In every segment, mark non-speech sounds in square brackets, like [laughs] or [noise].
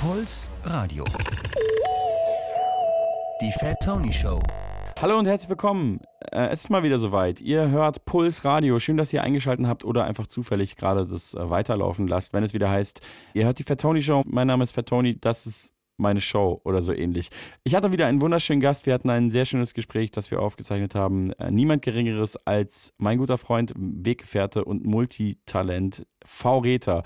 Puls Radio. Die Fat Tony Show. Hallo und herzlich willkommen. Äh, es ist mal wieder soweit. Ihr hört Puls Radio. Schön, dass ihr eingeschaltet habt oder einfach zufällig gerade das äh, weiterlaufen lasst, wenn es wieder heißt, ihr hört die Fat Tony Show. Mein Name ist Fat Tony. Das ist meine Show oder so ähnlich. Ich hatte wieder einen wunderschönen Gast. Wir hatten ein sehr schönes Gespräch, das wir aufgezeichnet haben. Äh, niemand Geringeres als mein guter Freund, Weggefährte und Multitalent V. Reter.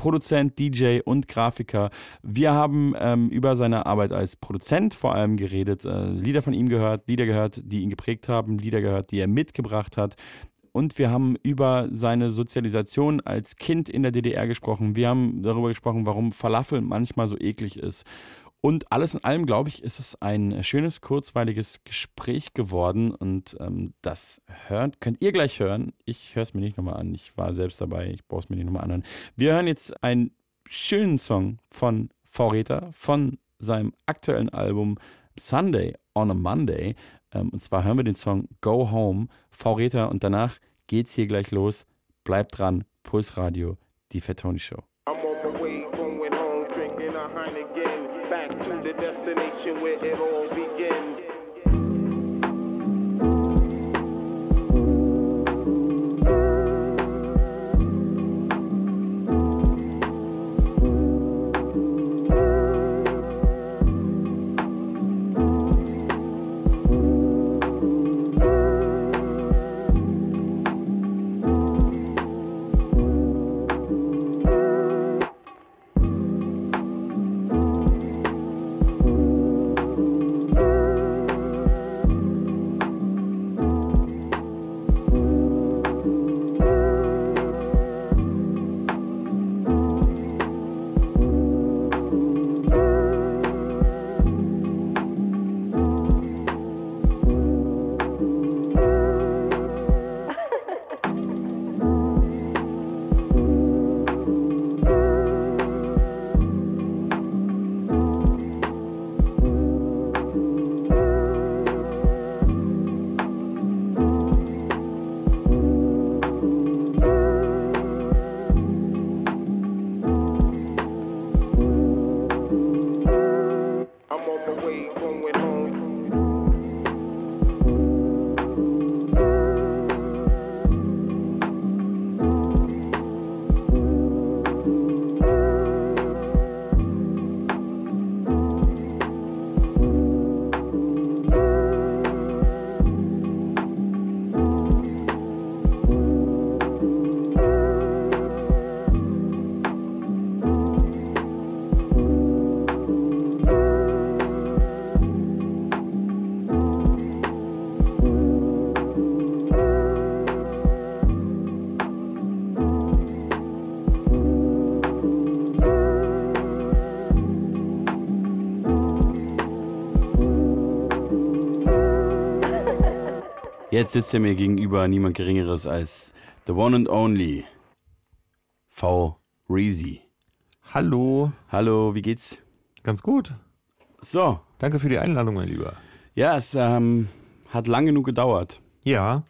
Produzent, DJ und Grafiker. Wir haben ähm, über seine Arbeit als Produzent vor allem geredet, äh, Lieder von ihm gehört, Lieder gehört, die ihn geprägt haben, Lieder gehört, die er mitgebracht hat. Und wir haben über seine Sozialisation als Kind in der DDR gesprochen. Wir haben darüber gesprochen, warum Falafel manchmal so eklig ist. Und alles in allem, glaube ich, ist es ein schönes, kurzweiliges Gespräch geworden. Und ähm, das hört, könnt ihr gleich hören. Ich höre es mir nicht nochmal an. Ich war selbst dabei. Ich brauche es mir nicht nochmal an. Wir hören jetzt einen schönen Song von Vorräter, von seinem aktuellen Album Sunday on a Monday. Ähm, und zwar hören wir den Song Go Home, Vorräter. Und danach geht's hier gleich los. Bleibt dran. Pulsradio, die Fat Tony Show. The destination where it all begins. Jetzt sitzt er mir gegenüber niemand Geringeres als the one and only V. Reezy. Hallo, Hallo, wie geht's? ganz gut. So, Danke für die Einladung, mein Lieber. ja, es ähm, hat lang genug gedauert. Ja,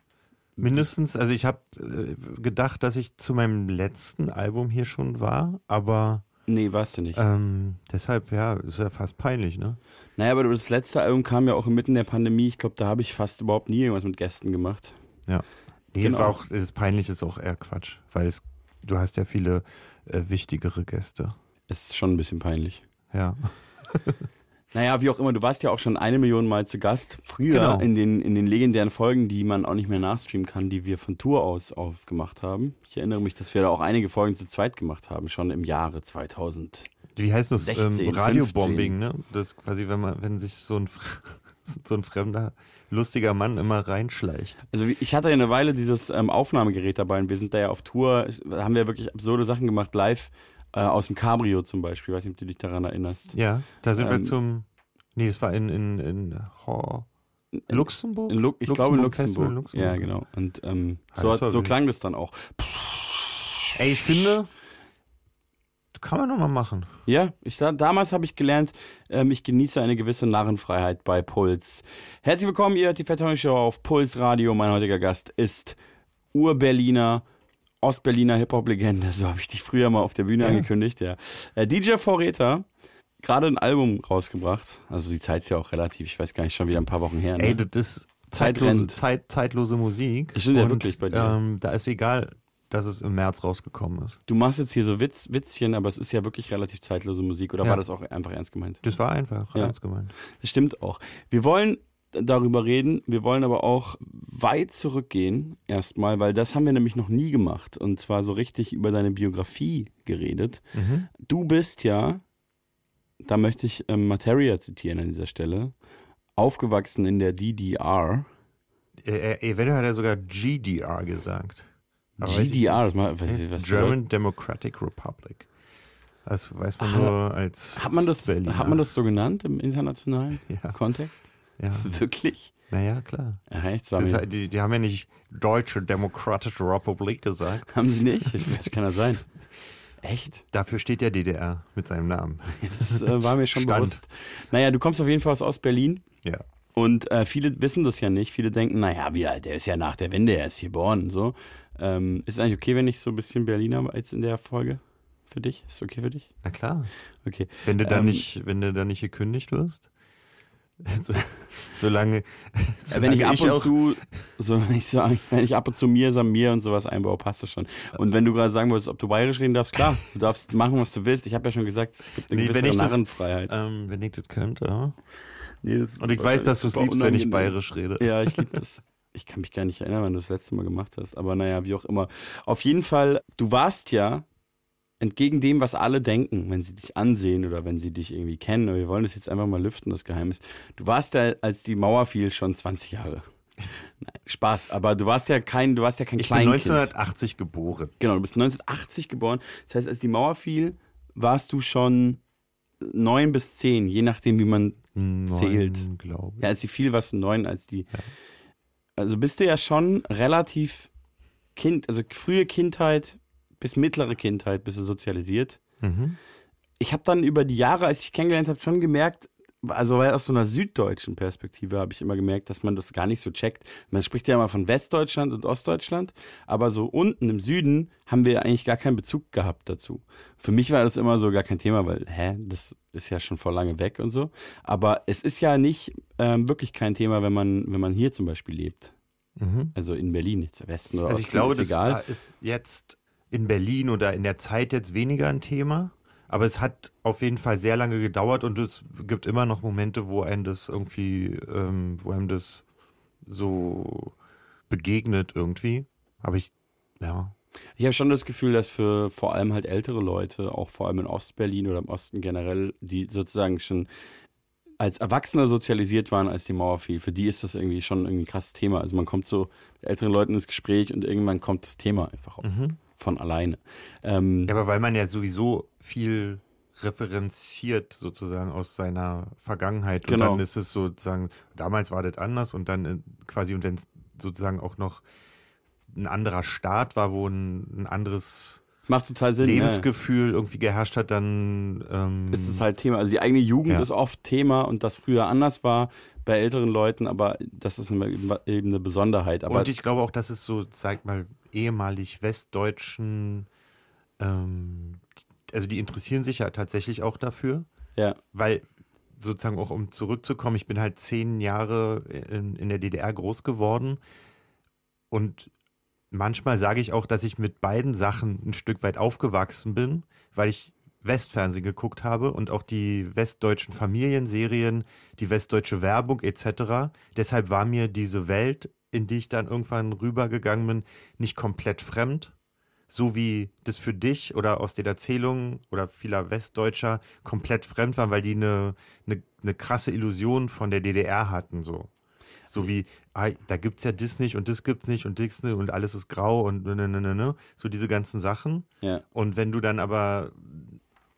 mindestens, also ich habe äh, gedacht, dass ich zu meinem letzten Album hier schon war, aber Nee, warst du nicht. ähm, deshalb, ja, ist ja fast peinlich, ne? Naja, aber das letzte Album kam ja auch inmitten der Pandemie. Ich glaube, da habe ich fast überhaupt nie irgendwas mit Gästen gemacht. Ja. Nee, Genau. es auch, es ist peinlich, ist auch eher Quatsch, weil es, du hast ja viele äh, wichtigere Gäste. Ist schon ein bisschen peinlich. Ja. [laughs] Naja, wie auch immer, du warst ja auch schon eine Million Mal zu Gast. Früher Genau. in, den, in den legendären Folgen, die man auch nicht mehr nachstreamen kann, die wir von Tour aus aufgemacht haben. Ich erinnere mich, dass wir da auch einige Folgen zu zweit gemacht haben, schon im Jahre 2000. Wie heißt das? 16, ähm, Radiobombing, ne? Das ist quasi, wenn man, wenn sich so ein, [laughs] so ein fremder, lustiger Mann immer reinschleicht. Also ich hatte ja eine Weile dieses ähm, Aufnahmegerät dabei und wir sind da ja auf Tour, haben wir wirklich absurde Sachen gemacht, live äh, aus dem Cabrio zum Beispiel. Ich weiß nicht, ob du dich daran erinnerst. Ja, da sind Ähm, wir zum. Nee, es war in, in, in Ho- Luxemburg? In Lu ich glaube in Luxemburg. in Luxemburg. Ja, genau. Und ähm, Ja, so, war so klang das dann auch. Ey, ich finde, kann man nochmal machen. Ja, ich, da, damals habe ich gelernt, ähm, ich genieße eine gewisse Narrenfreiheit bei Puls. Herzlich willkommen, ihr hört die Tony Show auf Puls Radio. Mein heutiger Gast ist Ur-Berliner, Ostberliner Hip-Hop-Legende. So habe ich dich früher mal auf der Bühne Ja. angekündigt, ja. Äh, DJ Vorräter. gerade ein Album rausgebracht. Also die Zeit ist ja auch relativ, ich weiß gar nicht, schon wieder ein paar Wochen her. Ne? Ey, das ist Zeit zeitlose. Zeit, zeitlose Musik. Stimmt ja wirklich bei dir. Ähm, da ist egal, dass es im März rausgekommen ist. Du machst jetzt hier so Witz, Witzchen, aber es ist ja wirklich relativ zeitlose Musik. Oder Ja. war das auch einfach ernst gemeint? Das war einfach Ja. ernst gemeint. Das stimmt auch. Wir wollen darüber reden, wir wollen aber auch weit zurückgehen erstmal, weil das haben wir nämlich noch nie gemacht. Und zwar so richtig über deine Biografie geredet. Mhm. Du bist ja, da möchte ich ähm, Materia zitieren an dieser Stelle, aufgewachsen in der DDR. Äh, äh, eventuell hat er sogar GDR gesagt. Aber weiß ich GDR, das mal, was, was German Democratic Republic. Das weiß man Ah, nur als hat man das, Berliner. hat man das so genannt im internationalen [laughs] Ja, Kontext? Ja. [laughs] Wirklich? Naja, klar. Ja, echt? Das mir- die, die haben ja nicht Deutsche Demokratische Republik gesagt. [laughs] haben sie nicht? Das kann ja sein. Echt? Dafür steht der DDR mit seinem Namen. [laughs] Das äh, war mir schon Stand. bewusst. Naja, du kommst auf jeden Fall aus Ostberlin. Ja. Und äh, viele wissen das ja nicht. Viele denken, naja, wie, der ist ja nach der Wende erst geboren und so. Ähm, ist es eigentlich okay, wenn ich so ein bisschen Berliner als in der Folge für dich? Ist okay für dich? Na klar. Okay. Wenn du da Ähm, nicht, wenn du da nicht gekündigt wirst. [laughs] So, solange, Äh, wenn solange ich ab und auch, zu, so, wenn ich, so, wenn ich ab und zu mir, Samir und sowas einbaue, passt das schon. Und wenn du gerade sagen wolltest, ob du bayerisch reden darfst, klar, du darfst machen, was du willst. Ich habe ja schon gesagt, es gibt eine Nee, gewisse ich das- Narrenfreiheit. ähm, wenn ich das könnte. ja. Nee, das Und ich weiß, dass du es liebst, wenn ich unangenehm. bayerisch rede. Ja, ich liebe das. Ich kann mich gar nicht erinnern, wann du das letzte Mal gemacht hast. Aber naja, wie auch immer. Auf jeden Fall, du warst ja entgegen dem, was alle denken, wenn sie dich ansehen oder wenn sie dich irgendwie kennen. Aber wir wollen das jetzt einfach mal lüften, das Geheimnis. Du warst ja, als die Mauer fiel, schon 20 Jahre. [laughs] Nein, Spaß. Aber du warst ja kein, du warst ja kein Ich bin Kleinkind. 1980 geboren. Genau, du bist 1980 geboren. Das heißt, als die Mauer fiel, warst du schon neun bis zehn, je nachdem, wie man Zählt. glaube ich. Ja, als die fiel, warst du neun, als die. Also bist du ja schon relativ Kind, also frühe Kindheit bis mittlere Kindheit bist du sozialisiert. Mhm. Ich habe dann über die Jahre, als ich dich kennengelernt habe, schon gemerkt, also weil aus so einer süddeutschen Perspektive habe ich immer gemerkt, dass man das gar nicht so checkt. Man spricht ja immer von Westdeutschland und Ostdeutschland, aber so unten im Süden haben wir eigentlich gar keinen Bezug gehabt dazu. Für mich war das immer so gar kein Thema, weil, hä, das ist ja schon vor lange weg und so. Aber es ist ja nicht ähm, wirklich kein Thema, wenn man, wenn man hier zum Beispiel lebt. Mhm. Also in Berlin, jetzt Westen oder Also Osten, ich glaube, ist das egal. ist jetzt in Berlin oder in der Zeit jetzt weniger ein Thema. Aber es hat auf jeden Fall sehr lange gedauert und es gibt immer noch Momente, wo einem das irgendwie, ähm, wo einem das so begegnet irgendwie. Aber ich, ja. Ich habe schon das Gefühl, dass für vor allem halt ältere Leute, auch vor allem in Ostberlin oder im Osten generell, die sozusagen schon als Erwachsene sozialisiert waren, als die Mauer fiel, für die ist das irgendwie schon irgendwie ein krasses Thema. Also man kommt so mit älteren Leuten ins Gespräch und irgendwann kommt das Thema einfach auf, von alleine. Ähm, Ja, aber weil man ja sowieso viel referenziert sozusagen aus seiner Vergangenheit und Genau. dann ist es sozusagen, damals war das anders und dann äh, quasi und wenn es sozusagen auch noch ein anderer Staat war, wo ein, ein anderes macht total Sinn. ja. Lebensgefühl irgendwie geherrscht hat, dann ähm, ist es halt Thema. Also die eigene Jugend Ja. ist oft Thema und das früher anders war bei älteren Leuten, aber das ist eben eine Besonderheit. Aber und ich glaube auch, dass es so, sag mal, ehemalig westdeutschen, ähm, also die interessieren sich ja tatsächlich auch dafür. ja, weil sozusagen auch um zurückzukommen, ich bin halt zehn Jahre in, in der DDR groß geworden und manchmal sage ich auch, dass ich mit beiden Sachen ein Stück weit aufgewachsen bin, weil ich Westfernsehen geguckt habe und auch die westdeutschen Familienserien, die westdeutsche Werbung etc. Deshalb war mir diese Welt, in die ich dann irgendwann rübergegangen bin, nicht komplett fremd, so wie das für dich oder aus den Erzählungen oder vieler Westdeutscher komplett fremd war, weil die eine, eine, eine krasse Illusion von der DDR hatten, so. So wie, ah, da gibt's ja das nicht und das gibt's nicht und nicht und alles ist grau und ne, ne, ne, ne, ne. So diese ganzen Sachen. ja. Und wenn du dann aber,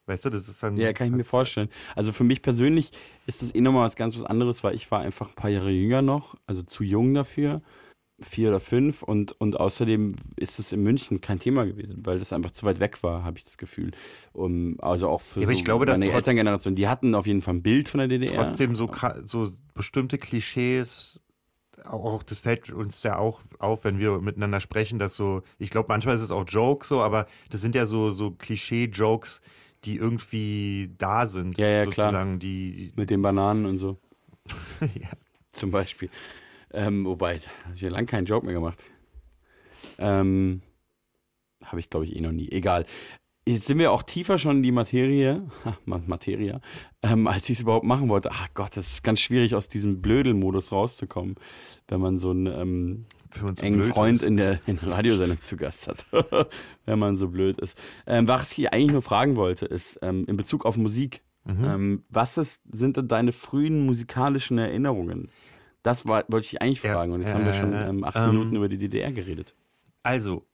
weißt du, das ist dann. Ja, kann ich mir vorstellen. Also für mich persönlich ist das eh nochmal was ganz was anderes, weil ich war einfach ein paar Jahre jünger noch, also zu jung dafür, vier oder fünf und, und außerdem ist es in München kein Thema gewesen, weil das einfach zu weit weg war, habe ich das Gefühl. Um, also auch für Ja, so ich glaube, meine Elterngeneration, die hatten auf jeden Fall ein Bild von der DDR. Trotzdem so, so bestimmte Klischees, auch, auch das fällt uns ja auch auf, wenn wir miteinander sprechen, dass so, ich glaube, manchmal ist es auch Jokes so, aber das sind ja so, so Klischee-Jokes, die irgendwie da sind. Ja, ja, klar. sozusagen, Die, Mit den Bananen und so. [laughs] ja. Zum Beispiel. Ähm, wobei, da habe ich lange keinen Joke mehr gemacht. Ähm, habe ich, glaube ich, eh noch nie. Egal. Jetzt sind wir auch tiefer schon in die Materie, [laughs] ha, Ma- Materia, ähm, als ich es überhaupt machen wollte. Ach Gott, das ist ganz schwierig, aus diesem Blödelmodus rauszukommen, wenn man so einen ähm, für uns so engen blöd Freund ist. in der, in der Radiosendung zu Gast hat, [laughs] wenn man so blöd ist. Ähm, was ich eigentlich nur fragen wollte, ist ähm, in Bezug auf Musik. Mhm. Ähm, was ist, sind denn deine frühen musikalischen Erinnerungen? Das war, wollte ich eigentlich Ja, fragen. Und jetzt haben wir schon äh, ähm, acht ähm, Minuten über die DDR geredet. Also,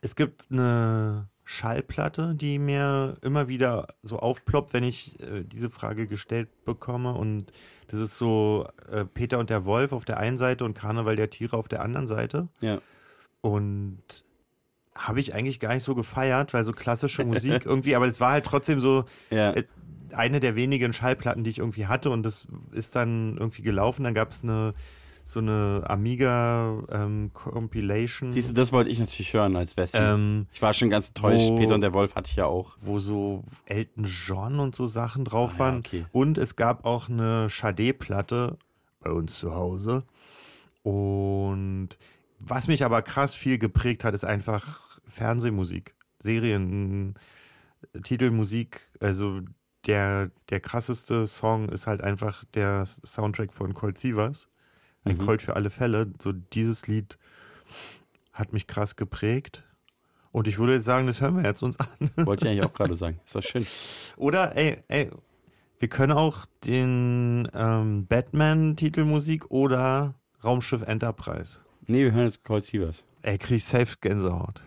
es gibt eine Schallplatte, die mir immer wieder so aufploppt, wenn ich äh, diese Frage gestellt bekomme. Und das ist so äh, Peter und der Wolf auf der einen Seite und Karneval der Tiere auf der anderen Seite. Ja. Und habe ich eigentlich gar nicht so gefeiert, weil so klassische Musik [laughs] irgendwie, aber es war halt trotzdem so Ja. äh, eine der wenigen Schallplatten, die ich irgendwie hatte und das ist dann irgendwie gelaufen. Dann gab es eine so eine Amiga ähm, Compilation. Siehst du, das wollte ich natürlich hören als Westen. Ähm, ich war schon ganz enttäuscht. Peter und der Wolf hatte ich ja auch. wo so Elton John und so Sachen drauf Ah, ja, waren. okay. Und es gab auch eine Schade-Platte bei uns zu Hause. Und was mich aber krass viel geprägt hat, ist einfach Fernsehmusik, Serien, Titelmusik. Also der, der krasseste Song ist halt einfach der Soundtrack von Colt Sievers. Ein Mhm. Colt für alle Fälle. So dieses Lied hat mich krass geprägt. Und ich würde jetzt sagen, das hören wir jetzt uns an. [laughs] Wollte ich eigentlich auch gerade sagen. Ist doch schön. [laughs] Oder, ey, ey, wir können auch den ähm, Batman-Titelmusik oder Raumschiff Enterprise. Nee, wir hören jetzt Cold Sievers. Ey, krieg ich safe Gänsehaut.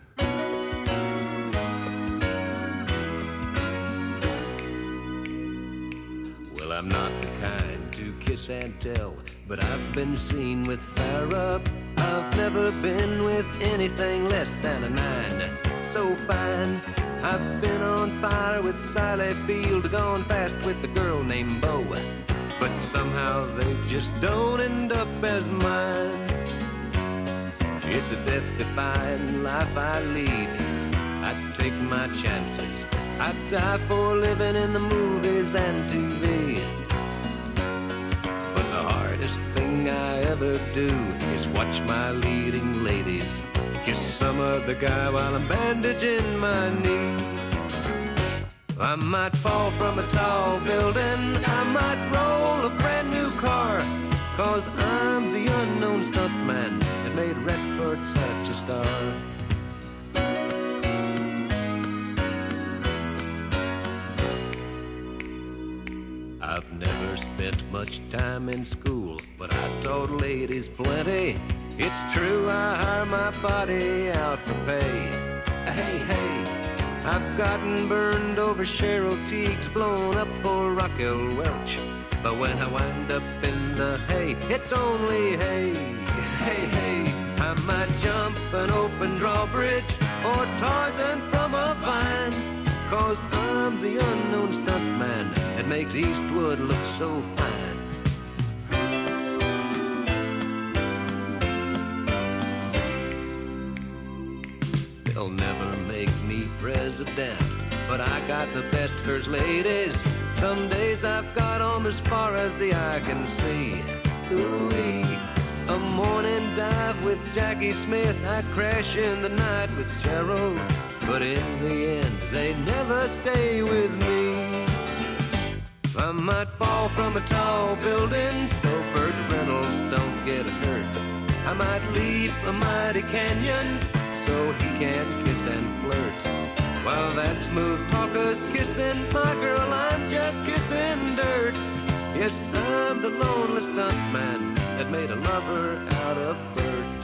Well, I'm not the kind to kiss and tell, but I've been seen with Farrah. I've never been with anything less than a nine. So fine, I've been on fire with Sally Field, gone fast with a girl named Bo. But somehow they just don't end up as mine. It's a death-defying life I lead. I take my chances. I die for living in the movies and TV. Hardest thing I ever do is watch my leading ladies kiss some other guy while I'm bandaging my knee. I might fall from a tall building, I might roll a brand new car, cause I'm the unknown stuntman that made Redford such a star. I've never spent much time in school, but I taught ladies plenty. It's true, I hire my body out for pay. Hey, hey, I've gotten burned over Cheryl Teague's, blown up for Raquel Welch. But when I wind up in the hay, it's only hay. Hey, hey, I might jump an open drawbridge or Tarzan from a vine. Cause I'm the unknown stuntman that makes Eastwood look so fine. They'll never make me president, but I got the best first ladies. Some days I've got 'em as far as the eye can see. Ooh-wee. A morning dive with Jackie Smith, I crash in the night with Cheryl. But in the end, they never stay with me. I might fall from a tall building so Burt Reynolds don't get hurt. I might leap a mighty canyon so he can kiss and flirt. While that smooth talker's kissing my girl, I'm just kissing dirt. Yes, I'm the lonely stuntman that made a lover out of Bert.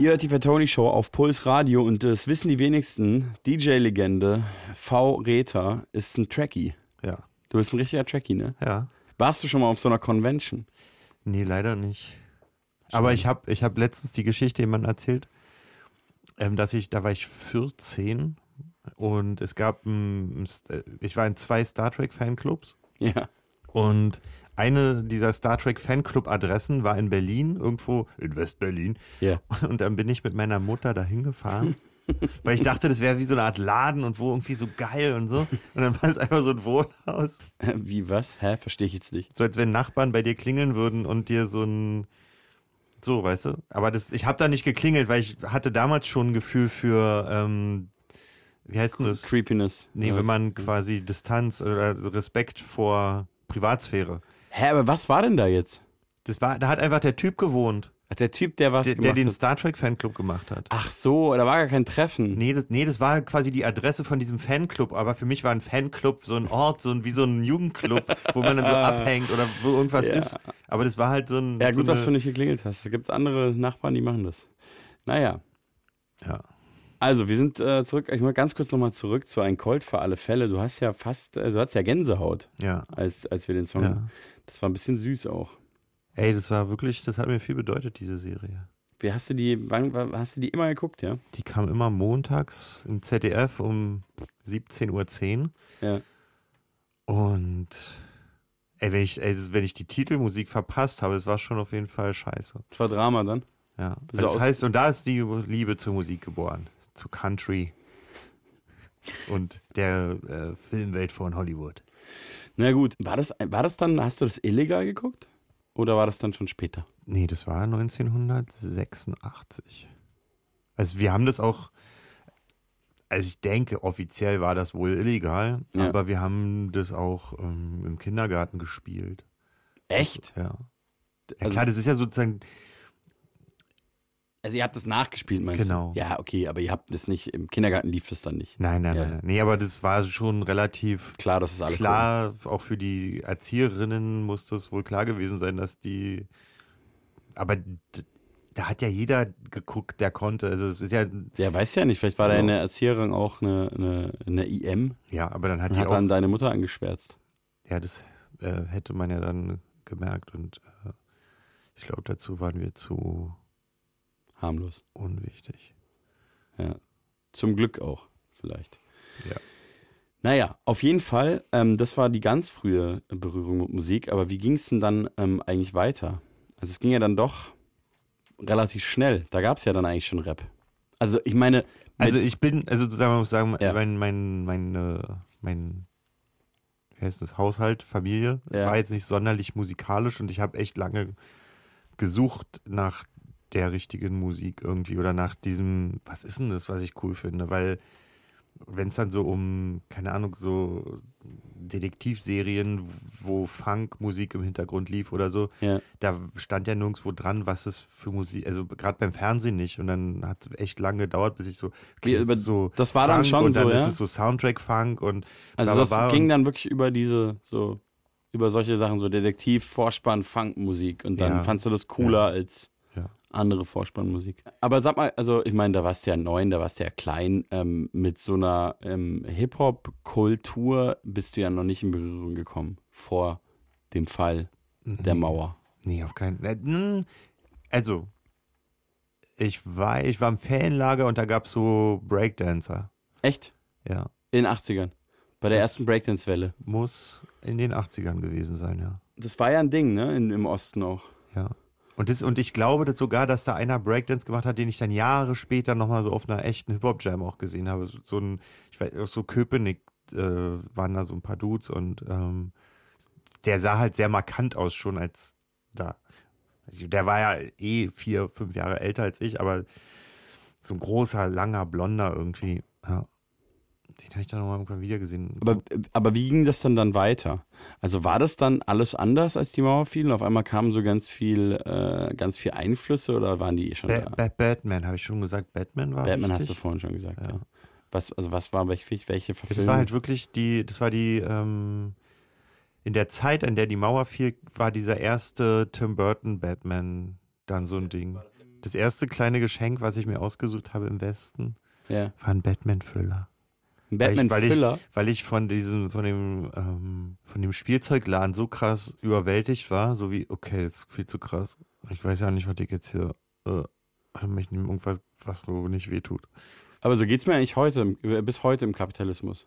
Ihr hört die Fatoni Show auf Puls Radio und das wissen die wenigsten. DJ-Legende V. Rether ist ein Trekkie. Ja. Du bist ein richtiger Trekkie, ne? Ja. Warst du schon mal auf so einer Convention? Nee, leider nicht. Aber ich habe ich hab letztens die Geschichte jemandem erzählt, ähm, dass ich, da war ich 14 und es gab, ein, ich war in zwei Star Trek Fanclubs Ja. und eine dieser Star Trek Fanclub Adressen war in Berlin, irgendwo in West-Berlin. Ja. Und dann bin ich mit meiner Mutter dahin gefahren. [laughs] Weil ich dachte, das wäre wie so eine Art Laden und wo irgendwie so geil und so. Und dann war es einfach so ein Wohnhaus. Wie, was? Hä? Verstehe ich jetzt nicht. So als wenn Nachbarn bei dir klingeln würden und dir so ein so, weißt du? Aber das, ich habe da nicht geklingelt, weil ich hatte damals schon ein Gefühl für, ähm, wie heißt denn das? Creepiness. Nee, wenn man quasi Distanz oder Respekt vor Privatsphäre. Hä, aber was war denn da jetzt? Das war, da hat einfach der Typ gewohnt, Ach, der Typ, der was der, der den hat. Star Trek Fanclub gemacht hat. Ach so, da war gar kein Treffen. Nee das, nee, das war quasi die Adresse von diesem Fanclub, aber für mich war ein Fanclub so ein Ort, so ein, wie so ein Jugendclub, wo man dann so [laughs] abhängt oder wo irgendwas Ja. ist. Aber das war halt so ein. Ja, so gut, dass eine, du nicht geklingelt hast. Da gibt es andere Nachbarn, die machen das. Naja. Ja. Also, wir sind äh, zurück. Ich mal ganz kurz nochmal zurück zu Ein Colt für alle Fälle. Du hast ja fast, äh, du hast ja Gänsehaut, Ja. als, als wir den Song. Ja. Das war ein bisschen süß auch. Ey, das war wirklich, das hat mir viel bedeutet, diese Serie. Wie hast du die, wann, hast du die immer geguckt, ja? Die kam immer montags im ZDF um 17.10 Uhr. Ja. Und ey, wenn ich, ey, das, wenn ich die Titelmusik verpasst habe, das war schon auf jeden Fall scheiße. Das war Drama dann. Ja. Also das heißt, und da ist die Liebe zur Musik geboren. Zu Country und der äh, Filmwelt von Hollywood. Na gut, war das, war das dann, hast du das illegal geguckt? Oder war das dann schon später? Nee, das war 1986. Also wir haben das auch, also ich denke, offiziell war das wohl illegal, Ja. aber wir haben das auch ähm, im Kindergarten gespielt. Echt? Ja. Ja Also- klar, das ist ja sozusagen, Also ihr habt das nachgespielt, meinst Genau. du? Ja, okay, aber ihr habt das nicht, im Kindergarten lief das dann nicht. nein, nein, Ja. nein, nein. Nee, aber das war schon relativ Klar, das ist alles klar, auch für die Erzieherinnen muss das wohl klar gewesen sein, dass die, aber da hat ja jeder geguckt, der konnte. Also es ist ja, Der weiß ja nicht, vielleicht war Also- deine Erzieherin auch eine, eine, eine IM ja, aber dann hat und die hat auch dann deine Mutter angeschwärzt. Ja, das äh, hätte man ja dann gemerkt und äh, ich glaube, dazu waren wir zu Harmlos. unwichtig. Ja. Zum Glück auch, vielleicht. Ja. Naja, auf jeden Fall, ähm, das war die ganz frühe Berührung mit Musik, aber wie ging es denn dann ähm, eigentlich weiter? Also es ging ja dann doch relativ schnell. Da gab es ja dann eigentlich schon Rap. Also ich meine, Also ich bin, also sozusagen, man muss sagen, Ja. mein, mein, mein, äh, mein, wie heißt das, Haushalt, Familie, Ja. war jetzt nicht sonderlich musikalisch und ich habe echt lange gesucht nach der richtigen Musik irgendwie oder nach diesem, was ist denn das, was ich cool finde, weil wenn es dann so um, keine Ahnung, so Detektivserien, wo Funkmusik im Hintergrund lief oder so, ja, da stand ja nirgendwo dran, was es für Musik, also gerade beim Fernsehen nicht. Und dann hat es echt lange gedauert, bis ich so, Wie, das aber ist so das war dann Funk schon und dann so, ist ja? es so Soundtrack-Funk und also bla, das bla, ging dann wirklich über diese, so, über solche Sachen, so Detektiv, Vorspann, Funkmusik und dann Ja. fandst du das cooler als Ja. Andere Vorspannmusik. Aber sag mal, also ich meine, da warst du ja neun, da warst du ja klein, ähm, mit so einer ähm, Hip-Hop-Kultur bist du ja noch nicht in Berührung gekommen vor dem Fall der Mauer. Nee, auf keinen äh, mm, Also, ich war, ich war im Fanlager und da gab es so Breakdancer. Echt? Ja. In den 80ern. Bei der Das- ersten Breakdance-Welle. Muss in den 80ern gewesen sein, ja. Das war ja ein Ding, ne? In, Im Osten auch. Ja. Und, das, und ich glaube dass sogar, dass da einer Breakdance gemacht hat, den ich dann Jahre später nochmal so auf einer echten Hip-Hop-Jam auch gesehen habe. So, so ein, ich weiß, so Köpenick äh, waren da so ein paar Dudes und ähm, der sah halt sehr markant aus schon als da. Also Der war ja eh vier, fünf Jahre älter als ich, aber so ein großer, langer, blonder irgendwie. Den habe ich dann nochmal irgendwann wieder gesehen. Aber, aber wie ging das dann dann weiter? Also war das dann alles anders, als die Mauer fiel? Und auf einmal kamen so ganz viel, äh, ganz viel Einflüsse oder waren die eh schon ba da? ba Batman, habe ich schon gesagt. Batman war Batman hast wichtig. du vorhin schon gesagt, ja. Ja. Was, also was war welche, welche Verfilmung? Das war halt wirklich die, das war die, ähm, in der Zeit, in der die Mauer fiel, war dieser erste Tim Burton Batman dann so ein Ding. Das erste kleine Geschenk, was ich mir ausgesucht habe im Westen, Ja. war ein Batman-Füller. Ein Weil ich- weil. Ich, weil ich von diesem, von dem, ähm, von dem Spielzeugladen so krass überwältigt war, so wie, okay, das ist viel zu krass. Ich weiß ja nicht, was ich jetzt hier, äh, ich nehme irgendwas, was so nicht wehtut. Aber so geht's mir eigentlich heute, bis heute im Kapitalismus.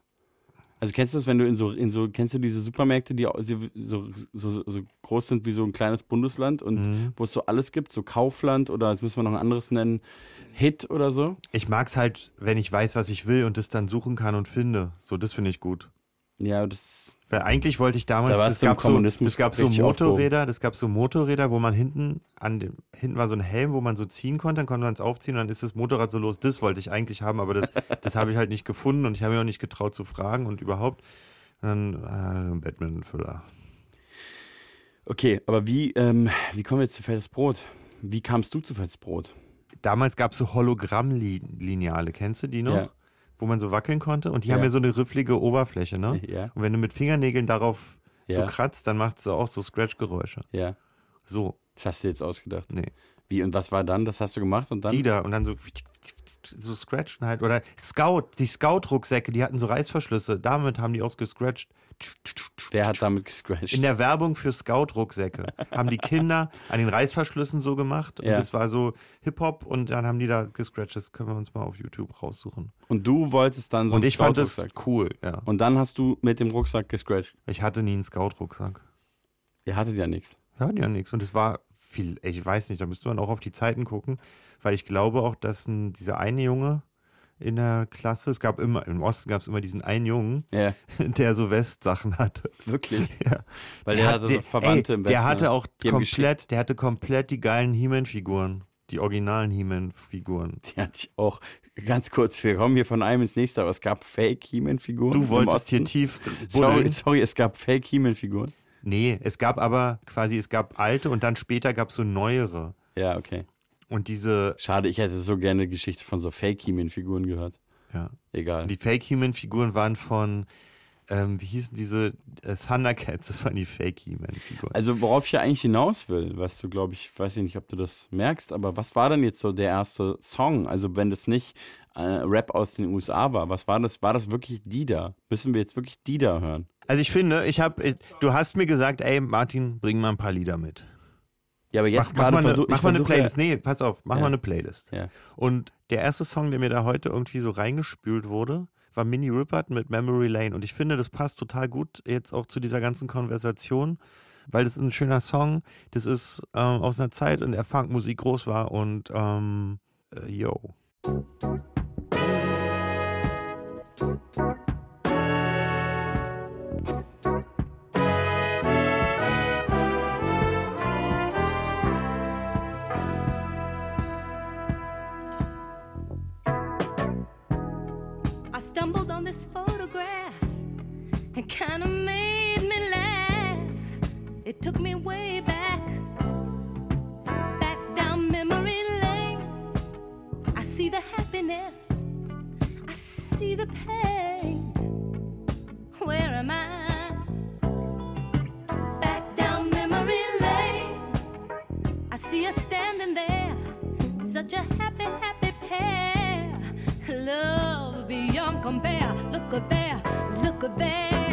Also kennst du das, wenn du in so, in so, kennst du diese Supermärkte, die so, so, so groß sind wie so ein kleines Bundesland und Mhm. wo es so alles gibt, so Kaufland oder jetzt müssen wir noch ein anderes nennen, Hit oder so? Ich mag's halt, wenn ich weiß, was ich will und das dann suchen kann und finde. So, das finde ich gut. Ja, das, Weil eigentlich wollte ich damals, Da es gab, so, es gab so Motorräder, das gab so Motorräder, wo man hinten an dem, hinten war so ein Helm, wo man so ziehen konnte, dann konnte man es aufziehen und dann ist das Motorrad so los. Das wollte ich eigentlich haben, aber das, [laughs] das habe ich halt nicht gefunden und ich habe mich auch nicht getraut zu fragen und überhaupt. Und dann äh, Batman-Füller. okay, aber wie, ähm, wie kommen wir jetzt zu Fettes Brot? Wie kamst du zu Fettes Brot? Damals gab es so Hologramm-Lineale, kennst du die noch? Ja. Wo man so wackeln konnte und die Ja. haben ja so eine rifflige Oberfläche, ne? Ja, Und wenn du mit Fingernägeln darauf so Ja. kratzt, dann macht es auch so Scratch-Geräusche. ja. So, Das hast du jetzt ausgedacht. nee. Wie, und was war dann? Das hast du gemacht und dann? Die da und dann so, so scratchen halt. Oder Scout, die Scout-Rucksäcke, die hatten so Reißverschlüsse. Damit haben die auch gescratcht. Wer hat damit gescratcht? In der Werbung für Scout-Rucksäcke haben die Kinder an den Reißverschlüssen so gemacht. Und Ja. das war so Hip-Hop und dann haben die da gescratcht. Das können wir uns mal auf YouTube raussuchen. und du wolltest dann so und einen ich fand das cool, ja. Und dann hast du mit dem Rucksack gescratcht. Ich hatte nie einen Scout-Rucksack. Ihr hattet ja nichts. Ja, ja, nichts. Und es war viel, ich weiß nicht, da müsste man auch auf die Zeiten gucken, weil ich glaube auch, dass ein, dieser eine Junge in der Klasse, es gab immer, im Osten gab es immer diesen einen Jungen, Ja, [laughs] der so Westsachen hatte. wirklich. [laughs] Ja. Weil der, hatte so Verwandte ey, im Westen. Der hatte auch komplett, der hatte komplett die geilen He-Man-Figuren. Die originalen He-Man-Figuren. Die hatte ich auch. Ganz kurz, wir kommen hier von einem ins nächste, aber es gab Fake-He-Man-Figuren. Du im wolltest hier tief [laughs] Sorry, buddeln. sorry, es gab Fake-He-Man-Figuren. Nee, es gab aber quasi, es gab alte und dann später gab es so neuere. Ja, okay. Und diese, Schade, ich hätte so gerne Geschichte von so Fake-He-Man-Figuren gehört. ja. Egal. Die Fake-He-Man-Figuren waren von, ähm, wie hießen diese äh, Thundercats, das waren die Fake-He-Man-Figuren. Also, worauf ich ja eigentlich hinaus will, was du, glaube ich, weiß ich nicht, ob du das merkst, aber was war denn jetzt so der erste Song? Also, wenn das nicht äh, Rap aus den USA war, was war das? War das wirklich die da? Müssen wir jetzt wirklich die da hören? Also ich finde, ich habe, du hast mir gesagt, ey Martin, bring mal ein paar Lieder mit. Ja, aber Mach, jetzt mach gerade mal eine, versuch, mach ich mal eine versuche- Playlist. Nee, pass auf, mach Ja. mal eine Playlist. Ja. Und der erste Song, der mir da heute irgendwie so reingespült wurde, war Minnie Rippert mit Memory Lane. Und ich finde, das passt total gut jetzt auch zu dieser ganzen Konversation, weil das ist ein schöner Song. Das ist ähm, aus einer Zeit, in der Funkmusik groß war und ähm, äh, yo. I It kind of made me laugh. It took me way back, back down memory lane. I see the happiness, I see the pain. Where am I? Back down memory lane. I see us standing there, such a happy, happy pair. Love beyond compare. Look at there, look at there.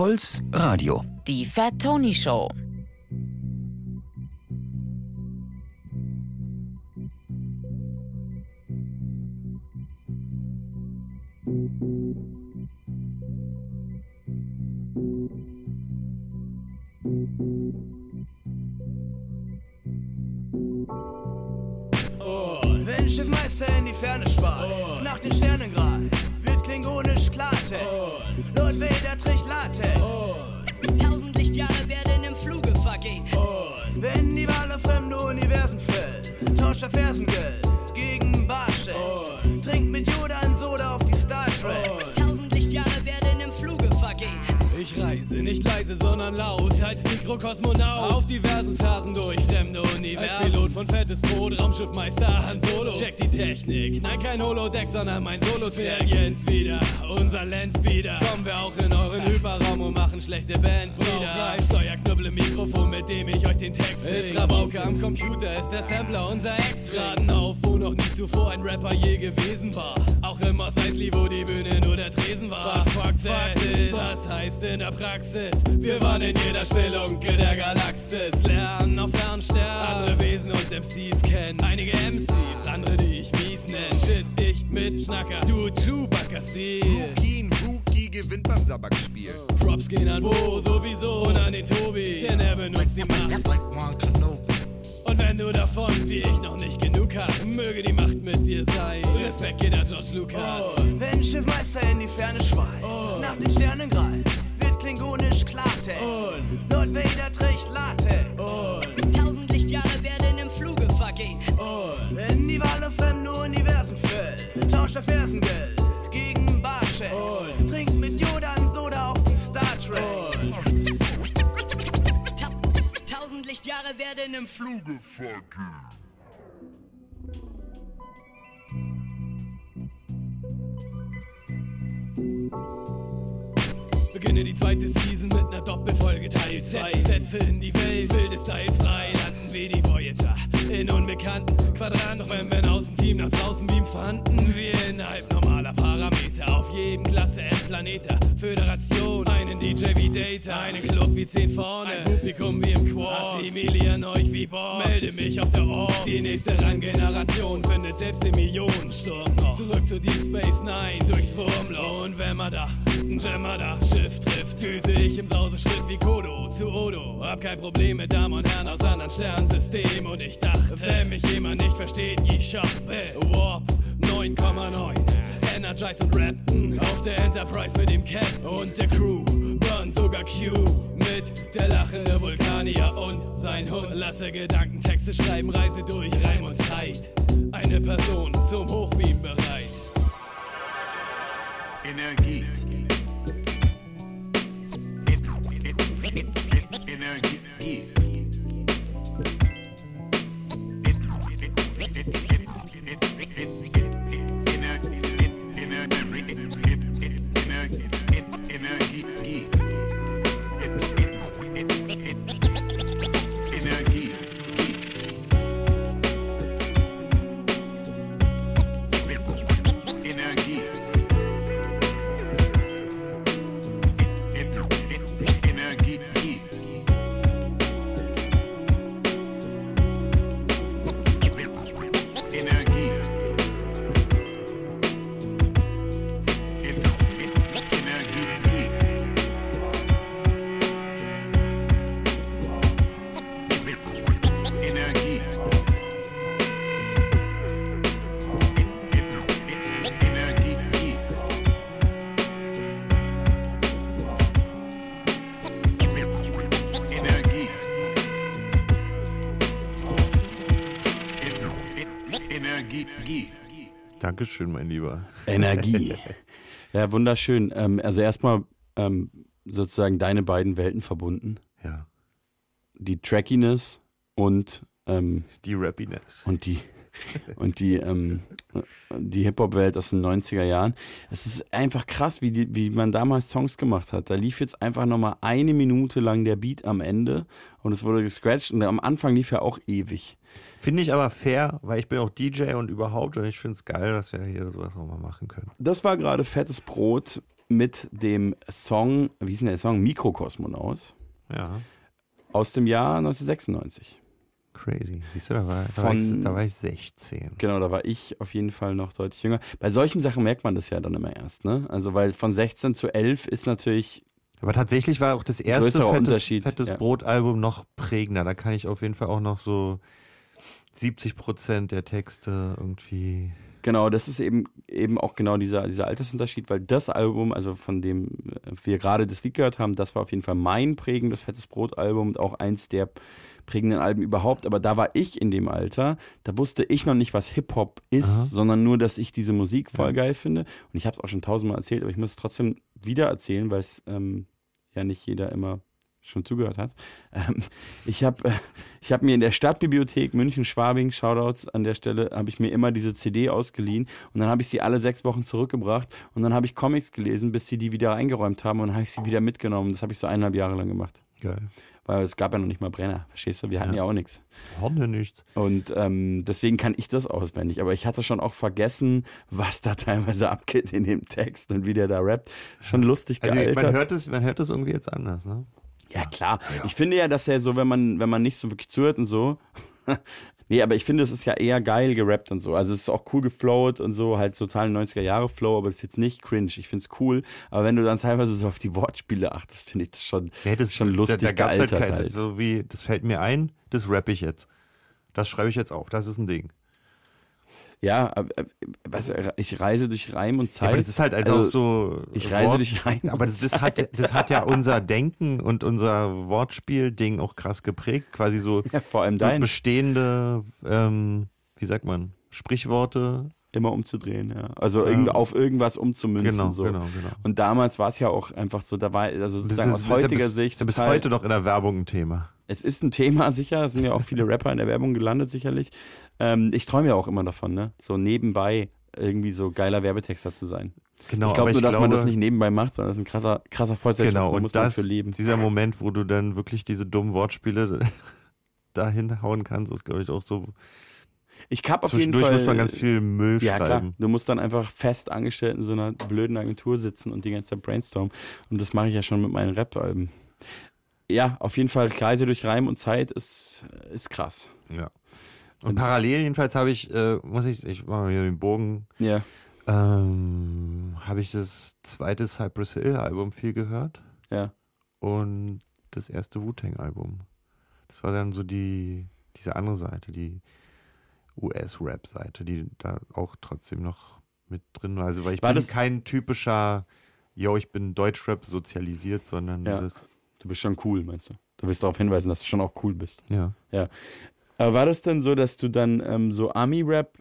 Holz, Radio. Die Fat Tony Show. You. [laughs] Dankeschön, mein Lieber. Energie. [laughs] ja, wunderschön. Ähm, also erstmal ähm, sozusagen deine beiden Welten verbunden. Ja. Die Trackiness und ähm, die Rappiness. Und die und die, ähm, die Hip-Hop-Welt aus den 90er Jahren. Es ist einfach krass, wie, die, wie man damals Songs gemacht hat. Da lief jetzt einfach nochmal eine Minute lang der Beat am Ende und es wurde gescratcht und am Anfang lief er auch ewig. Finde ich aber fair, weil ich bin auch DJ und überhaupt und ich finde es geil, dass wir hier sowas nochmal machen können. Das war gerade Fettes Brot mit dem Song, wie hieß denn der Song? Mikrokosmonaut. Ja. Aus dem Jahr 1996. Crazy. Siehst du, da war, Von, war ich, da war ich 16. Genau, da war ich auf jeden Fall noch deutlich jünger. Bei solchen Sachen merkt man das ja dann immer erst, ne? Also, weil von 16 zu 11 ist natürlich aber tatsächlich war auch das erste fettes, fettes ja. Brotalbum noch prägender. Da kann ich auf jeden Fall auch noch so 70 Prozent der Texte irgendwie. genau, das ist eben, eben auch genau dieser, dieser Altersunterschied, weil das Album, also von dem wir gerade das Lied gehört haben, das war auf jeden Fall mein prägendes Fettes Brot-Album und auch eins der prägenden Alben überhaupt. Aber da war ich in dem Alter, da wusste ich noch nicht, was Hip-Hop ist, Aha. sondern nur, dass ich diese Musik voll geil finde. Und ich habe es auch schon tausendmal erzählt, aber ich muss es trotzdem wieder erzählen, weil es ähm, ja nicht jeder immer schon zugehört hat. Ähm, ich habe äh, ich hab mir in der Stadtbibliothek München-Schwabing, Shoutouts an der Stelle, habe ich mir immer diese CD ausgeliehen und dann habe ich sie alle sechs Wochen zurückgebracht und dann habe ich Comics gelesen, bis sie die wieder eingeräumt haben und dann habe ich sie wieder mitgenommen. Das habe ich so eineinhalb Jahre lang gemacht. Geil. Weil es gab ja noch nicht mal Brenner, verstehst du? Wir hatten ja, Ja. auch nichts. Horne nichts. Und ähm, deswegen kann ich das auswendig. Aber ich hatte schon auch vergessen, was da teilweise [laughs] abgeht in dem Text und wie der da rappt. Schon lustig Also gealtert. man hört, es, man hört es irgendwie jetzt anders, ne? Ja, klar. Ich finde ja, dass er so, wenn man, wenn man nicht so wirklich zuhört und so. [laughs] nee, aber ich finde, es ist ja eher geil gerappt und so. Also es ist auch cool geflowt und so, halt total 90er-Jahre-Flow, aber das ist jetzt nicht cringe. Ich finde es cool. Aber wenn du dann teilweise so auf die Wortspiele achtest, finde ich das schon, Ja, das schon lustig Da, da gab's halt gealtert. kein, halt. so wie, das fällt mir ein, das rappe ich jetzt. Das schreibe ich jetzt auf, das ist ein Ding. Ja, äh, was, ich reise durch Reim und Ja, Zeit. aber das ist halt einfach Also, so. Ich reise durch Reim. Aber das, ist, hat, das hat ja [laughs] unser Denken und unser Wortspiel-Ding auch krass geprägt. Quasi so Ja, vor allem dein. bestehende, ähm, wie sagt man, Sprichworte. Immer umzudrehen, ja. Also irgend, auf irgendwas umzumünzen. Genau, so. genau, genau. Und damals war es ja auch einfach so, da war, also sozusagen ist, aus ja heutiger bis, Sicht. ist ja bis total- heute noch in der Werbung ein Thema. Es ist ein Thema, [laughs] sicher. Es sind ja auch viele Rapper in der Werbung gelandet, sicherlich. Ähm, ich träume ja auch immer davon, ne? So nebenbei irgendwie so geiler Werbetexter zu sein. Genau, ich glaube aber nur, dass man das glaube- nicht nebenbei macht, sondern das ist ein krasser, krasser Vollzeitjob. Genau, und muss man das, für leben. dieser Moment, wo du dann wirklich diese dummen Wortspiele [laughs] dahin hauen kannst, ist, glaube ich, auch so. Ich habe auf jeden Zwischendurch Fall. muss man ganz viel Müll ja, klar. schreiben. Du musst dann einfach fest angestellt in so einer blöden Agentur sitzen und die ganze Zeit brainstormen. Und das mache ich ja schon mit meinen Rap-Alben. Ja, auf jeden Fall Reise durch Reim und Zeit ist, ist krass. Ja. Und parallel jedenfalls habe ich, äh, muss ich, ich mache mal hier den Bogen, Ja. ähm, habe ich das zweite Cypress Hill Album viel gehört Ja. und das erste Wu-Tang Album. Das war dann so die, diese andere Seite, die US-Rap-Seite, die da auch trotzdem noch mit drin war. Also weil ich War bin kein typischer, yo, ich bin Deutschrap sozialisiert, sondern Ja. das, Du bist schon cool, meinst du? Du willst darauf hinweisen, dass du schon auch cool bist. ja. Aber war das denn so, dass du dann ähm, so Ami-Rap,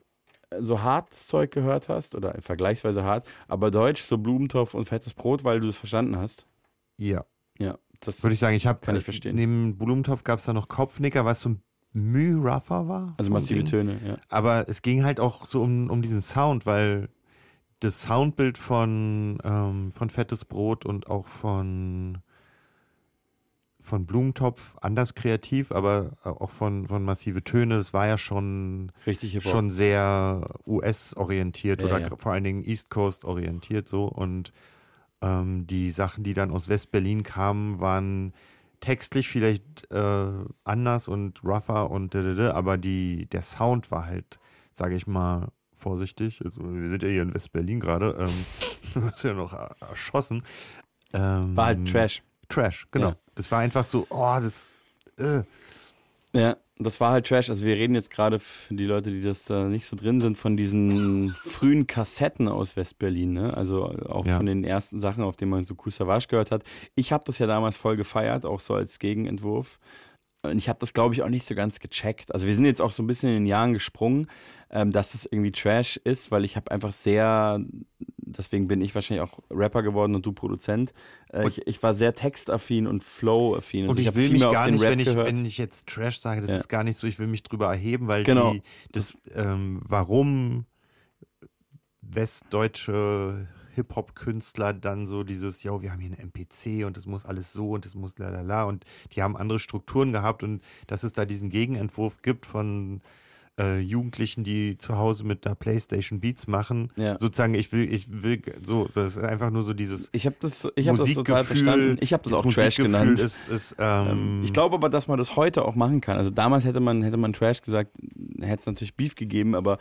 äh, so hartes Zeug gehört hast oder vergleichsweise hart, aber Deutsch, so Blumentopf und fettes Brot, weil du es verstanden hast? Ja. Ja, das Würde ich sagen, ich habe Kann ich verstehen. Neben Blumentopf gab es da noch Kopfnicker, was so ein Müh rougher war. also massive Ding. Töne, ja. Aber es ging halt auch so um, um diesen Sound, weil das Soundbild von, ähm, von Fettes Brot und auch von, von Blumentopf anders kreativ, aber auch von, von Massive Töne, es war ja schon, Richtig schon sehr US-orientiert Ja, oder ja. vor allen Dingen East Coast orientiert so und ähm, die Sachen, die dann aus West-Berlin kamen, waren textlich vielleicht äh, anders und rougher und dödödö, aber die, der Sound war halt, sage ich mal, vorsichtig. Also, wir sind ja hier in West-Berlin gerade. Ähm, [laughs] du wirst ja noch er- erschossen. Ähm, War halt Trash. Trash, genau. Ja. Das war einfach so, oh, das. Äh. Ja, das war halt Trash. Also wir reden jetzt gerade für die Leute, die das da nicht so drin sind, von diesen [laughs] frühen Kassetten aus Westberlin, ne? Also auch Ja. von den ersten Sachen, auf denen man so Cool Savage gehört hat. Ich habe das ja damals voll gefeiert, auch so als Gegenentwurf. Und ich habe das, glaube ich, auch nicht so ganz gecheckt. Also wir sind jetzt auch so ein bisschen in den Jahren gesprungen, ähm, dass das irgendwie Trash ist, weil ich habe einfach sehr, deswegen bin ich wahrscheinlich auch Rapper geworden und du Produzent. Äh, ich, ich war sehr textaffin und flow-affin. Also Und ich, hab will mich gar nicht, Rap wenn ich, gehört. wenn ich jetzt Trash sage, das Ja. ist gar nicht so, ich will mich drüber erheben, weil Genau. die, das, ähm, warum westdeutsche Hip-Hop-Künstler dann so dieses, ja, wir haben hier einen MPC und das muss alles so und das muss la la la und die haben andere Strukturen gehabt und dass es da diesen Gegenentwurf gibt von äh, Jugendlichen, die zu Hause mit einer Playstation Beats machen. Ja. Sozusagen, ich will, ich will, so, das ist einfach nur so dieses Ich habe das, ich hab das total verstanden. Ich habe das, auch Trash genannt. Ist, ist, ähm, ich glaube aber, dass man das heute auch machen kann. Also damals hätte man, hätte man Trash gesagt, hätte es natürlich Beef gegeben, aber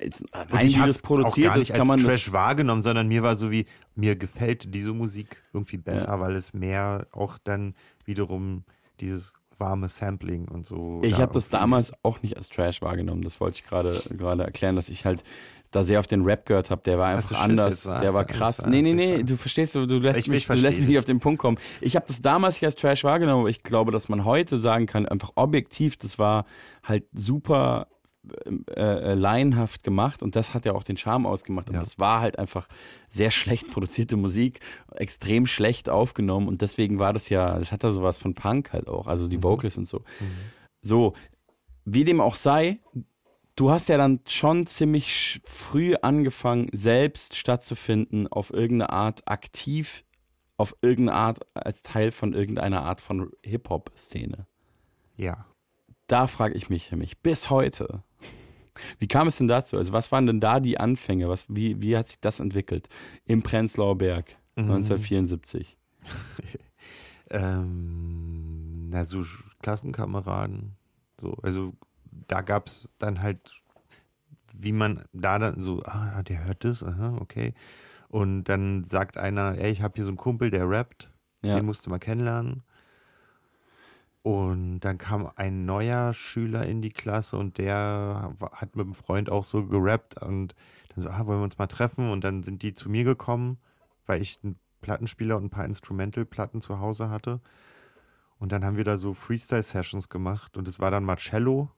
jetzt, Und rein ich wie das produziert ist, nicht kann als man Trash wahrgenommen, sondern mir war so wie, mir gefällt diese Musik irgendwie besser, weil es mehr auch dann wiederum dieses warme Sampling und so. Ich da habe das damals auch nicht als Trash wahrgenommen. Das wollte ich gerade gerade erklären, dass ich halt da sehr auf den Rap gehört habe. Der war einfach anders. Der war krass. Nee, nee, nee, du verstehst, du, du lässt Ich- mich, ich du lässt mich nicht auf den Punkt kommen. Ich habe das damals nicht als Trash wahrgenommen, aber ich glaube, dass man heute sagen kann, einfach objektiv, das war halt super äh, äh, laienhaft gemacht und das hat ja auch den Charme ausgemacht. Und Ja. das war halt einfach sehr schlecht produzierte Musik, extrem schlecht aufgenommen und deswegen war das ja, das hat da sowas von Punk halt auch, also die Vocals und so. So, wie dem auch sei, du hast ja dann schon ziemlich früh angefangen, selbst stattzufinden, auf irgendeine Art aktiv, auf irgendeine Art als Teil von irgendeiner Art von Hip-Hop-Szene. Ja. Da frage ich mich mich bis heute. Wie kam es denn dazu? Also, was waren denn da die Anfänge? Was, wie, wie hat sich das entwickelt? Im Prenzlauer Berg Mhm. 1974. [laughs] Ähm, na, so Klassenkameraden. So, also da gab es dann halt, wie man da dann so, ah, der hört das, aha, okay. Und dann sagt einer, ey, ich habe hier so einen Kumpel, der rappt, Ja. den musst du mal kennenlernen. Und dann kam ein neuer Schüler in die Klasse und der hat mit einem Freund auch so gerappt und dann so, ah, wollen wir uns mal treffen? Und dann sind die zu mir gekommen, weil ich einen Plattenspieler und ein paar Instrumental-Platten zu Hause hatte. Und dann haben wir da so Freestyle-Sessions gemacht und es war dann Marcello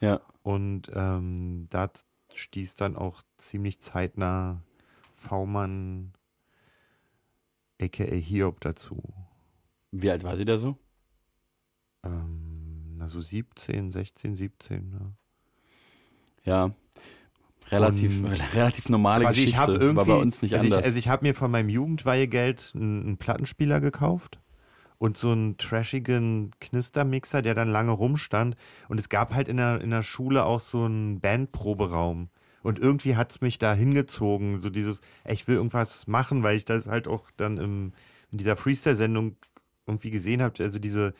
Ja. und ähm, da stieß dann auch ziemlich zeitnah V-Mann aka Hiob dazu. Wie alt war sie da so? Ähm, na so 17, 16, 17. Ne? Ja. Relativ, Und [laughs] relativ normale Geschichte. ich habe irgendwie, war bei uns nicht also anders. Ich, also ich habe mir von meinem Jugendweihegeld einen, einen Plattenspieler gekauft und so einen trashigen Knistermixer, der dann lange rumstand. Und es gab halt in der, in der Schule auch so einen Bandproberaum. Und irgendwie hat es mich da hingezogen, so dieses, ey, ich will irgendwas machen, weil ich das halt auch dann im, in dieser Freestyle-Sendung irgendwie gesehen habe, also diese,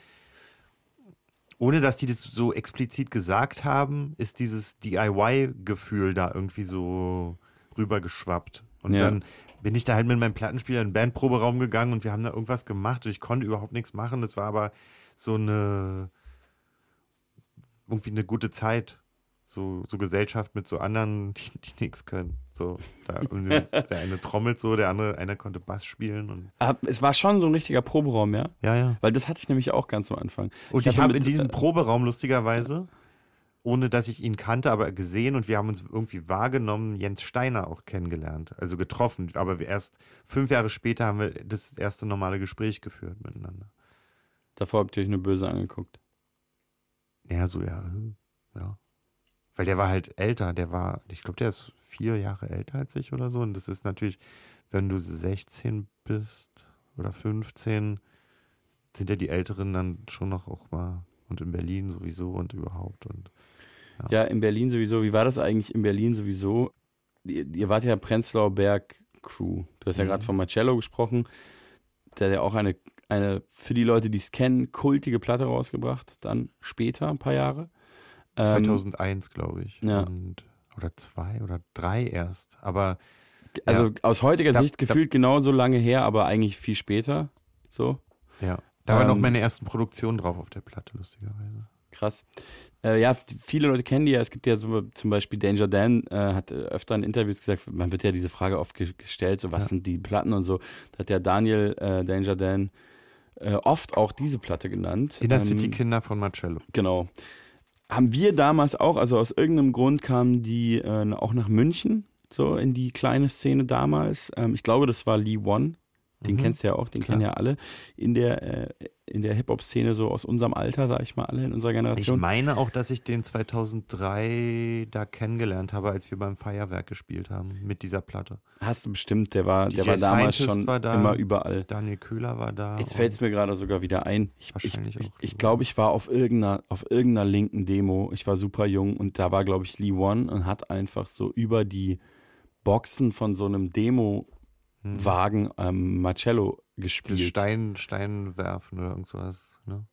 ohne dass die das so explizit gesagt haben, ist dieses DIY-Gefühl da irgendwie so rübergeschwappt. Und Ja. dann bin ich da halt mit meinem Plattenspieler in den Bandproberaum gegangen und wir haben da irgendwas gemacht und ich konnte überhaupt nichts machen. Das war aber so eine irgendwie eine gute Zeit. So, so Gesellschaft mit so anderen, [laughs] die, die nichts können. So, da, [laughs] der eine trommelt so, der andere, einer konnte Bass spielen und Aber es war schon so ein richtiger Proberaum, ja? ja, ja. Weil das hatte ich nämlich auch ganz am Anfang. Und ich, hatte habe in diesem Proberaum lustigerweise, ohne dass ich ihn kannte, aber gesehen und wir haben uns irgendwie wahrgenommen, Jens Steiner auch kennengelernt, also getroffen. Aber erst fünf Jahre später haben wir das erste normale Gespräch geführt miteinander. Davor habt ihr euch nur böse angeguckt. Ja, so, ja, ja. Weil der war halt älter, der war, ich glaube, der ist vier Jahre älter als ich oder so. Und das ist natürlich, wenn du 16 bist oder 15, sind ja die Älteren dann schon noch auch mal und in Berlin sowieso und überhaupt. Und Ja, in Berlin sowieso. Wie war das eigentlich in Berlin sowieso? Ihr, ihr wart ja Prenzlauer Berg Crew. Du hast ja Mhm. gerade von Marcello gesprochen. Der hat ja auch eine, eine, für die Leute, die es kennen, kultige Platte rausgebracht. Dann später, ein paar Jahre. Ähm, 2001, glaube ich. ja. Und, oder zwei oder drei erst. Aber also ja. aus heutiger Da- Sicht da- gefühlt genauso lange her, aber eigentlich viel später. So. ja, da war noch Ähm, meine ersten Produktionen drauf auf der Platte, lustigerweise. Krass. Äh, ja, viele Leute kennen die ja. Es gibt ja so, zum Beispiel Danger Dan, äh, hat äh, öfter in Interviews gesagt, man wird ja diese Frage oft ge gestellt, so was Ja. sind die Platten und so. Da hat ja Daniel äh, Danger Dan äh, oft auch diese Platte genannt. Inner Ähm, City Kinder von Marcello. Genau. Haben wir damals auch, also aus irgendeinem Grund kamen die äh, auch nach München, so in die kleine Szene damals. Ähm, ich glaube, das war Lee One. Den Mhm. kennst du ja auch, den Klar. kennen ja alle in der, äh, in der Hip-Hop-Szene so aus unserem Alter, sag ich mal, alle in unserer Ich Generation. meine auch, dass ich den 2003 da kennengelernt habe, als wir beim Feuerwerk gespielt haben mit dieser Platte. Hast du bestimmt, der war, der DJ war damals Scientist schon war da. immer überall. Daniel Köhler war da. Jetzt fällt es mir gerade sogar wieder ein. Ich, ich, Wahrscheinlich ich, auch. ich glaube, ich war auf irgendeiner, auf irgendeiner linken Demo. Ich war super jung und da war, glaube ich, Lee One und hat einfach so über die Boxen von so einem Demo-Wagen ähm, Marcello gespielt. Stein, Stein werfen oder irgend sowas. Ne?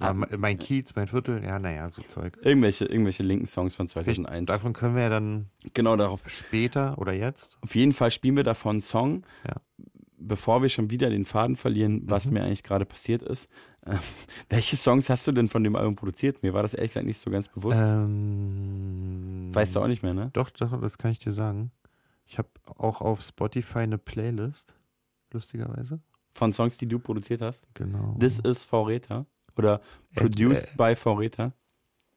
Ah. mein- Kiez, mein Viertel, ja, naja, so Zeug. Irgendwelche, irgendwelche linken Songs von Vielleicht 2001. Davon können wir ja dann Genau darauf. später oder jetzt. Auf jeden Fall spielen wir davon einen Song, Ja. bevor wir schon wieder den Faden verlieren, was Mhm. mir eigentlich gerade passiert ist. Ähm, [laughs] welche Songs hast du denn von dem Album produziert? Mir war das ehrlich gesagt nicht so ganz bewusst. Ähm, weißt du auch nicht mehr, ne? Doch, doch, das kann ich dir sagen. Ich habe auch auf Spotify eine Playlist, lustigerweise. Von Songs, die du produziert hast? Genau. This is Vorräter. Oder Äh, Produced äh. by Vorräter.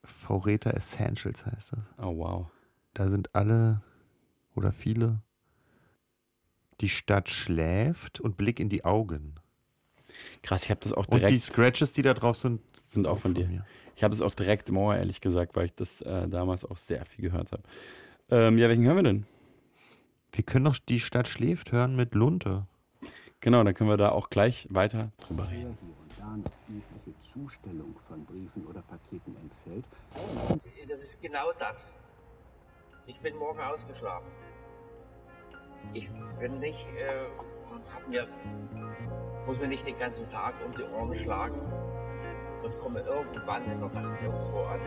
Vorräter Essentials heißt das. Oh, wow. Da sind alle oder viele. Die Stadt schläft und Blick in die Augen. Krass, ich habe das auch Und die direkt, Scratches, die da drauf sind, sind auch von dir. mir. Ich habe es auch direkt im Ohr, ehrlich gesagt, weil ich das äh, damals auch sehr viel gehört habe. Ähm, ja, welchen hören wir denn? Wir können doch die Stadt schläft hören mit Lunte. Genau, dann können wir da auch gleich weiter drüber reden. Zustellung von Briefen oder Paketen entfällt, Das ist genau das. Ich bin morgen ausgeschlafen. Ich bin nicht, äh, hab mir, muss mir nicht den ganzen Tag um die Ohren schlagen und komme irgendwann in der Nacht irgendwo an.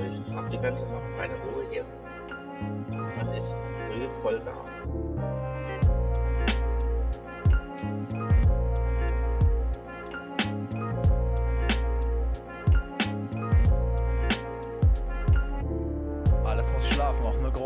Also ich habe die ganze Nacht meine Ruhe hier. Man ist früh voll da.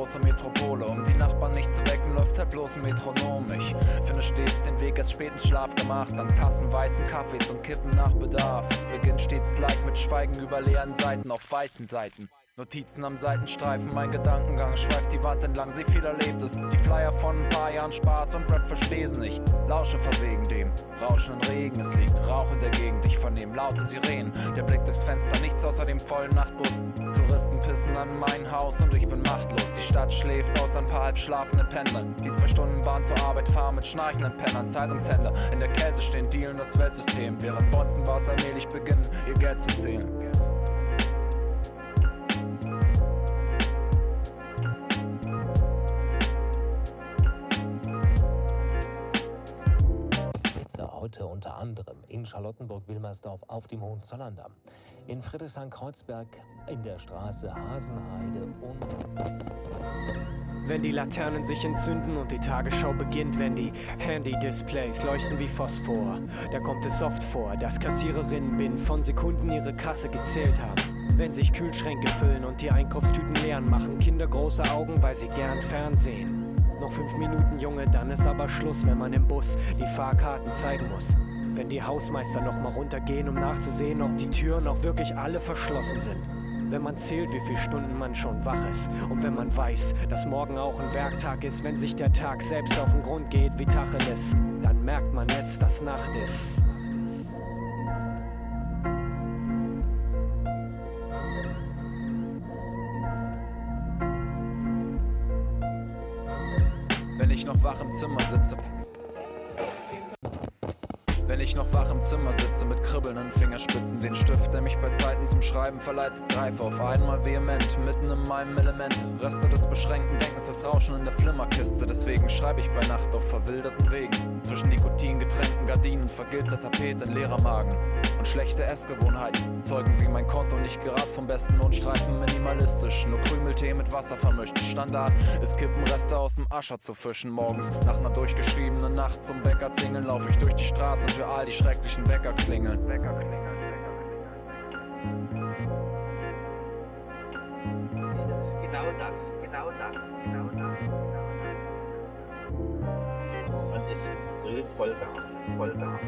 Große Metropole. Um die Nachbarn nicht zu wecken, läuft halt bloß ein Metronom. Ich finde stets den Weg erst spät ins Schlaf gemacht. An Tassen weißen Kaffees und Kippen nach Bedarf. Es beginnt stets gleich mit Schweigen über leeren Seiten auf weißen Seiten. Notizen am Seitenstreifen, mein Gedankengang schweift die Wand entlang, sie viel Erlebtes. Die Flyer von ein paar Jahren Spaß und Rap für Spesen. Ich lausche verwegen dem rauschenden Regen. Es liegt Rauch in der Gegend, ich vernehme laute Sirenen. Der Blick durchs Fenster, nichts außer dem vollen Nachtbus. Touristen pissen an mein Haus und ich bin machtlos. Die Stadt schläft aus ein paar halb schlafenden Pendlern. Die zwei Stunden Bahn zur Arbeit fahren mit schnarchenden Pennern. Zeitungshändler in der Kälte stehen, dealen das Weltsystem. Während Bonzenbars allmählich beginnen, ihr Geld zu zählen. Geld zu zählen. Heute unter anderem in Charlottenburg-Wilmersdorf auf dem Hohenzollerndamm, in Friedrichshain-Kreuzberg, in der Straße Hasenheide und Wenn die Laternen sich entzünden und die Tagesschau beginnt, wenn die Handy-Displays leuchten wie Phosphor, da kommt es oft vor, dass Kassiererinnen binnen von Sekunden ihre Kasse gezählt haben. Wenn sich Kühlschränke füllen und die Einkaufstüten leeren, machen Kinder große Augen, weil sie gern Fernsehen. Noch fünf Minuten, Junge, dann ist aber Schluss, wenn man im Bus die Fahrkarten zeigen muss. Wenn die Hausmeister noch mal runtergehen, um nachzusehen, ob die Türen auch wirklich alle verschlossen sind. Wenn man zählt, wie viele Stunden man schon wach ist. Und wenn man weiß, dass morgen auch ein Werktag ist, wenn sich der Tag selbst auf den Grund geht wie Tacheles, dann merkt man es, dass Nacht ist. Ich noch wach im Zimmer sitze. Wenn ich noch wach im Zimmer sitze mit kribbelnden Fingerspitzen, den Stift, der mich bei Zeiten zum Schreiben verleitet, greife auf einmal vehement, mitten in meinem Element. Reste des beschränkten Denkens, das Rauschen in der Flimmerkiste. Deswegen schreibe ich bei Nacht auf verwilderten Wegen. Zwischen Nikotingetränken, Gardinen, vergilbter Tapete, in leerer Magen. Und schlechte Essgewohnheiten zeugen, wie mein Konto nicht gerade vom besten Lohnstreifen minimalistisch. Nur Krümeltee mit Wasser vermischt. Standard ist Kippenreste aus dem Ascher zu fischen. Morgens nach einer durchgeschriebenen Nacht zum Bäcker klingeln, laufe ich durch die Straße und höre all die schrecklichen Wecker klingeln. Wecker klingeln. Das ist genau das, genau das, genau das. Ist früh voll da, voll da,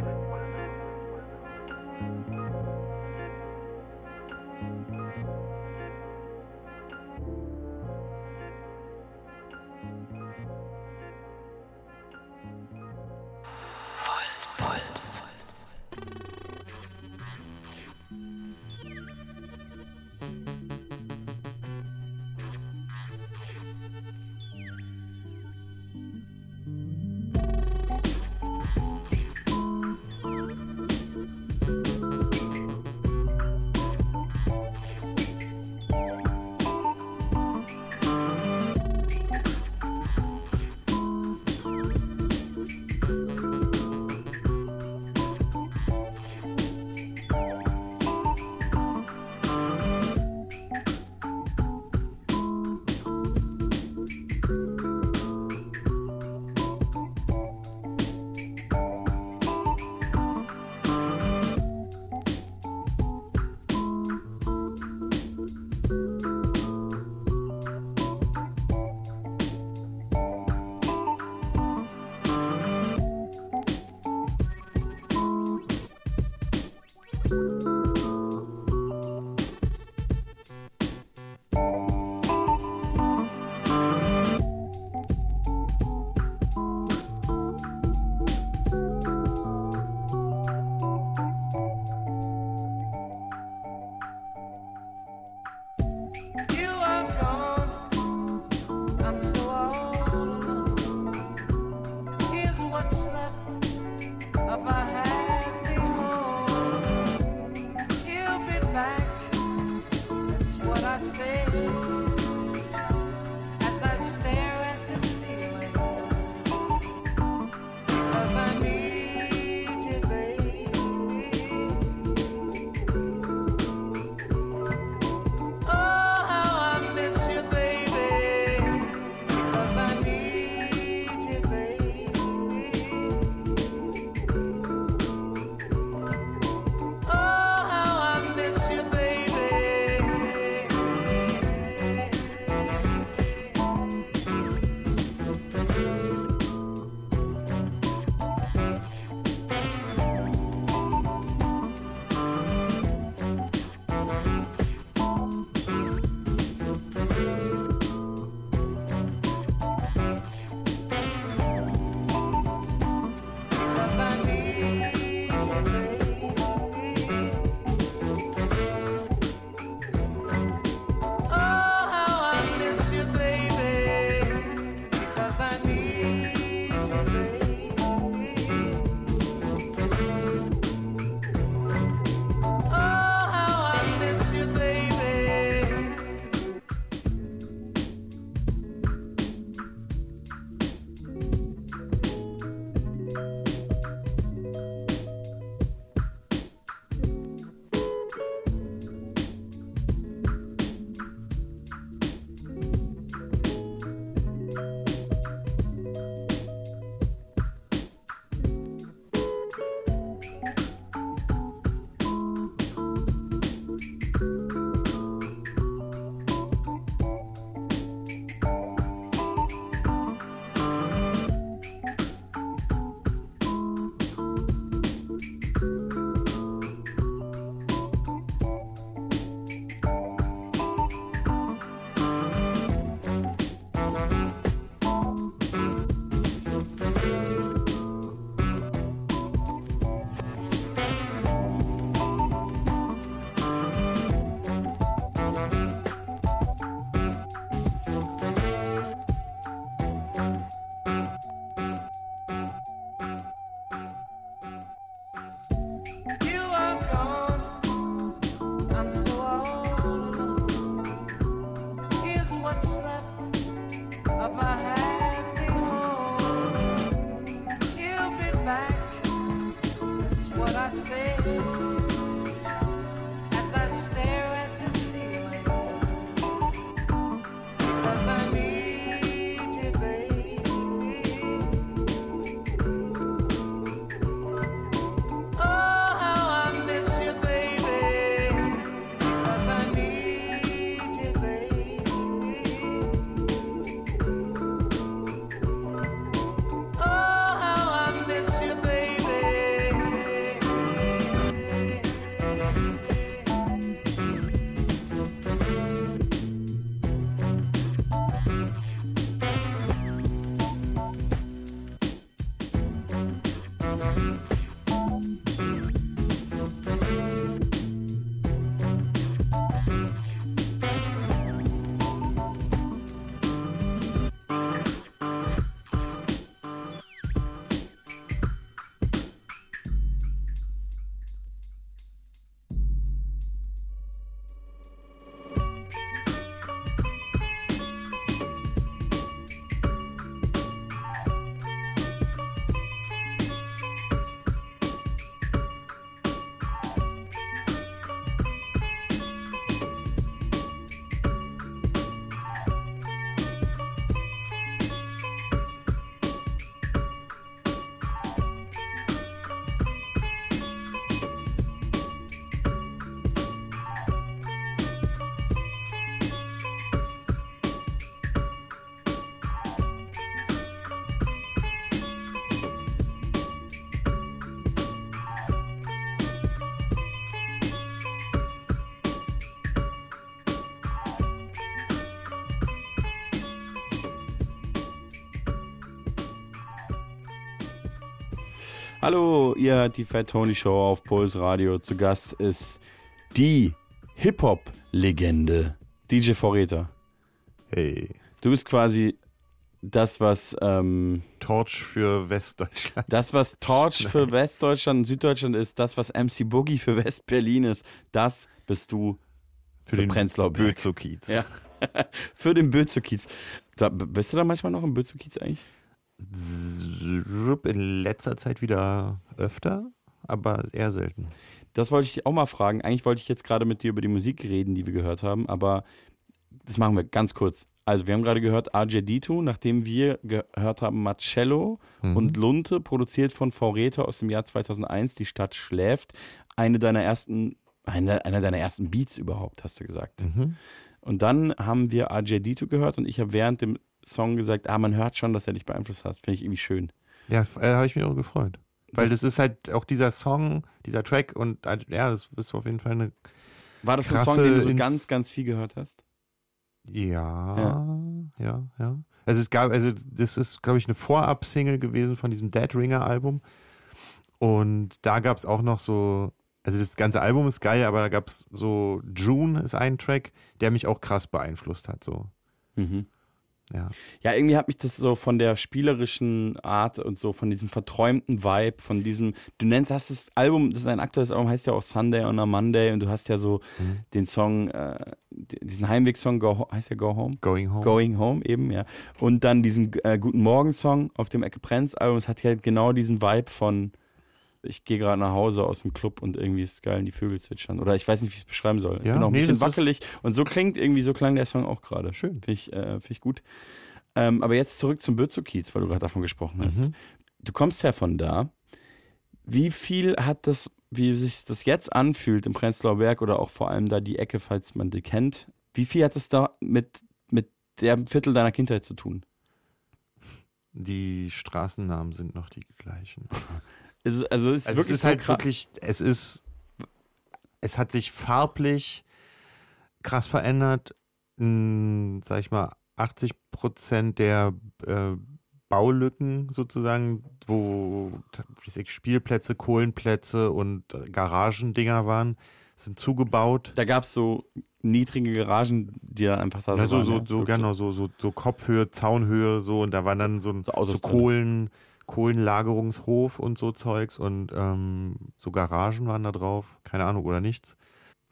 Hallo, ihr hört die Fat Tony Show auf Puls Radio. Zu Gast ist die Hip-Hop-Legende DJ Vorräter. Hey. Du bist quasi das, was ähm, Torch für Westdeutschland. Das, was Torch für Westdeutschland und Süddeutschland ist, das, was MC Boogie für West-Berlin ist, das bist du Für den Prenzlauer. Bözow-Kiez. Ja. [laughs] für den Bözow-Kiez. Bist du da manchmal noch im Bözow-Kiez eigentlich? In letzter Zeit wieder öfter, aber eher selten. Das wollte ich auch mal fragen. Eigentlich wollte ich jetzt gerade mit dir über die Musik reden, die wir gehört haben, aber das machen wir ganz kurz. Also, wir haben gerade gehört RJD2, nachdem wir gehört haben Marcello Mhm. und Lunte, produziert von V. Rether aus dem Jahr 2001, Die Stadt schläft. Eine deiner ersten, eine, einer deiner ersten Beats überhaupt, hast du gesagt. Mhm. Und dann haben wir RJD2 gehört und ich habe während dem Song gesagt, ah, man hört schon, dass er dich beeinflusst hat. Finde ich irgendwie schön. Ja, äh, habe ich mich auch gefreut. Weil Das- das, ist halt auch dieser Song, dieser Track und äh, ja, das ist auf jeden Fall eine. War das ein Song, den du so ganz, ganz viel gehört hast? Ja, ja, ja, Also es gab, also das ist, glaube ich, eine Vorab-Single gewesen von diesem Dead Ringer Album. Und da gab es auch noch so, also das ganze Album ist geil, aber da gab es so June ist ein Track, der mich auch krass beeinflusst hat. So. Mhm. Ja. Ja, irgendwie hat mich das so von der spielerischen Art und so, von diesem verträumten Vibe, von diesem, du nennst, hast das Album, das ist ein aktuelles Album, heißt ja auch Sunday on a Monday und du hast ja so Mhm. den Song, äh, diesen Heimweg-Song, heißt ja Go Home? Going Home. Going Home eben, ja. Und dann diesen äh, Guten Morgen-Song auf dem Ecke Prenz-Album, es hat ja genau diesen Vibe von, ich gehe gerade nach Hause aus dem Club und irgendwie ist es geil die Vögel zwitschern. Oder ich weiß nicht, wie ich es beschreiben soll. Ich Ja, bin auch ein nee, bisschen das wackelig. Und so klingt irgendwie, so klang der Song auch gerade. Schön. Finde ich, äh, find ich gut. Ähm, aber jetzt zurück zum Bözow-Kiez, weil du gerade davon gesprochen hast. Mhm. Du kommst ja von da. Wie viel hat das, wie sich das jetzt anfühlt im Prenzlauer Berg oder auch vor allem da die Ecke, falls man die kennt, wie viel hat es da mit, mit der Viertel deiner Kindheit zu tun? Die Straßennamen sind noch die gleichen. [laughs] Es- also es ist Also es ist so halt krass. wirklich, es ist, es hat sich farblich krass verändert. Hm, sag ich mal, 80 Prozent der äh, Baulücken sozusagen, wo ich, Spielplätze, Kohlenplätze und Garagendinger waren, sind zugebaut. Da gab es so niedrige Garagen, die dann einfach da Ja, so, waren, so, ja. so, genau, so, so, so Kopfhöhe, Zaunhöhe, so, und da waren dann so, ein- so, Autos drin. Kohlen, Kohlenlagerungshof und so Zeugs und ähm, so Garagen waren da drauf, keine Ahnung, oder nichts.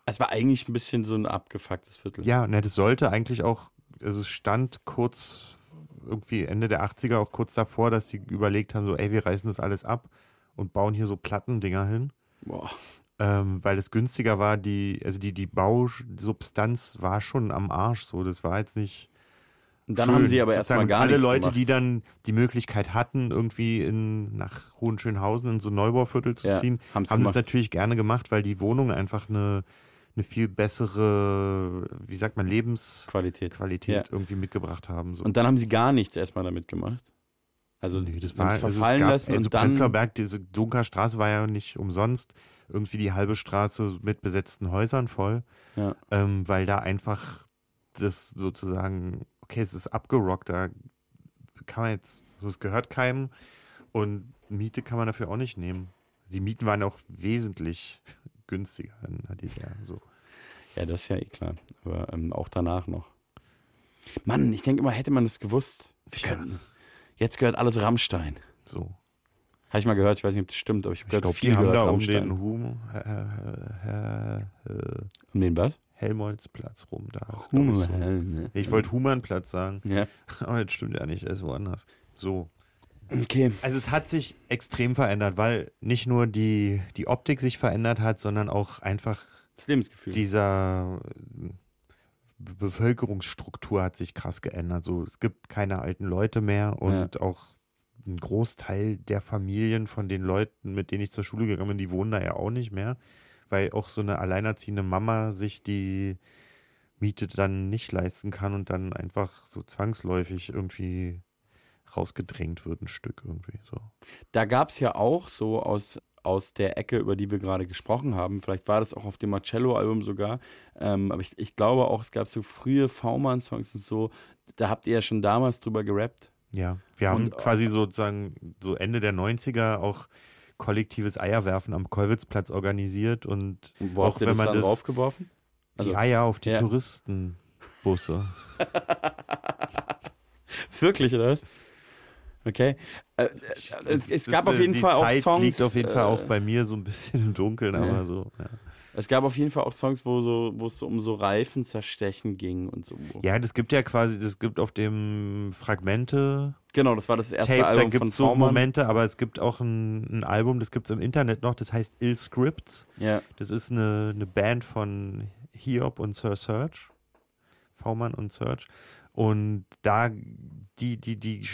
Es war eigentlich ein bisschen so ein abgefucktes Viertel. Ja, ne, das sollte eigentlich auch, also es stand kurz, irgendwie Ende der 80er, auch kurz davor, dass die überlegt haben, so, ey, wir reißen das alles ab und bauen hier so Plattendinger hin. Boah. Ähm, weil es günstiger war, die, also die, die Bausubstanz war schon am Arsch, so, das war jetzt nicht. Und dann schön. haben sie aber erstmal gar Alle nichts Leute, gemacht. die dann die Möglichkeit hatten, irgendwie in, nach Hohenschönhausen in so ein Neubauviertel zu Ja, ziehen, haben das gemacht. natürlich gerne gemacht, weil die Wohnung einfach eine, eine viel bessere, wie sagt man, Lebensqualität Qualität. Ja. irgendwie mitgebracht haben. So. Und dann haben sie gar nichts erstmal damit gemacht. Also Nee, das war also verfallen gab, lassen also und dann Prenzlauer Berg, diese Dunkerstraße war ja nicht umsonst irgendwie die halbe Straße mit besetzten Häusern voll, Ja. ähm, weil da einfach das sozusagen, okay, es ist abgerockt, da kann man jetzt, so es gehört keinem und Miete kann man dafür auch nicht nehmen. Die Mieten waren auch wesentlich [laughs] günstiger in der DDR. So. Ja, das ist ja eh klar. Aber ähm, auch danach noch. Mann, ich denke immer, hätte man das gewusst. Wir könnten. Jetzt gehört alles Rammstein. So. Habe ich mal gehört, ich weiß nicht, ob das stimmt, aber ich habe gehört, glaube, viel die haben gehört da um Rammstein. den Hum, äh, äh, äh, Um den was? Helmholtzplatz rum. Da ist, glaub ich, so. Human. Ich wollte Humannplatz sagen, Ja. [laughs] aber das stimmt ja nicht, er ist woanders. So. Okay. Also es hat sich extrem verändert, weil nicht nur die, die Optik sich verändert hat, sondern auch einfach Das Lebensgefühl. dieser Be- Bevölkerungsstruktur hat sich krass geändert. So, es gibt keine alten Leute mehr und auch ein Großteil der Familien von den Leuten, mit denen ich zur Schule gegangen bin, die wohnen da ja auch nicht mehr, weil auch so eine alleinerziehende Mama sich die Miete dann nicht leisten kann und dann einfach so zwangsläufig irgendwie rausgedrängt wird, ein Stück irgendwie so. Da gab es ja auch so aus, aus der Ecke, über die wir gerade gesprochen haben, vielleicht war das auch auf dem Marcello-Album sogar, ähm, aber ich, ich glaube auch, es gab so frühe V-Mann-Songs und so, da habt ihr ja schon damals drüber gerappt. Ja, wir haben Und- quasi sozusagen so Ende der 90er auch kollektives Eierwerfen am Kollwitzplatz organisiert und Wo habt ihr das dann draufgeworfen? Also- die Eier auf die Ja. Touristenbusse. [laughs] Wirklich, oder was? Okay. Äh, äh, es, es Das gab ist, auf äh, jeden Fall auch Zeit Songs. liegt auf jeden Fall auch äh, bei mir so ein bisschen im Dunkeln, Ja. aber so. Ja. Es gab auf jeden Fall auch Songs, wo, so, wo es so um so Reifen zerstechen ging und so. Ja, das gibt ja quasi, das gibt auf dem Fragmente. Genau, das war das erste Tape, Album da gibt von es so. Momente, aber es gibt auch ein, ein Album, das gibt es im Internet noch, das heißt Ill Scripts. Ja. Das ist eine, eine Band von Hiob und Sir Search. V-Mann und Search. Und da, die, die, die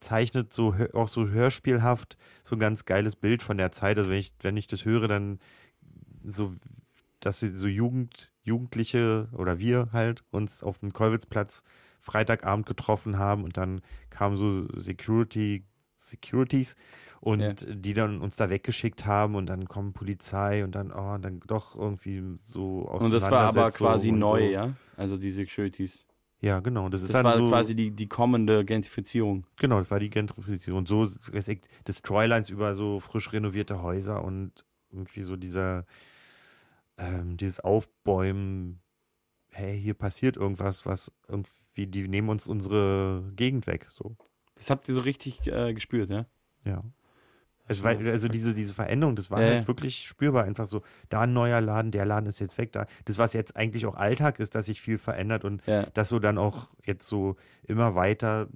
zeichnet so auch so hörspielhaft so ein ganz geiles Bild von der Zeit. Also wenn ich, wenn ich das höre, dann so, dass sie so Jugend, Jugendliche oder wir halt uns auf dem Kollwitzplatz Freitagabend getroffen haben und dann kamen so Security, Securities und die dann uns da weggeschickt haben und dann kommt Polizei und dann, oh, dann doch irgendwie so Und das war aber quasi neu, so. ja? Also die Securities. Ja, genau. Das, Das, ist dann war so, quasi die, die kommende Gentrifizierung. Genau, das war die Gentrifizierung. Und so das Troylines über so frisch renovierte Häuser und irgendwie so dieser, ähm, dieses Aufbäumen, hey, hier passiert irgendwas, was irgendwie, die nehmen uns unsere Gegend weg. So. Das habt ihr so richtig äh, gespürt, ja? Ja. Es war, also diese, diese Veränderung, das war Ja, halt wirklich spürbar. Einfach so, da ein neuer Laden, der Laden ist jetzt weg. Da, das, was jetzt eigentlich auch Alltag ist, dass sich viel verändert und Ja. dass so dann auch jetzt so immer weiter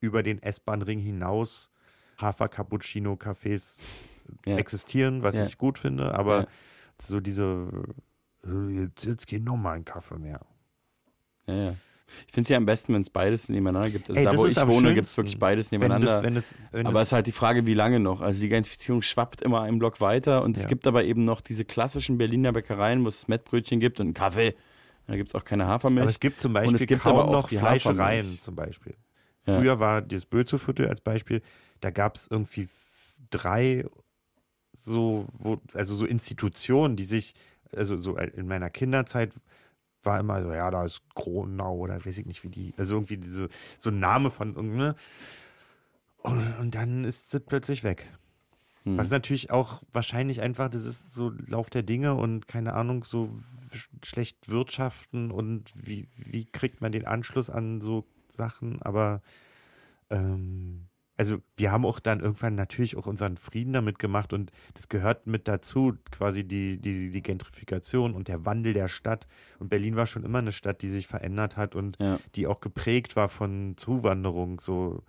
über den S-Bahn-Ring hinaus Hafer-Cappuccino-Cafés Ja. existieren, was ich gut finde. Aber. So diese, äh, jetzt, jetzt kein normalen Kaffee mehr. Ja, ja. Ich finde es ja am besten, wenn es beides nebeneinander gibt. Also Ey, da, das wo ich wohne, gibt es wirklich beides Wenn nebeneinander. das- wenn es- wenn aber es- es ist halt die Frage, wie lange noch. Also die Gentrifizierung schwappt immer einen Block weiter und es Ja. gibt aber eben noch diese klassischen Berliner Bäckereien, wo es Mettbrötchen gibt und Kaffee. Da gibt es auch keine Hafermilch. Aber es gibt zum und Beispiel es gibt kaum aber auch noch die Fleischereien zum Beispiel. Ja. Früher war das Bözoviertel als Beispiel, da gab es irgendwie drei so, wo, also so Institutionen, die sich, also so in meiner Kinderzeit war immer so, ja, da ist Kronau oder weiß ich nicht, wie die, also irgendwie diese, so ein Name von irgendeine. Und, und dann ist es plötzlich weg. Hm. Was natürlich auch wahrscheinlich einfach, das ist so Lauf der Dinge und keine Ahnung, so sch schlecht wirtschaften und wie, wie kriegt man den Anschluss an so Sachen, aber ähm, also wir haben auch dann irgendwann natürlich auch unseren Frieden damit gemacht und das gehört mit dazu, quasi die, die, die Gentrifikation und der Wandel der Stadt. Und Berlin war schon immer eine Stadt, die sich verändert hat und Ja. die auch geprägt war von Zuwanderung. So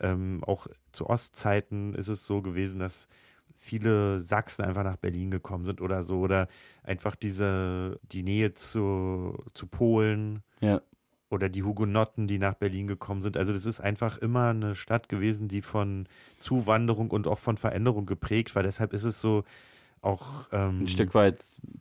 ähm, auch zu Ostzeiten ist es so gewesen, dass viele Sachsen einfach nach Berlin gekommen sind oder so oder einfach diese die Nähe zu, zu Polen Ja. Oder die Hugenotten, die nach Berlin gekommen sind. Also das ist einfach immer eine Stadt gewesen, die von Zuwanderung und auch von Veränderung geprägt war. Deshalb ist es so auch ähm, Ein Stück weit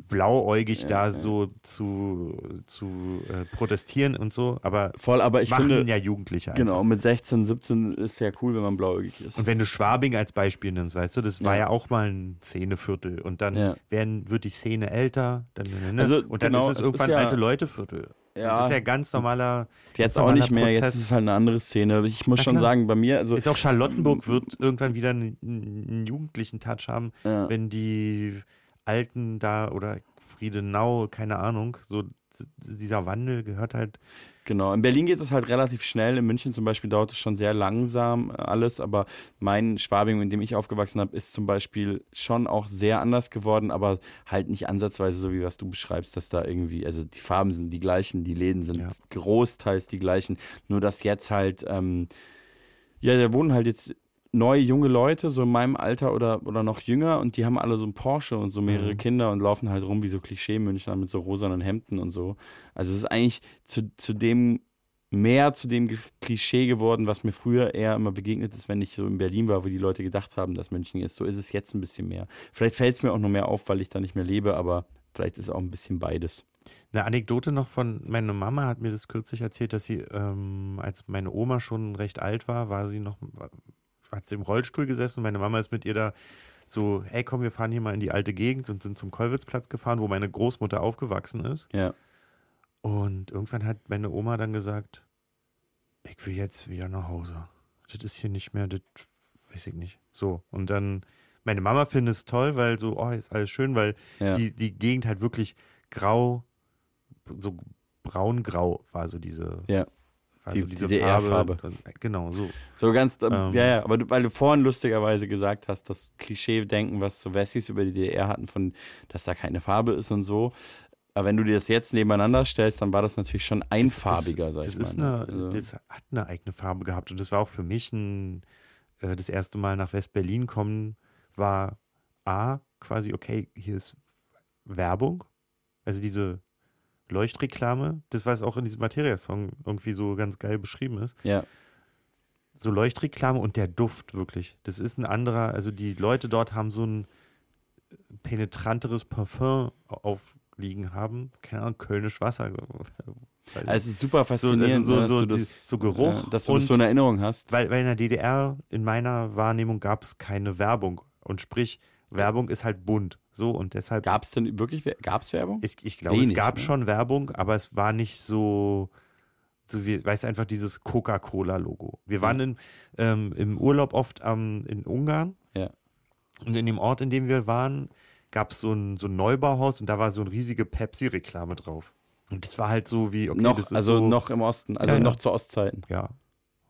blauäugig Ja, da ja. so zu, zu äh, protestieren und so. Aber voll, aber ich machen finde. ja Jugendliche einfach. Genau, mit 16, 17 ist ja cool, wenn man blauäugig ist. Und wenn du Schwabing als Beispiel nimmst, weißt du, das war Ja. ja auch mal ein Szeneviertel. Und dann werden, wird die Szene älter, dann, ne, Also, und dann genau, ist es es irgendwann ist alte Leute-Viertel. Ja. Das ist ja ganz normaler. Jetzt auch nicht mehr, jetzt Prozess. ist es halt eine andere Szene. Ich muss Na schon klar. sagen, bei mir, also. Ist auch Charlottenburg wird irgendwann wieder einen, einen jugendlichen Touch haben, Ja. wenn die Alten da oder Friedenau, keine Ahnung, so dieser Wandel gehört halt. Genau, in Berlin geht es halt relativ schnell. In München zum Beispiel dauert es schon sehr langsam äh, alles, aber mein Schwabing, in dem ich aufgewachsen habe, ist zum Beispiel schon auch sehr anders geworden, aber halt nicht ansatzweise so, wie was du beschreibst, dass da irgendwie, also die Farben sind die gleichen, die Läden sind Ja. großteils die gleichen, nur dass jetzt halt, ähm, ja, da wohnen halt jetzt neue junge Leute, so in meinem Alter oder, oder noch jünger und die haben alle so ein Porsche und so mehrere Mhm. Kinder und laufen halt rum wie so Klischee-Münchner mit so rosanen Hemden und so. Also es ist eigentlich zu, zu dem mehr zu dem Klischee geworden, was mir früher eher immer begegnet ist, wenn ich so in Berlin war, wo die Leute gedacht haben, dass München ist. So ist es jetzt ein bisschen mehr. Vielleicht fällt es mir auch noch mehr auf, weil ich da nicht mehr lebe, aber vielleicht ist auch ein bisschen beides. Eine Anekdote noch von, meine Mama hat mir das kürzlich erzählt, dass sie, ähm, als meine Oma schon recht alt war, war sie noch, hat sie im Rollstuhl gesessen und meine Mama ist mit ihr da so, hey komm, wir fahren hier mal in die alte Gegend und sind zum Kollwitzplatz gefahren, wo meine Großmutter aufgewachsen ist. Ja. Und irgendwann hat meine Oma dann gesagt, ich will jetzt wieder nach Hause. Das ist hier nicht mehr, das weiß ich nicht. So. Und dann Meine Mama findet es toll, weil so, oh, ist alles schön, weil Ja. die, die Gegend halt wirklich grau, so braun-grau war so diese, Ja. War Die- diese die Farbe. DDR-Farbe. Genau, so. So ganz, ähm, Ähm. ja, ja, aber du, weil du vorhin lustigerweise gesagt hast, das Klischee-Denken, was so Wessis über die DDR hatten, von, dass da keine Farbe ist und so. Aber wenn du dir das jetzt nebeneinander stellst, dann war das natürlich schon einfarbiger, sag das ich ist mal. eine, ne? Also, Das hat eine eigene Farbe gehabt und das war auch für mich ein, äh, das erste Mal nach West-Berlin kommen, war A, quasi, okay, hier ist Werbung, also diese Leuchtreklame, das was auch in diesem Materia-Song irgendwie so ganz geil beschrieben ist. Ja. So Leuchtreklame und der Duft wirklich. Das ist ein anderer, also die Leute dort haben so ein penetranteres Parfum aufliegen haben. Keine Ahnung, Kölnisch Wasser. Also es ist super faszinierend, so, ne, so, dass so, du das- so Geruch. ja, dass du das so in Erinnerung hast. Weil, weil in der DDR, in meiner Wahrnehmung, gab es keine Werbung. Und sprich, Werbung ist halt bunt. So und deshalb. Gab es denn wirklich gab's Werbung? Ich, ich glaube, es gab ne? schon Werbung, aber es war nicht so, so wie, weißt du, einfach dieses Coca-Cola-Logo. Wir waren in, ähm, im Urlaub oft am, in Ungarn. Ja. Und in dem Ort, in dem wir waren, gab es so ein, so ein Neubauhaus und da war so eine riesige Pepsi-Reklame drauf. Und das war halt so wie, okay, noch, das ist also so, noch im Osten, also Ja, ja. noch zu Ostzeiten. Ja.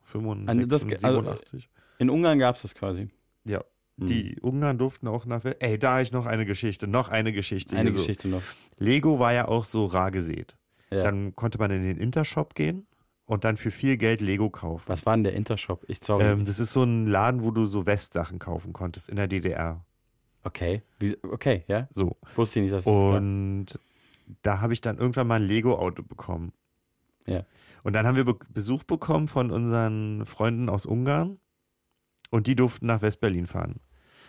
65, Also das, also 87. in Ungarn gab es das quasi. Ja. Hm. Die Ungarn durften auch nach. Ey, da habe ich noch eine Geschichte, noch eine Geschichte. Eine so. Geschichte noch. Lego war ja auch so rar gesät. Ja. Dann konnte man in den Intershop gehen und dann für viel Geld Lego kaufen. Was war denn der Intershop? Ich sorry. Ähm, das ist so ein Laden, wo du so Westsachen kaufen konntest in der DDR. okay. Wie, okay, ja. So. Wusste ich nicht, dass es das. Und da habe ich dann irgendwann mal ein Lego-Auto bekommen. Ja. Und dann haben wir Be Besuch bekommen von unseren Freunden aus Ungarn und die durften nach West-Berlin fahren.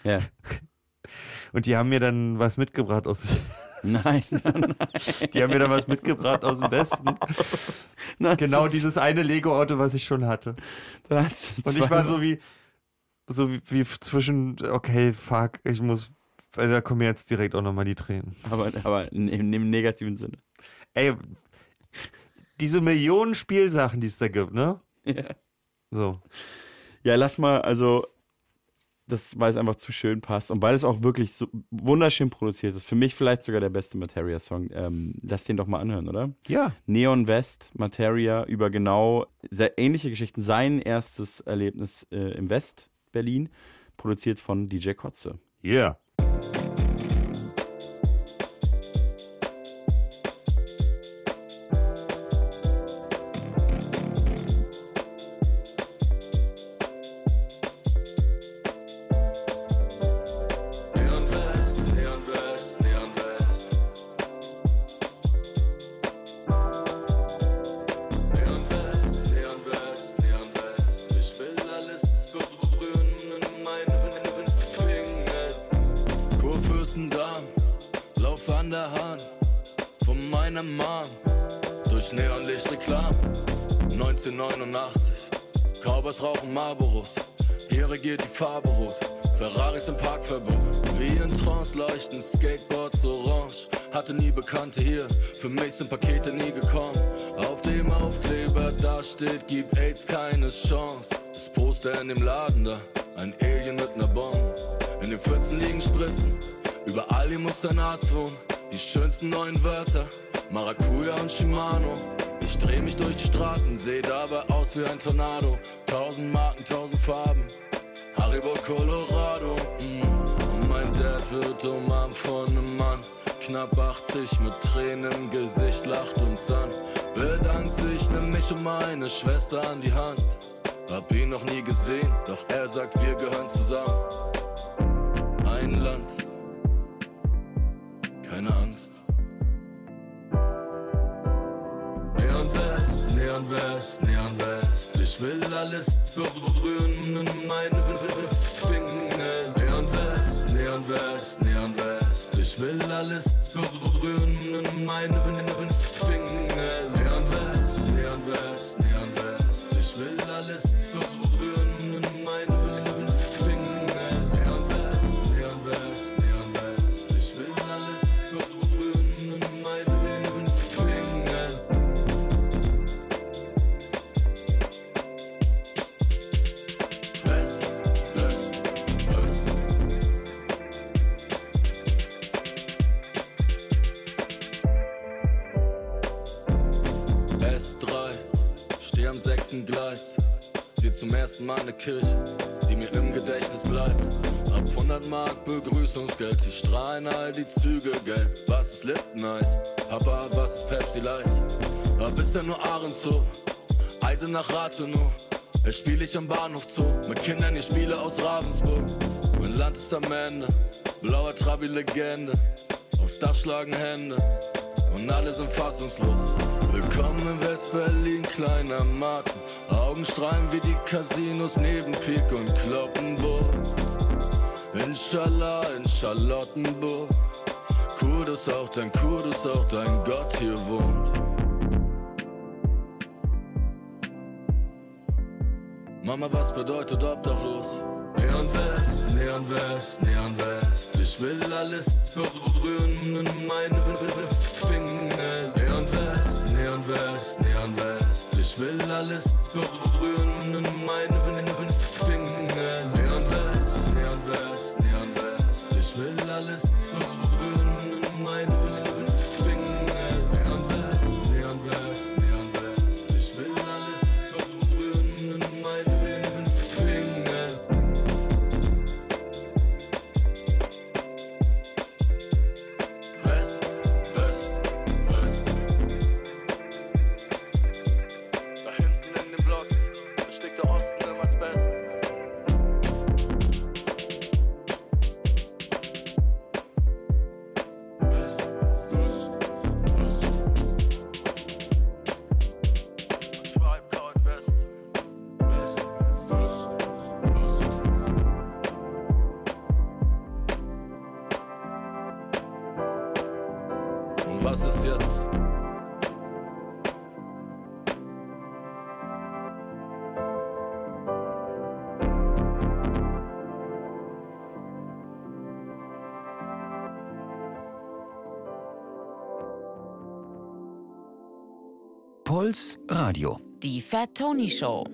Ja. [laughs] Und die haben mir dann was mitgebracht aus. [laughs] Nein, nein. Die haben mir dann was mitgebracht aus dem Westen. [laughs] genau dieses eine Lego-Auto, was ich schon hatte. Und ich war so wie, so wie, wie zwischen, okay, fuck, ich muss, also da kommen mir jetzt direkt auch nochmal die Tränen. Aber, aber in, in, im negativen Sinne. Ey, diese Millionen Spielsachen, die es da gibt, ne? Ja. So. Ja, lass mal, also, das, weil es einfach zu schön passt und weil es auch wirklich so wunderschön produziert ist. Für mich vielleicht sogar der beste Materia-Song. Ähm, lass den doch mal anhören, oder? Ja. Neon West, Materia, über genau sehr ähnliche Geschichten. Sein erstes Erlebnis äh, im West Berlin, produziert von DJ Kotze. Yeah. Da steht, gib AIDS keine Chance. Das Poster in dem Laden da, ein Alien mit ner Bombe. In den Pfützen liegen Spritzen, überall hier muss ein Arzt wohnen. Die schönsten neuen Wörter, Maracuja und Shimano. Ich dreh mich durch die Straßen, seh dabei aus wie ein Tornado. Tausend Marken, tausend Farben, Haribo Colorado. Mm. Und mein Dad wird umarmt von einem Mann. Knapp 80 mit Tränen im Gesicht, lacht uns an. Bedankt sich, nimm mich und meine Schwester an die Hand. Hab ihn noch nie gesehen, doch er sagt, wir gehören zusammen. Ein Land, keine Angst. Neon West, Neon West, Neon West. Ich will alles berühren in meine Finger. Neon West, Neon West, Neon West. Ich will alles berühren in meine Finger. Zum ersten Mal eine Kirche, die mir im Gedächtnis bleibt. Ab 100 Mark Begrüßungsgeld, die strahlen all die Züge gelb. Was ist Lipton-Eis? Papa, was ist Pepsi Light? Hab ist ja nur Ahrenshof, Eisen nach Rathenow. Es spiel ich am Bahnhof Zoo, mit Kindern die Spiele aus Ravensburg. Mein Land ist am Ende, blauer Trabi-Legende. Aufs Dach schlagen Hände und alle sind fassungslos. Willkommen in West-Berlin, kleiner Marken. Augen strahlen wie die Casinos neben Pik und Kloppenburg. Inshallah in Charlottenburg. Dass auch dein dass auch dein Gott hier wohnt. Mama, was bedeutet obdachlos? Neon West, Neon West, Neon West. Ich will alles berühren in meine Finger. West, Neon West. Ich will alles berühren in meine Puls Radio. Die Fat Tony Show.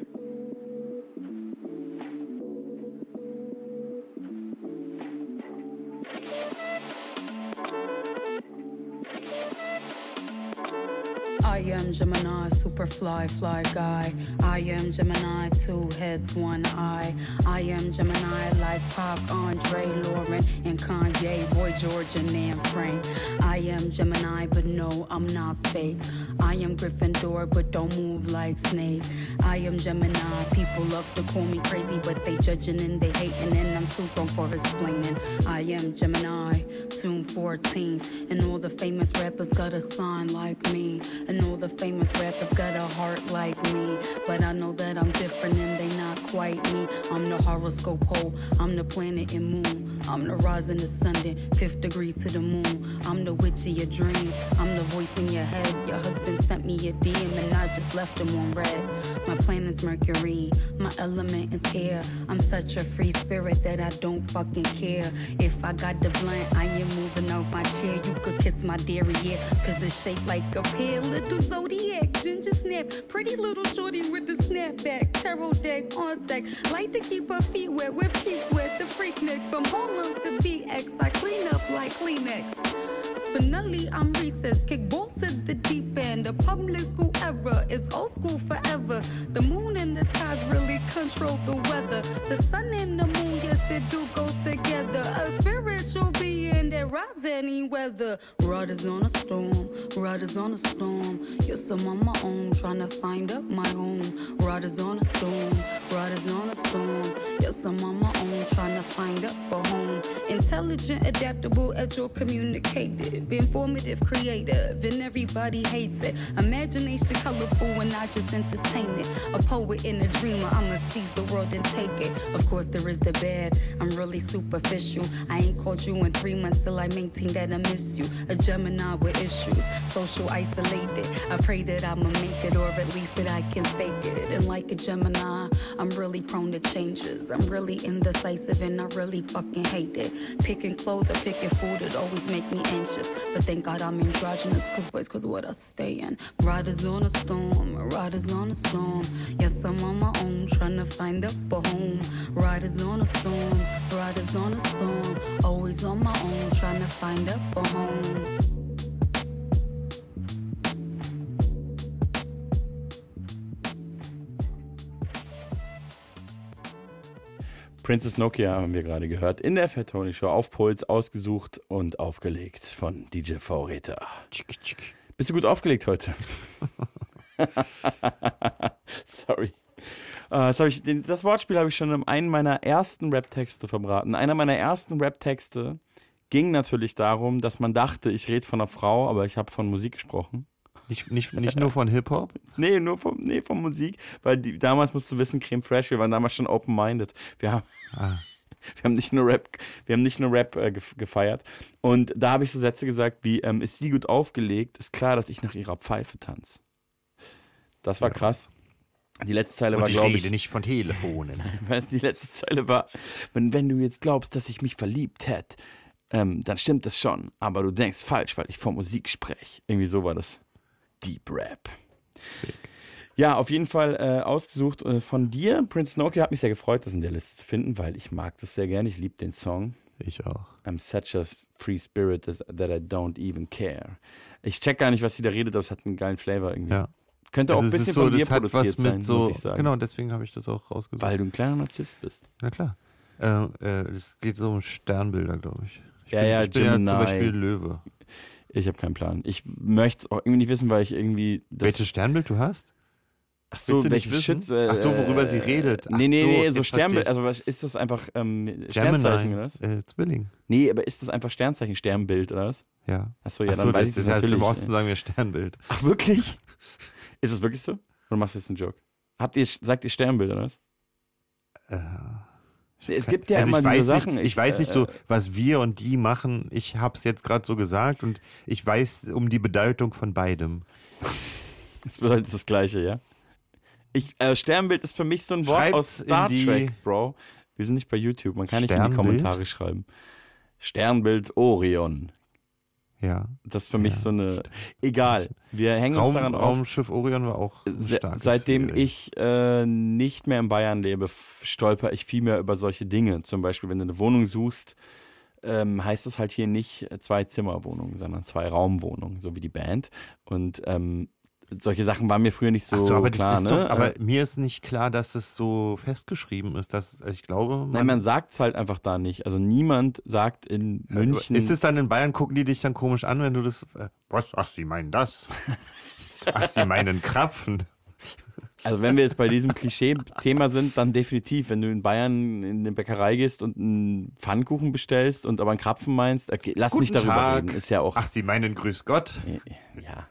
Gemini, super fly, fly guy. I am Gemini, two heads, one eye. I am Gemini, like Pop, Andre, Lauren, and Kanye, Boy George, and Nan Frank. I am Gemini, but no, I'm not fake. I am Gryffindor, but don't move like Snake. I am Gemini, people love to call me crazy, but they judging and they hating, and I'm too grown for explaining. I am Gemini, June 14th, and all the famous rappers got a sign like me, and all the famous rappers got a heart like me. But I know that I'm different and they not quite me. I'm the horoscope hole, I'm the planet and moon. I'm the rising ascendant, fifth degree to the moon. I'm the witch of your dreams, I'm the voice in your head. Your husband sent me a DM and I just left him on red. My planet's Mercury, my element is air. I'm such a free spirit that I don't fucking care. If I got the blunt, I am moving out my chair. You could kiss my derriere, cause it's shaped like a pear. Little zodiac, ginger snap, pretty little shorty with the snapback. Tarot deck on sec, like to keep her feet wet with keep sweat. The freak neck from Harlem to BX. I clean up like Kleenex. Spinelli, I'm recess. Kick ball to the deep end. The public school era is old school forever. The moon and the tides really control the weather. The sun and the moon, yes, it do go together. A spiritual being that rides any weather. Riders on a storm, riders on a storm. Yes, I'm on my own, trying to find up my home. Riders on a storm, riders on a storm. Yes, I'm on my own, trying to find up a home. Intelligent, adaptable, agile, communicative, informative, creative, and everybody hates it. Imagination colorful and I just entertain it. A poet and a dreamer, I'ma seize the world and take it. Of course, there is the bad, I'm really superficial. I ain't called you in three months, still I maintain that I miss you. A Gemini with issues, social isolated. I pray that I'ma make it, or at least that I can fake it. And like a Gemini, I'm really prone to changes. I'm really indecisive and I really fucking hate it. Picking clothes or picking food, it always make me anxious. But thank God I'm androgynous, cause boys, cause what I stay in. Riders on a storm, riders on a storm. Yes, I'm on my own, trying to find up a home. Riders on a storm, riders on a storm. Always on my own, trying to find up a home. Princess Nokia haben wir gerade gehört. In der Fat Tony Show auf Puls ausgesucht und aufgelegt von DJ V Reta. Bist du gut aufgelegt heute? [laughs] Sorry. Äh, das, ich, das Wortspiel habe ich schon in einem meiner ersten Rap-Texte verbraten. Einer meiner ersten Rap-Texte ging natürlich darum, dass man dachte, ich rede von einer Frau, aber ich habe von Musik gesprochen. Nicht, nicht, nicht nur von Hip-Hop? [laughs] nee, nur von, nee, von Musik. Weil die, damals musst du wissen, Creme Fresh, wir waren damals schon open-minded. Wir haben. Ah. [laughs] Wir haben nicht nur Rap, wir haben nicht nur Rap äh, gef- gefeiert. Und da habe ich so Sätze gesagt wie, ähm, ist sie gut aufgelegt, ist klar, dass ich nach ihrer Pfeife tanze. Das war krass. Die letzte Zeile Und war, ich glaube rede ich. nicht von Telefonen. [laughs] Die letzte Zeile war, wenn, wenn du jetzt glaubst, dass ich mich verliebt hätte, ähm, dann stimmt das schon. Aber du denkst falsch, weil ich von Musik spreche. Irgendwie so war das. Deep Rap. Ja, auf jeden Fall äh, ausgesucht äh, von dir. Prince Nokia hat mich sehr gefreut, das in der Liste zu finden, weil ich mag das sehr gerne. Ich liebe den Song. Ich auch. I'm such a free spirit that I don't even care. Ich check gar nicht, was sie da redet, aber es hat einen geilen Flavor irgendwie. Ja. Könnte auch Also ein es ist bisschen so, von dir produziert sein, so, muss ich sagen. Genau, deswegen habe ich das auch rausgesucht. Weil du ein kleiner Narzisst bist. Na klar. Äh, äh, es geht so um Sternbilder, glaube ich. ich. Ja, bin, ja, ich bin ja zum Beispiel Löwe. Ich habe keinen Plan. Ich möchte es auch irgendwie nicht wissen, weil ich irgendwie. Welches Sternbild du hast? Ach so, welche? Schütze, äh, Ach so, worüber sie redet. Ach Nee, nee, so, nee, so Sternbild. Also was, ist das einfach ähm, Sternzeichen oder was? Äh, Zwilling. Nee, aber ist das einfach Sternzeichen, Sternbild oder was? Ja. Ach so, ja, Ach dann weiß ich das das heißt, natürlich. Im Osten sagen wir Sternbild. Ach wirklich? Ist das wirklich so? Oder machst du jetzt einen Joke? Habt ihr, sagt ihr Sternbild oder was? Es gibt ja also immer ich diese Sachen. Nicht, ich weiß nicht so, äh, was wir und die machen. Ich habe es jetzt gerade so gesagt und ich weiß um die Bedeutung von beidem. [laughs] Das bedeutet das Gleiche, ja? Ich, äh, Sternbild ist für mich so ein Wort Schreibt's aus Star Trek, Bro. Wir sind nicht bei YouTube, man kann nicht in die Sternbild? Kommentare schreiben. Sternbild Orion. Ja. Das ist für mich so eine. Egal. Wir hängen Raum, uns daran auf. Raumschiff Orion war auch starkes seitdem Serie. ich äh, nicht mehr in Bayern lebe, stolper ich viel mehr über solche Dinge. Zum Beispiel, wenn du eine Wohnung suchst, ähm, heißt es halt hier nicht zwei Zimmerwohnungen, sondern zwei Raumwohnungen, so wie die Band. Und ähm, solche Sachen waren mir früher nicht so, so, aber klar. ne? doch, aber Äh, mir ist nicht klar, dass es so festgeschrieben ist, dass also ich glaube, man, Nein, man sagt es halt einfach da nicht. Also niemand sagt in München. Ist es dann in Bayern, gucken die dich dann komisch an, wenn du das. äh, Was? Ach, sie meinen das? [laughs] Ach, sie meinen Krapfen. Also wenn wir jetzt bei diesem Klischee-Thema sind, dann definitiv. Wenn du in Bayern in eine Bäckerei gehst und einen Pfannkuchen bestellst und aber einen Krapfen meinst, okay, lass nicht Guten darüber Tag. reden. Ist ja auch. Ach, sie meinen Grüß Gott. Ja.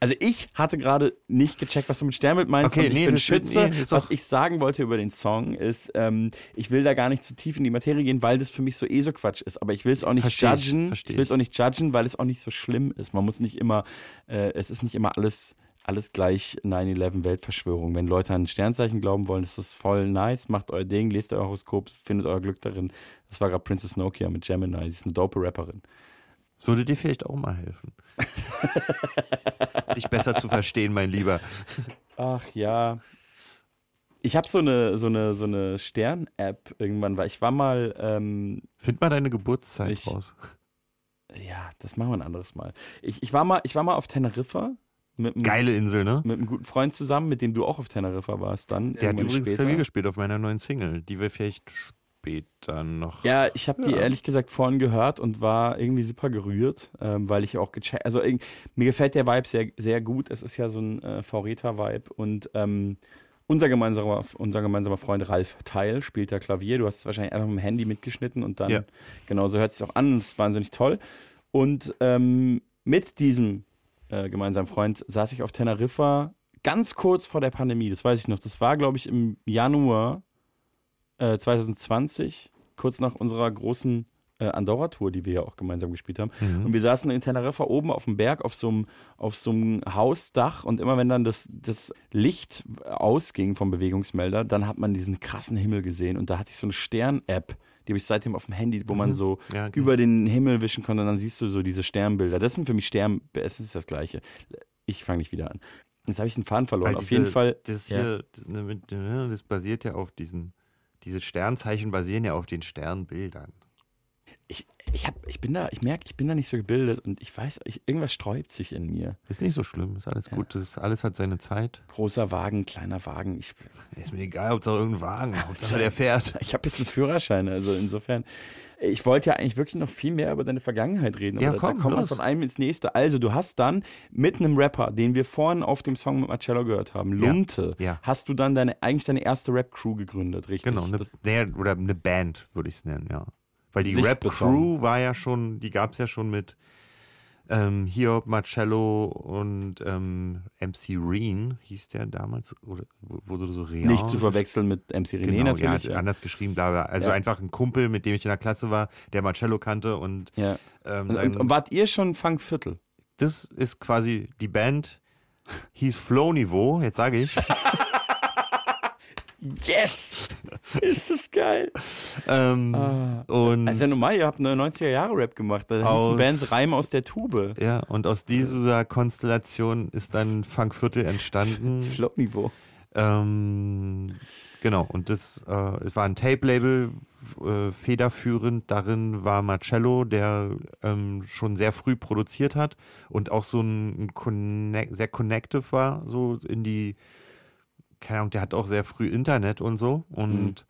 Also ich hatte gerade nicht gecheckt, was du mit Sternbild meinst. Okay, und ich nee, bin Schütze. nee, was ich sagen wollte über den Song ist, ähm, ich will da gar nicht zu tief in die Materie gehen, weil das für mich so eh so Quatsch ist. Aber ich will es auch nicht Versteh ich, judgen. versteh ich will es auch nicht judgen, weil es auch nicht so schlimm ist. Man muss nicht immer, äh, es ist nicht immer alles alles gleich 9-11 Weltverschwörung. Wenn Leute an ein Sternzeichen glauben wollen, ist das voll nice. Macht euer Ding, lest euer Horoskop, findet euer Glück darin. Das war gerade Princess Nokia mit Gemini. Sie ist eine dope Rapperin. Das würde dir vielleicht auch mal helfen. [laughs] Dich besser zu verstehen, mein Lieber. Ach ja. Ich habe so eine, so eine, so eine Stern-App irgendwann, weil ich war mal. Ähm, Find mal deine Geburtszeit ich, raus. Ja, das machen wir ein anderes Mal. Ich, ich, war, mal, ich war mal auf Teneriffa. Mit einem, Geile Insel, ne? Mit einem guten Freund zusammen, mit dem du auch auf Teneriffa warst dann. Der hat übrigens später. Klavier gespielt auf meiner neuen Single, die wir vielleicht später noch. Ja, ich habe die Ja. ehrlich gesagt vorhin gehört und war irgendwie super gerührt, ähm, weil ich auch gecheckt, also mir gefällt der Vibe sehr, sehr gut. Es ist ja so ein äh, V-Reta-Vibe und ähm, unser gemeinsamer, unser gemeinsamer Freund Ralf Teil spielt da Klavier. Du hast es wahrscheinlich einfach mit dem Handy mitgeschnitten und dann, Ja. genau, so hört es sich auch an. Es ist wahnsinnig toll. Und ähm, mit diesem äh, gemeinsamen Freund saß ich auf Teneriffa ganz kurz vor der Pandemie. Das weiß ich noch. Das war, glaube ich, im Januar äh, 2020, kurz nach unserer großen äh, Andorra-Tour, die wir ja auch gemeinsam gespielt haben. Mhm. Und wir saßen in Teneriffa oben auf dem Berg auf so einem auf so einem Hausdach und immer wenn dann das, das Licht ausging vom Bewegungsmelder, dann hat man diesen krassen Himmel gesehen und da hatte ich so eine Stern-App, die habe ich seitdem auf dem Handy, wo man Mhm. so Ja, okay. über den Himmel wischen konnte und dann siehst du so diese Sternbilder. Das sind für mich Stern, es ist das Gleiche. Ich fange nicht wieder an. Jetzt habe ich den Faden verloren. Weil auf diese- jeden Fall. Das ja. hier, ne, ne, das basiert ja auf diesen, diese Sternzeichen basieren ja auf den Sternbildern. ich, ich, hab, ich bin da, ich merke, ich bin da nicht so gebildet und ich weiß, ich, irgendwas sträubt sich in mir. Ist nicht so schlimm, ist alles gut. Das ist, alles hat seine Zeit. Großer Wagen, kleiner Wagen. Ich, Ist mir egal, ob da irgendein Wagen, [laughs] Hauptsache der fährt. ich habe jetzt einen Führerschein, also insofern. Ich wollte ja eigentlich wirklich noch viel mehr über deine Vergangenheit reden. Ja, aber komm, da kommen wir von einem ins nächste. Also, du hast dann mit einem Rapper, den wir vorhin auf dem Song mit Marcello gehört haben, Ja, Lunte, ja. hast du dann deine, eigentlich deine erste Rap-Crew gegründet, richtig? Genau, eine, oder eine Band, würde ich es nennen, ja. Weil die. Rap-Crew war ja schon, die gab es ja schon mit ähm, Hiob, Marcello und ähm, MC Reen, hieß der damals, oder wurde so real. Nicht zu verwechseln mit MC René genau, natürlich. Ja, ja. anders geschrieben, bla, bla. Also Ja. einfach ein Kumpel, mit dem ich in der Klasse war, der Marcello kannte und, Ja. ähm, Und, und, und wart ihr schon Funkviertel? das ist quasi die Band, hieß Flow Niveau, jetzt sage ich. [laughs] Yes! Ist das geil. ähm, Ah. und Also ja normal, ihr habt eine 90er-Jahre-Rap gemacht. Da Aus- Bands Reim aus der Tube. Ja, und aus dieser Konstellation ist dann Funkviertel entstanden. [laughs] Flop-Niveau. Ähm, genau, und das, äh, es war ein Tape-Label, äh, federführend darin war Marcello, der ähm, schon sehr früh produziert hat und auch so ein, ein connect, sehr connective war, so in die, keine Ahnung, der hat auch sehr früh Internet und so und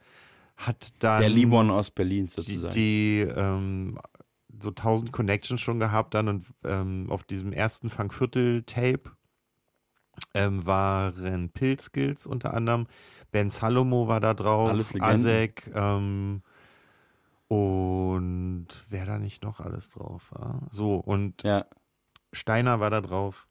hat dann Der Libon aus Berlin die, sozusagen. die ähm, so tausend Connections schon gehabt dann und ähm, auf diesem ersten Funkviertel-Tape ähm, waren Pilzskills unter anderem, Ben Salomo war da drauf, Alles. Asek ähm, und wer da nicht noch alles drauf war. So, und ja. Steiner war da drauf.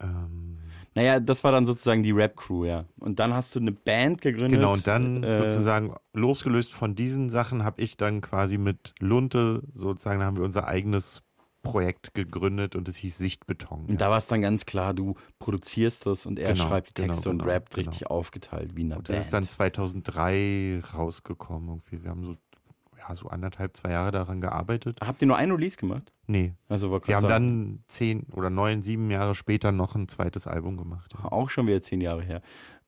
Ähm, Naja, das war dann sozusagen die Rap-Crew, ja. Und dann hast du eine Band gegründet. Genau, und dann äh, sozusagen losgelöst von diesen Sachen habe ich dann quasi mit Lunte sozusagen, haben wir unser eigenes Projekt gegründet und es hieß Sichtbeton. Und da war es dann ganz klar, du produzierst das und er Genau, schreibt die genau, Texte und genau, rappt genau. richtig aufgeteilt wie eine Und Band. das ist dann 2003 rausgekommen irgendwie. Wir haben so, ja, so anderthalb, zwei Jahre daran gearbeitet. Habt ihr nur ein Release gemacht? Nee. Also, wollte Wir haben dann zehn oder neun, sieben Jahre später noch ein zweites Album gemacht. Ja. Auch schon wieder zehn Jahre her.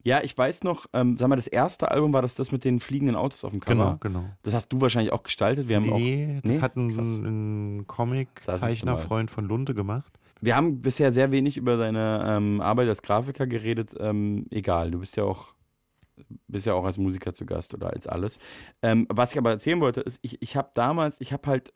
Ja, ich weiß noch, ähm, sag mal, das erste Album war das das mit den fliegenden Autos auf dem Cover. Genau, genau. Das hast du wahrscheinlich auch gestaltet. Wir haben nee, auch, das nee? hat ein, ein. Comic-Zeichnerfreund von Lunte gemacht. Wir haben bisher sehr wenig über deine ähm, Arbeit als Grafiker geredet. Ähm, egal, du bist ja auch bist ja auch als Musiker zu Gast oder als alles. Ähm, was ich aber erzählen wollte, ist, ich, ich habe damals, ich habe halt,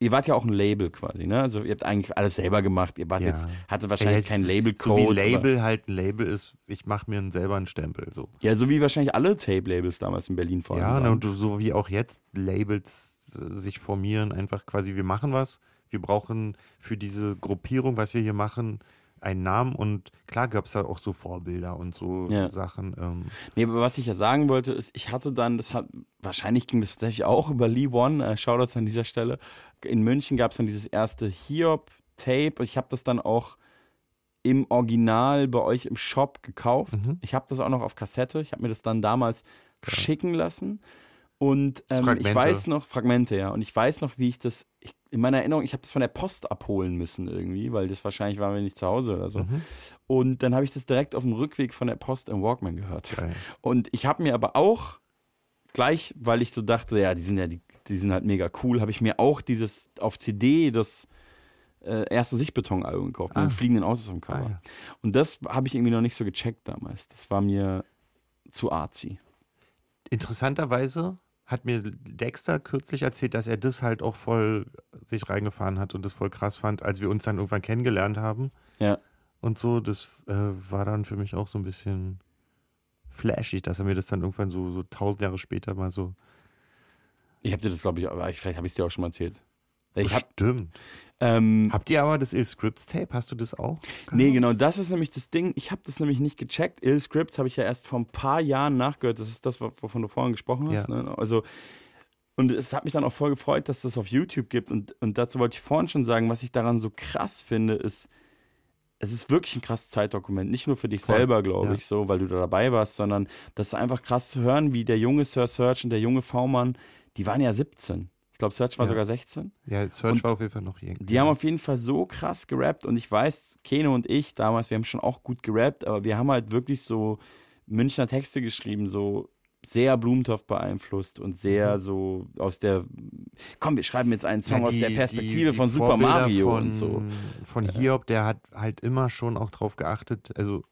ihr wart ja auch ein Label quasi, ne? Also ihr habt eigentlich alles selber gemacht. Ihr wart Ja. jetzt, hattet wahrscheinlich Ja, keinen So Label-Code. wie Label halt ein Label ist, ich mache mir selber einen Stempel. So. Ja, so wie wahrscheinlich alle Tape-Labels damals in Berlin vor allem. Ja, ne, und so wie auch jetzt Labels äh, sich formieren, einfach quasi, wir machen was, wir brauchen für diese Gruppierung, was wir hier machen, einen Namen und klar gab es da auch so Vorbilder und so Ja. Sachen. Ähm, Nee, aber was ich ja sagen wollte, ist, ich hatte dann, das hat, wahrscheinlich ging das tatsächlich auch über Lee One, äh, Shoutouts an dieser Stelle. In München gab es dann dieses erste Hiob-Tape. Ich habe das dann auch im Original bei euch im Shop gekauft. Mhm. Ich habe das auch noch auf Kassette. Ich habe mir das dann damals schicken lassen. Und ähm, ich weiß noch, Fragmente, ja. Und ich weiß noch, wie ich das, ich, in meiner Erinnerung, ich habe das von der Post abholen müssen irgendwie, weil das wahrscheinlich waren wir nicht zu Hause oder so. Mhm. Und dann habe ich das direkt auf dem Rückweg von der Post im Walkman gehört. Geil. Und ich habe mir aber auch gleich, weil ich so dachte, ja, die sind ja, die, die sind halt mega cool, habe ich mir auch dieses auf CD das äh, erste Sichtbeton-Album gekauft, mit Ah. den fliegenden Autos am Cover. Ah, ja. Und das habe ich irgendwie noch nicht so gecheckt damals. Das war mir zu artsy. interessanterweise hat mir Dexter kürzlich erzählt, dass er das halt auch voll sich reingefahren hat und das voll krass fand, als wir uns dann irgendwann kennengelernt haben. Ja. Und so, das äh, war dann für mich auch so ein bisschen flashig, dass er mir das dann irgendwann so, so tausend Jahre später mal so. Ich habe dir das, glaube ich, aber ich, vielleicht habe ich es dir auch schon mal erzählt. Ich hab, Stimmt. ähm, Habt ihr aber das Ill-Scripts-Tape? Hast du das auch? Nee, genau, das ist nämlich das Ding. Ich habe das nämlich nicht gecheckt. Ill Scripts habe ich ja erst vor ein paar Jahren nachgehört. Das ist das, wovon du vorhin gesprochen hast. Ja. Ne? Also, und es hat mich dann auch voll gefreut, dass das auf YouTube gibt. Und, und dazu wollte ich vorhin schon sagen, was ich daran so krass finde, ist, es ist wirklich ein krasses Zeitdokument. Nicht nur für dich Voll, selber, glaube ja. ich, so, weil du da dabei warst, sondern das ist einfach krass zu hören, wie der junge Sir Search und der junge V-Mann, die waren ja 17. Ich glaube, Search war Ja. sogar 16. Ja, Search Und war auf jeden Fall noch hier. Die haben auf jeden Fall so krass gerappt und ich weiß, Keno und ich damals, wir haben schon auch gut gerappt, aber wir haben halt wirklich so Münchner Texte geschrieben, so sehr Blumentopf beeinflusst und sehr Mhm. so aus der, komm, wir schreiben jetzt einen Song Ja, aus die- der die- Perspektive die von Super Vorbilder Mario von, und so. Von Hiob, der hat halt immer schon auch drauf geachtet, also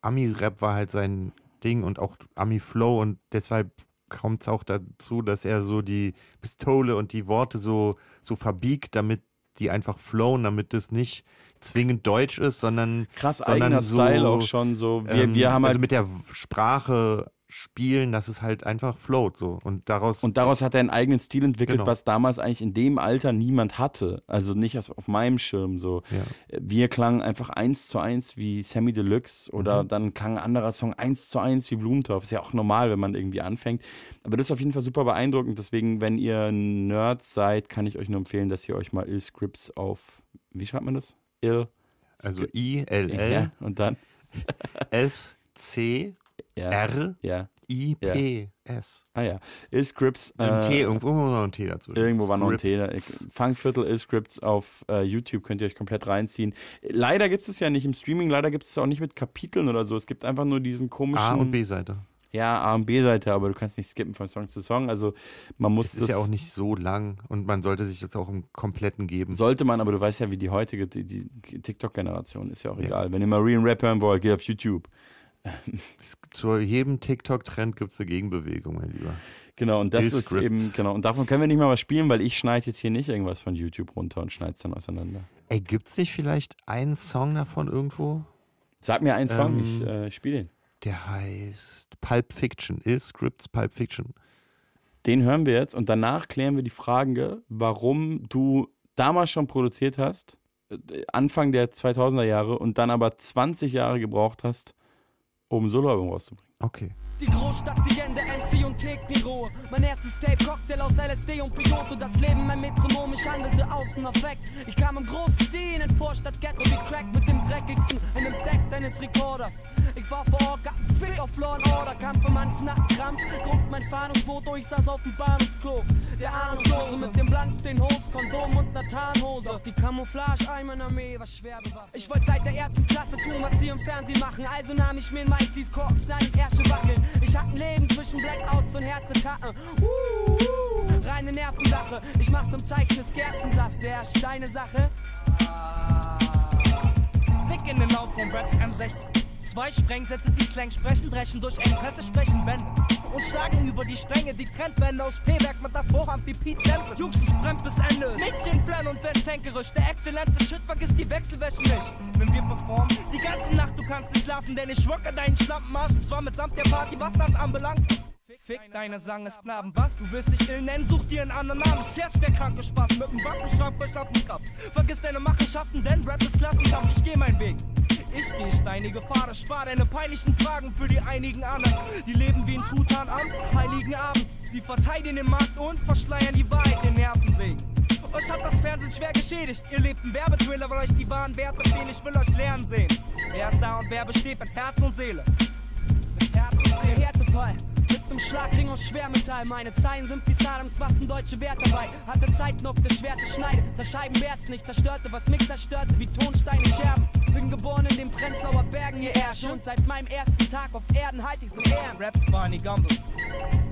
Ami-Rap war halt sein Ding und auch Ami-Flow und deshalb kommt es auch dazu, dass er so die Pistole und die Worte so, so verbiegt, damit die einfach flowen, damit es nicht zwingend deutsch ist, sondern Krass sondern eigener so, Style auch schon so. Wir, wir haben also halt mit der Sprache spielen, dass es halt einfach float so und daraus Und daraus hat er einen eigenen Stil entwickelt, Genau. was damals eigentlich in dem Alter niemand hatte. Also nicht auf, auf meinem Schirm so. Wir klangen einfach eins zu eins wie Sammy Deluxe oder Mhm. dann klang ein anderer Song eins zu eins wie Blumentopf. Ist ja auch normal, wenn man irgendwie anfängt. Aber das ist auf jeden Fall super beeindruckend. Deswegen, wenn ihr Nerds seid, kann ich euch nur empfehlen, dass ihr euch mal Ill Scripts auf, wie schreibt man das? Ill. Also I-L-L. Ja, und dann? S-C Ja. R Ja. I P S. Ah ja. Ill-Scripts. Ein äh, T, irgendwo war noch ein T dazwischen. Irgendwo war noch ein T. da. Funkviertel Ill-Scripts auf äh, YouTube könnt ihr euch komplett reinziehen. Leider gibt es es ja nicht im Streaming, leider gibt es es auch nicht mit Kapiteln oder so. Es gibt einfach nur diesen komischen. A und B-Seite. Ja, A und B-Seite, aber du kannst nicht skippen von Song zu Song. Also man muss Es ist das ja auch nicht so lang und man sollte sich jetzt auch im Kompletten geben. Sollte man, aber du weißt ja, wie die heutige, die, die TikTok-Generation ist ja auch Ja. egal. Wenn ihr Marine Rap hören wollt, geht auf YouTube. Zu jedem TikTok-Trend gibt es eine Gegenbewegung, mein Lieber. Genau, und das ist eben, genau, und davon können wir nicht mal was spielen, weil ich schneide jetzt hier nicht irgendwas von YouTube runter und schneide es dann auseinander. Ey, gibt's nicht vielleicht einen Song davon irgendwo? Sag mir einen Song, Ähm, ich äh, spiele den. Der heißt Pulp Fiction. Ill Scripts Pulp Fiction. Den hören wir jetzt und danach klären wir die Frage, warum du damals schon produziert hast, äh, Anfang der 2000er Jahre und dann aber 20 Jahre gebraucht hast, um ein Soloalbum rauszubringen. Okay. Die Großstadtlegende MC und Tekniro. Mein erstes Tape, Cocktail aus LSD und Piloto. Das Leben mein Metronom, ich handelte außen auf weg. Ich kam im großen Stil in den Vorstadt Ghetto wie Crack mit dem dreckigsten in dem Deck deines Rekorders. Ich war vor einen Fick auf Law and Order, Kampf im Krampf, druckt mein Fahndungsfoto, ich saß auf dem Bahnhofsklo. Der Ahnungslose mit dem Blanz, den Hose, Kondom und ner Tarnhose. Doch die Camouflage, ein meiner Armee war schwer bewaffnet. Ich wollte seit der ersten Klasse tun, was sie im Fernsehen machen. Also nahm ich mir ein Mike, ließ Korken, kleine Ärsche wackeln. Ich hatte ein Leben zwischen Blackouts und Herzattacken. Uh, reine Nervensache. Ich mach's im Zeichen des Gerstensaft, sehr steine Sache. Blick in den Lauf von Raps M16. Zwei Sprengsätze, die Slang sprechen, dreschen durch Engpässe, sprechen Bände. Und schlagen über die Stränge, die Trendwände aus P-Werk mit der Vorhand wie Pete Temple. Juxus brennt bis Ende. Mädchen flannen und werden. Der exzellente Shit vergisst die Wechselwäsche nicht. Wenn wir performen, die ganze Nacht, du kannst nicht schlafen, denn ich schwocke deinen Schlampenmarsch. Und zwar mitsamt der Party, was das anbelangt. Fick deine Sangesknaben, was? Du wirst dich ill nennen, such dir einen anderen Namen. Jetzt der kranke Spaß mit dem Waffenschrank für Schaffenskraft. Vergiss deine Machenschaften, denn Rap ist Klassenkampf, ich geh meinen Weg. Ich geh steinige Pfade, spar deine peinlichen Fragen für die einigen anderen. Die leben wie ein Truthahn am Heiligen Abend. Sie verteidigen den Markt und verschleiern die Wahrheit, den Nervensägen. Euch hat das Fernsehen schwer geschädigt. Ihr lebt einen Werbetrailer, weil euch die wahren Werte fehlen. Ich will euch lernen sehen. Wer ist da und wer besteht mit Herz und Seele? Mit Herz und Seele. Härtefall. Einem Schlagring aus Schwermetall. Meine Zeilen sind wie Saddams Waffen, deutsche Wert dabei. Hatte Zeiten auf der Schwerte schneide. Zerscheiben wär's nicht, zerstörte, was mich zerstörte, wie Tonsteine Scherben. Bin geboren in den Prenzlauer Bergen, ihr Ärsche. Und seit meinem ersten Tag auf Erden halt ich's in Ehren. Raps Barney Gumble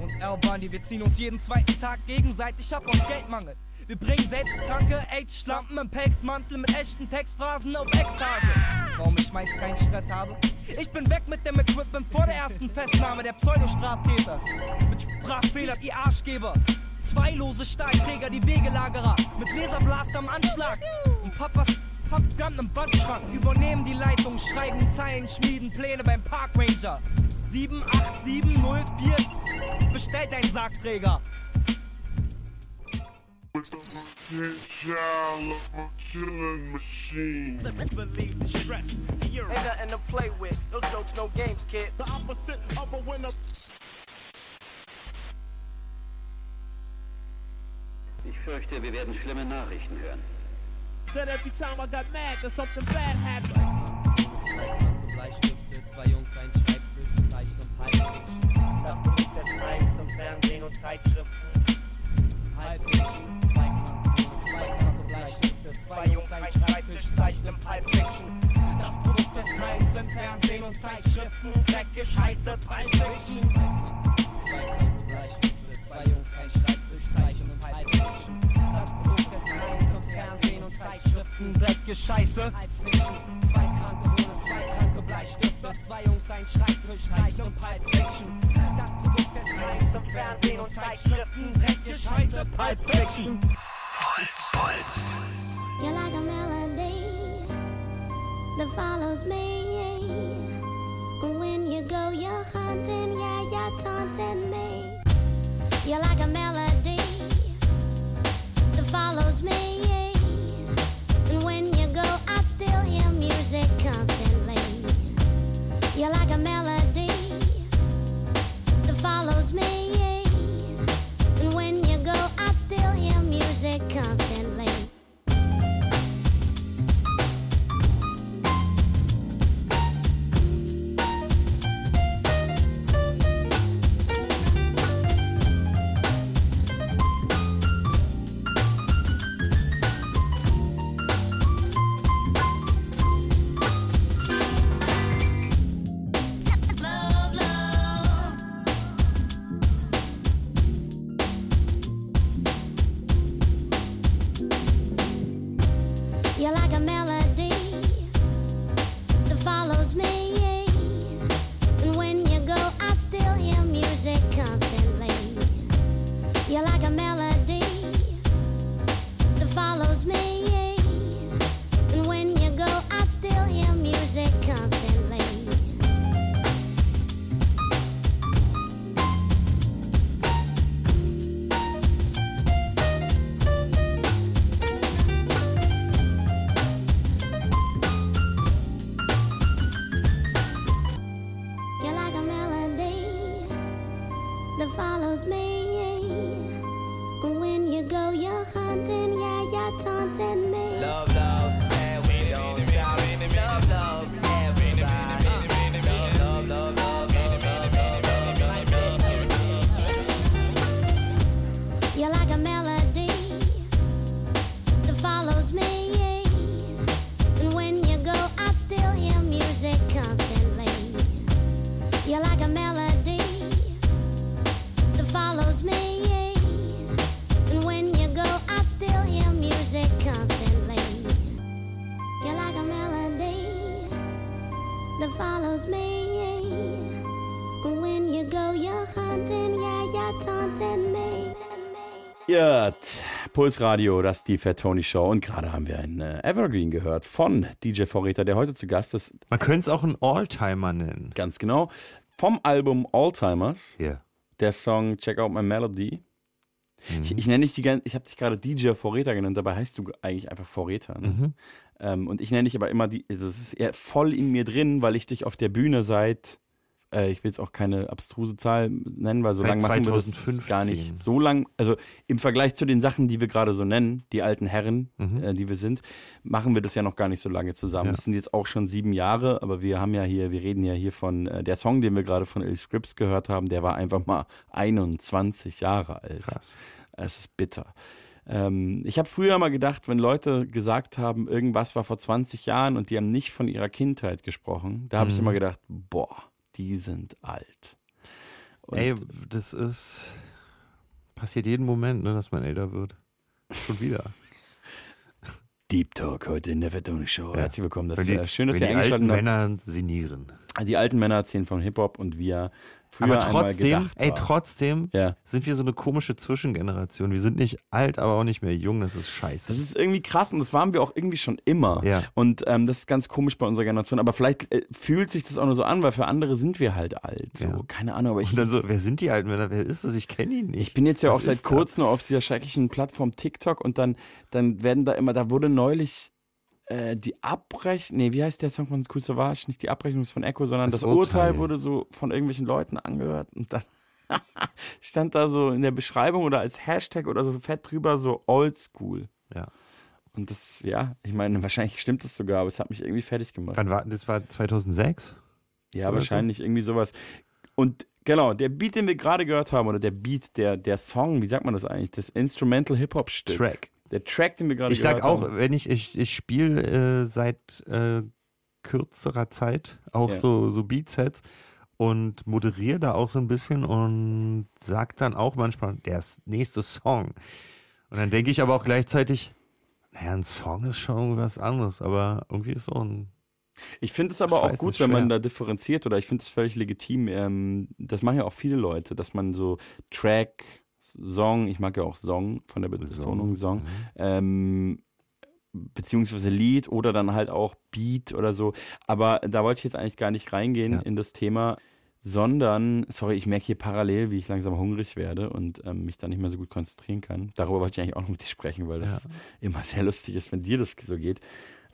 und L. Bundy, wir ziehen uns jeden zweiten Tag gegenseitig ab aus Geldmangel. Wir bringen selbstkranke AIDS-Schlampen im Pelzmantel mit echten Textphrasen auf Ekstase. Warum ich meist keinen Stress habe? Ich bin weg mit dem Equipment vor der ersten Festnahme der Pseudostraftäter. Mit Sprachfehler, ihr Arschgeber. Zwei lose Stahlträger, die Wegelagerer. Mit Laserblaster am Anschlag. Und Papas Popgun im Wandschrank. Übernehmen die Leitung, schreiben Zeilen, schmieden Pläne beim Park Ranger. 78704 bestellt ein Sargträger. Child of a killing machine. Believe the stress. Ain't nothing to play with. No jokes, no games, kid. The opposite of a winner. Ich fürchte, wir werden schlimme Nachrichten hören. Said every time I got mad that something bad happened. Bleistifte, zwei Jungs, ein Schreibtisch, Zeichen und Halbfiction. Das Produkt des Times im Fernsehen und Zeitschriften. Im Halbfiction. Das Produkt des Times im Fernsehen und Zeitschriften, Drecke, Scheiße, Pulp-Fiction. Zwei kranke Bleistifte, zwei Jungs, ein Schreibtisch, Zeichen und Halbfiction. Das Produkt des Films und Fernsehen und Zeitschriften, Drecke, Scheiße, Halbfiction. Zwei kranke Hunde, zwei kranke Bleistifte, zwei Jungs, ein Schreibtisch, Zeichen und Pulp-Fiction. Das Produkt des Films und Fernsehen und Zeitschriften, Drecke, Scheiße, Pulp-Fiction. Puls. Follows me. When you go, you're hunting, yeah, you're taunting me. You're like a melody that follows me. And when you go, I still hear music constantly. You're like a melody that follows me. And when you go, I still hear music constantly. Hört Puls Radio, das ist die Fat Tony Show und gerade haben wir einen äh, Evergreen gehört von DJ Vorräter, der heute zu Gast ist. Man könnte es auch einen Alltimer nennen. Ganz genau. Vom Album Alltimers. Ja. Der Song Check Out My Melody. Mhm. Ich, ich nenne dich die ganze, ich habe dich gerade DJ Vorräter genannt, dabei heißt du eigentlich einfach Vorräter. Ne? Mhm. Ähm, und ich nenne dich aber immer die, also es ist eher voll in mir drin, weil ich dich auf der Bühne seit, äh, ich will jetzt auch keine abstruse Zahl nennen, weil so lange machen wir das 2015. gar nicht so lang. Also im Vergleich zu den Sachen, die wir gerade so nennen, die alten Herren, Mhm. äh, die wir sind, machen wir das ja noch gar nicht so lange zusammen. Ja. Das sind jetzt auch schon sieben Jahre, aber wir haben ja hier, wir reden ja hier von, äh, der Song, den wir gerade von Il Scripps gehört haben, der war einfach mal 21 Jahre alt. Krass. Es ist bitter. Ähm, ich habe früher mal gedacht, wenn Leute gesagt haben, irgendwas war vor 20 Jahren und die haben nicht von ihrer Kindheit gesprochen, da habe ich Mhm. immer gedacht, boah, die sind alt. Und Ey, das ist. Passiert jeden Moment, ne, dass man älter wird. Schon wieder. [laughs] Deep Talk heute in der Verdunne Show. Herzlich willkommen. Das ist die, schön, dass wenn ihr eingeschaltet habt. Männer sinieren. Die alten Männer erzählen von Hip-Hop und wir früher Aber trotzdem, ey, trotzdem Ja. sind wir so eine komische Zwischengeneration. Wir sind nicht alt, aber auch nicht mehr jung. Das ist scheiße. Das ist irgendwie krass und das waren wir auch irgendwie schon immer. Ja. Und ähm, das ist ganz komisch bei unserer Generation. Aber vielleicht äh, fühlt sich das auch nur so an, weil für andere sind wir halt alt. So, Ja. keine Ahnung. Aber ich, Und dann so, wer sind die alten Männer? Wer ist das? Ich kenne ihn nicht. ich bin jetzt ja Was auch seit kurzem auf dieser schrecklichen Plattform TikTok und dann, dann werden da immer, da wurde neulich äh, die Abrechnung, nee, wie heißt der Song von Cool Savage? Nicht die Abrechnung ist von Echo, sondern das, Das Urteil. Urteil. wurde so von irgendwelchen Leuten angehört und dann [laughs] stand da so in der Beschreibung oder als Hashtag oder so fett drüber so Oldschool. Ja. Und das, ja, ich meine, wahrscheinlich stimmt das sogar, aber es hat mich irgendwie fertig gemacht. Wann war, das war 2006? Ja, Oder wahrscheinlich irgendwie sowas. Und genau, der Beat, den wir gerade gehört haben, oder der Beat, der, der Song, wie sagt man das eigentlich? Das Instrumental Hip-Hop-Stück. Track. Der Track, den wir gerade Ich sag auch, haben. wenn ich, ich, ich spiele äh, seit äh, kürzerer Zeit auch Ja. so, so Beatsets und moderiere da auch so ein bisschen und sag dann auch manchmal, der nächste Song. Und dann denke ich aber auch gleichzeitig, naja, ein Song ist schon irgendwie was anderes, aber irgendwie ist so ein. Ich finde es aber Ich auch gut, wenn man da differenziert oder ich finde es völlig legitim. Ähm, das machen ja auch viele Leute, dass man so Track, Song, ich mag ja auch Song von der Betonung Song, mhm. ähm, beziehungsweise Lied oder dann halt auch Beat oder so. Aber da wollte ich jetzt eigentlich gar nicht reingehen in das Thema, sondern, sorry, ich merke hier parallel, wie ich langsam hungrig werde und ähm, mich da nicht mehr so gut konzentrieren kann. Darüber wollte ich eigentlich auch noch mit dir sprechen, weil das Ja. immer sehr lustig ist, wenn dir das so geht.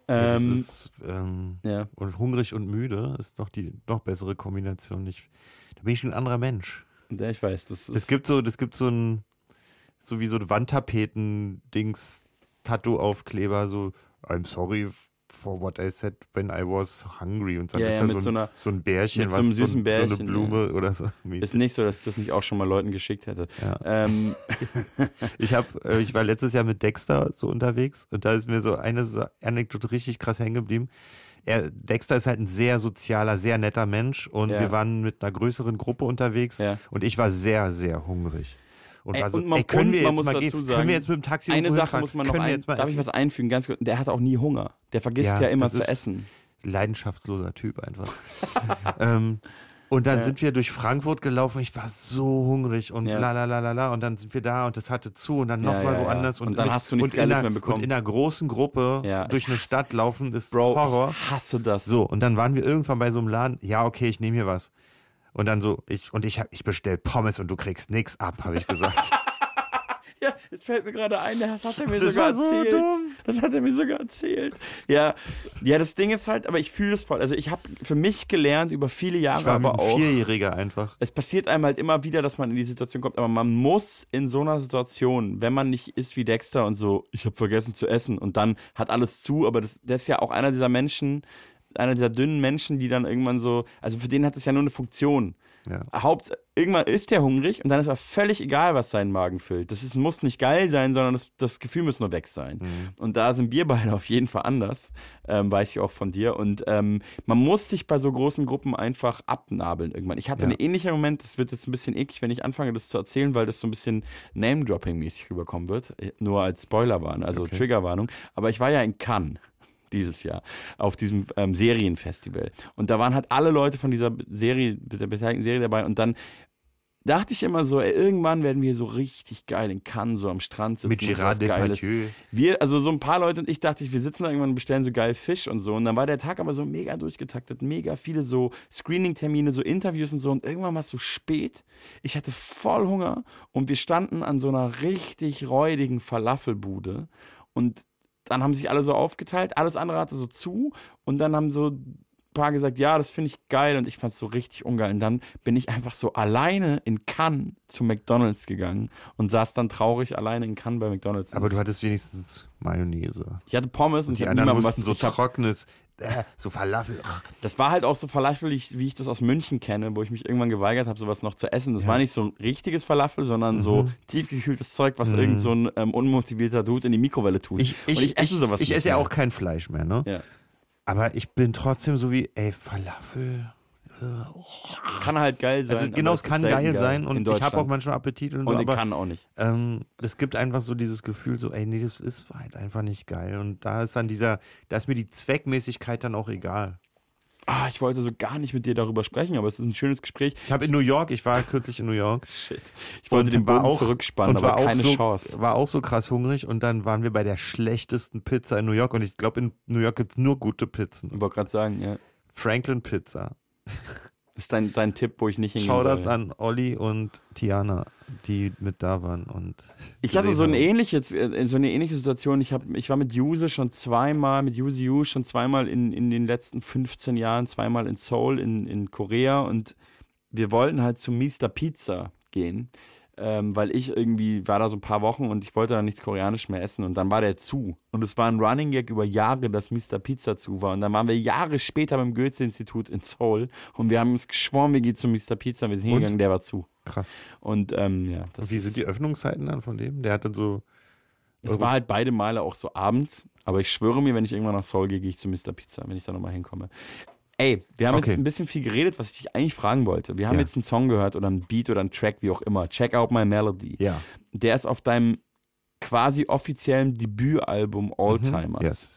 Ja, das Ähm, ist, ähm, ja. Und hungrig und müde ist doch die noch bessere Kombination. Ich, da bin ich ein anderer Mensch. Ja, ich weiß. Das, Das ist- gibt so, das gibt so ein, so wie so ein Wandtapeten-Dings, Tattoo-Aufkleber, so I'm sorry for what I said when I was hungry und dann Ja, ist ja, da mit so, ein, so einer- so ein Bärchen, mit so was einem süßen so, Bärchen, so eine Blume ja. oder so. Ist nicht so, dass ich das nicht auch schon mal Leuten geschickt hätte. Ähm, [laughs] Ich habe, äh, ich war letztes Jahr mit Dexter so unterwegs und da ist mir so eine Anekdote richtig krass hängen geblieben. Er, Dexter ist halt ein sehr sozialer, sehr netter Mensch und Ja. wir waren mit einer größeren Gruppe unterwegs und ich war sehr, sehr hungrig. Und Ey, war so, und man, ey, können wir jetzt muss mal dazu gehen? sagen, können wir jetzt mit dem Taxi Eine Sache hinfahren? muss man noch ein, darf ich essen? was einfügen? Ganz kurz. Der hat auch nie Hunger. Der vergisst ja, immer das zu essen. Leidenschaftsloser Typ einfach. [laughs] ähm, und dann Ja. sind wir durch Frankfurt gelaufen. Ich war so hungrig und Ja. la la la la la. Und dann sind wir da und das hatte zu und dann nochmal ja, ja. woanders. Und dann mit- hast du nichts und in Geiles einer- mehr bekommen. Und in einer großen Gruppe durch eine Stadt laufen ist Bro, Horror. ich hasse das. So, und dann waren wir irgendwann bei so einem Laden. Ja, okay, ich nehme hier was. Und dann so, ich, und ich, hab- ich bestell Pommes und du kriegst nichts ab, habe ich gesagt. [laughs] Ja, es fällt mir gerade ein, das hat er mir Das sogar so erzählt. dumm. Das hat er mir sogar erzählt. Ja, ja, das Ding ist halt, aber ich fühle es voll. Also ich habe für mich gelernt über viele Jahre, Ich war aber ein auch. Vierjähriger einfach. Es passiert einem halt immer wieder, dass man in die Situation kommt, aber man muss in so einer Situation, wenn man nicht ist wie Dexter und so, ich habe vergessen zu essen und dann hat alles zu, aber das, der ist ja auch einer dieser Menschen, einer dieser dünnen Menschen, die dann irgendwann so, also für den hat es ja nur eine Funktion. Ja. Haupt, irgendwann ist der hungrig und dann ist aber völlig egal, was seinen Magen füllt. Das ist, muss nicht geil sein, sondern das, das Gefühl muss nur weg sein. Mhm. Und da sind wir beide [laughs] auf jeden Fall anders, ähm, weiß ich auch von dir. Und ähm, man muss sich bei so großen Gruppen einfach abnabeln irgendwann. Ich hatte Ja. einen ähnlichen Moment, das wird jetzt ein bisschen eklig, wenn ich anfange, das zu erzählen, weil das so ein bisschen Name-Dropping-mäßig rüberkommen wird. Äh, Nur als Spoilerwarnung, also Okay. Triggerwarnung. Aber ich war ja in Cannes dieses Jahr auf diesem ähm, Serienfestival. Und da waren halt alle Leute von dieser Serie, der beteiligten Serie dabei und dann dachte ich immer so, ey, irgendwann werden wir so richtig geil in Cannes, so am Strand sitzen. Mit Geiles. Depardieu. Wir, also so ein paar Leute und ich dachte, ich, wir sitzen da irgendwann und bestellen so geil Fisch und so. Und dann war der Tag aber so mega durchgetaktet, mega viele so Screening-Termine, so Interviews und so. Und irgendwann war es so spät. Ich hatte voll Hunger und wir standen an so einer richtig räudigen Falafelbude. Und dann haben sich alle so aufgeteilt, alles andere hatte so zu. Und dann haben so ein paar gesagt, ja, das finde ich geil und ich fand es so richtig ungeil. Und dann bin ich einfach so alleine in Cannes zu McDonalds gegangen und saß dann traurig alleine in Cannes bei McDonalds. Aber du hattest wenigstens Mayonnaise. Ich hatte Pommes und Und ich die hab anderen niemandem mussten so trockenes, äh, so Falafel. Ach, Das war halt auch so Falafel, ich- wie ich das aus München kenne, wo ich mich irgendwann geweigert habe, sowas noch zu essen. Das Ja. war nicht so ein richtiges Falafel, sondern so Mhm. tiefgekühltes Zeug, was Mhm. irgend so ein ähm, unmotivierter Dude in die Mikrowelle tut. Ich, ich, und ich esse sowas ich nicht esse ja auch kein Fleisch mehr, ne? Ja. Aber ich bin trotzdem so wie, ey, Falafel. Kann halt geil sein. Also genau, aber es kann selten geil sein in und ich habe auch manchmal Appetit und, Und so, ich aber kann auch nicht. Ähm, es gibt einfach so dieses Gefühl, so, ey, nee, das ist halt einfach nicht geil. Und da ist dann dieser, da ist mir die Zweckmäßigkeit dann auch egal. Ah, ich wollte so gar nicht mit dir darüber sprechen, aber es ist ein schönes Gespräch. Ich habe in New York, ich war kürzlich in New York. Shit. Ich wollte Und den war Bogen auch- zurückspannen, und aber war auch keine so, Chance. War auch so krass hungrig und dann waren wir bei der schlechtesten Pizza in New York und ich glaube, in New York gibt es nur gute Pizzen. Ich wollte gerade sagen, ja. Franklin Pizza. [laughs] Ist dein, dein Tipp, wo ich nicht hingehen Shoutouts soll. an Olli und Tiana, die mit da waren. Und Ich hatte so eine ähnliche, äh, so eine ähnliche Situation. Ich, hab, ich war mit Juse schon zweimal, mit Yuse Yu schon zweimal in, in den letzten 15 Jahren, zweimal in Seoul, in, in Korea und wir wollten halt zu Mr. Pizza gehen, ähm, weil ich irgendwie war da so ein paar Wochen und ich wollte da nichts Koreanisch mehr essen und dann war der zu. Und es war ein Running Gag über Jahre, dass Mr. Pizza zu war. Und dann waren wir Jahre später beim Goethe-Institut in Seoul und wir haben uns geschworen, wir gehen zu Mr. Pizza. Wir sind Und? hingegangen, der war zu. Krass. Und ähm, ja, Und wie sind die Öffnungszeiten dann von dem? Der hat dann so. Es war halt beide Male auch so abends, Aber ich schwöre mir, wenn ich irgendwann nach Seoul gehe, gehe ich zu Mr. Pizza, wenn ich da nochmal hinkomme. Ey, wir haben Okay. jetzt ein bisschen viel geredet, was ich dich eigentlich fragen wollte. Wir haben Ja. jetzt einen Song gehört oder einen Beat oder einen Track, wie auch immer. Check out my melody. Ja. Der ist auf deinem quasi offiziellen Debütalbum Alltimers. Mhm, yes.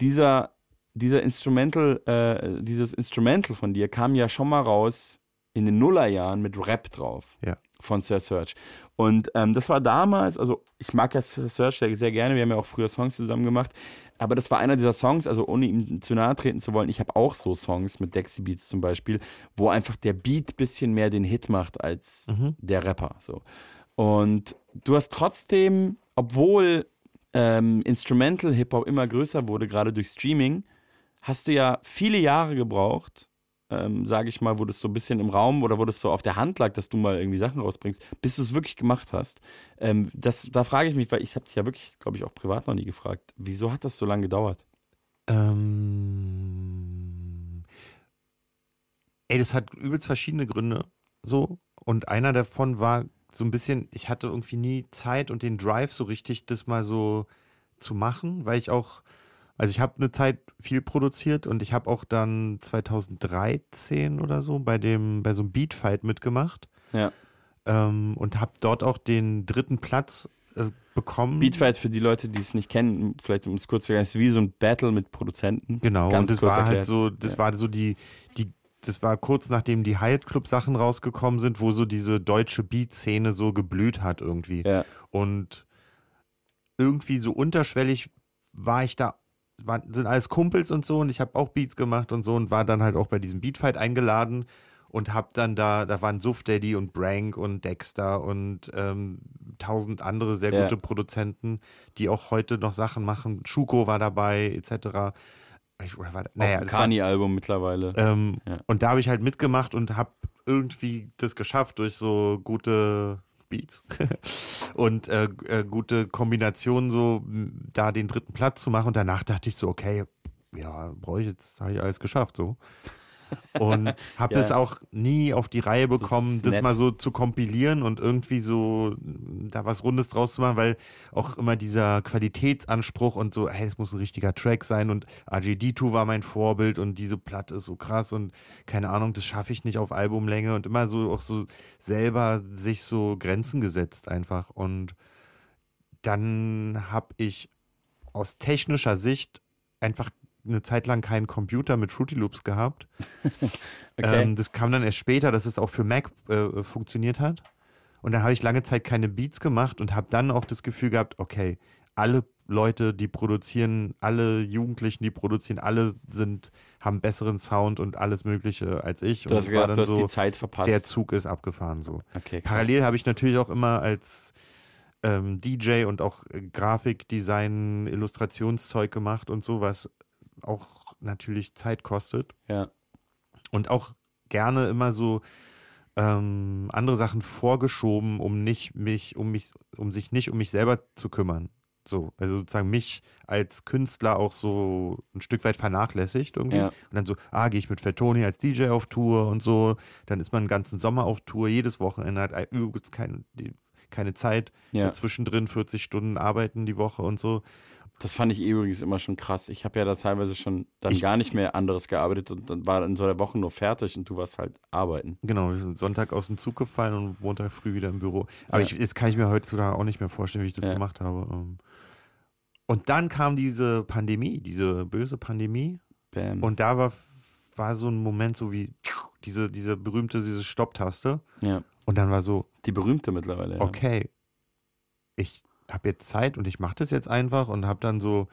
Dieser, dieser Instrumental, äh, dieses Instrumental von dir kam ja schon mal raus in den Nullerjahren mit Rap drauf. Ja. Von Sir Search. Und ähm, das war damals, also ich mag ja Sir Search sehr, gerne, wir haben ja auch früher Songs zusammen gemacht, aber das war einer dieser Songs, also ohne ihm zu nahe treten zu wollen, ich habe auch so Songs mit Dexy Beats zum Beispiel, wo einfach der Beat bisschen mehr den Hit macht als Mhm. der Rapper. So. Und du hast trotzdem, obwohl ähm, Instrumental Hip-Hop immer größer wurde, gerade durch Streaming, hast du ja viele Jahre gebraucht, ähm, sage ich mal, wo das so ein bisschen im Raum oder wo das so auf der Hand lag, dass du mal irgendwie Sachen rausbringst, bis du es wirklich gemacht hast. Ähm, das, da frage ich mich, weil ich habe dich ja wirklich, glaube ich, auch privat noch nie gefragt, wieso hat das so lange gedauert? Ähm, ey, das hat übelst verschiedene Gründe. So. Und einer davon war so ein bisschen, ich hatte irgendwie nie Zeit und den Drive so richtig, das mal so zu machen, weil ich auch, also ich habe eine Zeit viel produziert und ich habe auch dann 2013 oder so bei dem, bei so einem Beatfight mitgemacht. Ja. Ähm, und habe dort auch den dritten Platz äh, bekommen. Beatfight für die Leute, die es nicht kennen, vielleicht um es kurz zu sagen, ist wie so ein Battle mit Produzenten. Genau, Ganz und das war halt erklärt. so, das Ja. war so die, die, das war kurz nachdem die Hyatt Club Sachen rausgekommen sind, wo so diese deutsche Beat-Szene so geblüht hat irgendwie. Ja. Und irgendwie so unterschwellig war ich da, war, sind alles Kumpels und so und ich habe auch Beats gemacht und so und war dann halt auch bei diesem Beatfight eingeladen und hab dann da, da waren Suff Daddy und Brank und Dexter und ähm, tausend andere sehr Ja. gute Produzenten, die auch heute noch Sachen machen. Schuko war dabei, etc. Ich, oder war, Auf naja, war- Kani-Album mittlerweile. ähm, Ja. Und da habe ich halt mitgemacht und habe irgendwie das geschafft durch so gute Beats [laughs] und äh, äh, gute Kombinationen, so da den dritten Platz zu machen. Und danach dachte ich so, okay, ja, brauche ich jetzt, habe ich alles geschafft so. Und habe Ja. das auch nie auf die Reihe bekommen, das, nett. mal so zu kompilieren und irgendwie so m, da was Rundes draus zu machen, weil auch immer dieser Qualitätsanspruch und so, hey, das muss ein richtiger Track sein und RGD2 war mein Vorbild und diese Platte ist so krass und keine Ahnung, das schaffe ich nicht auf Albumlänge und immer so auch so selber sich so Grenzen gesetzt einfach und dann habe ich aus technischer Sicht einfach eine Zeit lang keinen Computer mit Fruity Loops gehabt. [laughs] Okay. ähm, das kam dann erst später, dass es auch für Mac äh, funktioniert hat. Und dann habe ich lange Zeit keine Beats gemacht und habe dann auch das Gefühl gehabt, okay, alle Leute, die produzieren, alle Jugendlichen, die produzieren, alle sind, haben besseren Sound und alles Mögliche als ich. Du und hast es gedacht, du hast die Zeit verpasst. Der Zug ist abgefahren so. Okay. Parallel habe ich natürlich auch immer als ähm, DJ und auch äh, Grafikdesign, Illustrationszeug gemacht und so, was auch natürlich Zeit kostet. Ja. Und auch gerne immer so ähm, andere Sachen vorgeschoben, um nicht mich, um mich, um sich nicht um mich selber zu kümmern. So, also sozusagen mich als Künstler auch so ein Stück weit vernachlässigt irgendwie. Ja. Und dann so, ah, gehe ich mit Fettoni als DJ auf Tour und so. Dann ist man den ganzen Sommer auf Tour, jedes Wochenende hat übrigens keine, keine Zeit. Ja. Zwischendrin 40 Stunden arbeiten die Woche und so. Das fand ich übrigens immer schon krass. Ich habe ja da teilweise schon dann Ich- gar nicht mehr anderes gearbeitet und dann war in so der Woche nur fertig und du warst halt arbeiten. Genau, Sonntag aus dem Zug gefallen und Montag früh wieder im Büro. Aber Ja. ich, das kann ich mir heutzutage auch nicht mehr vorstellen, wie ich das Ja. gemacht habe. Ähm. Und dann kam diese Pandemie, diese böse Pandemie. Bam. Und da war, war so ein Moment so wie diese, diese berühmte, diese Stopptaste. Ja. Und dann war so, Die berühmte mittlerweile. Ja. okay, ich habe jetzt Zeit und ich mache das jetzt einfach und habe dann so,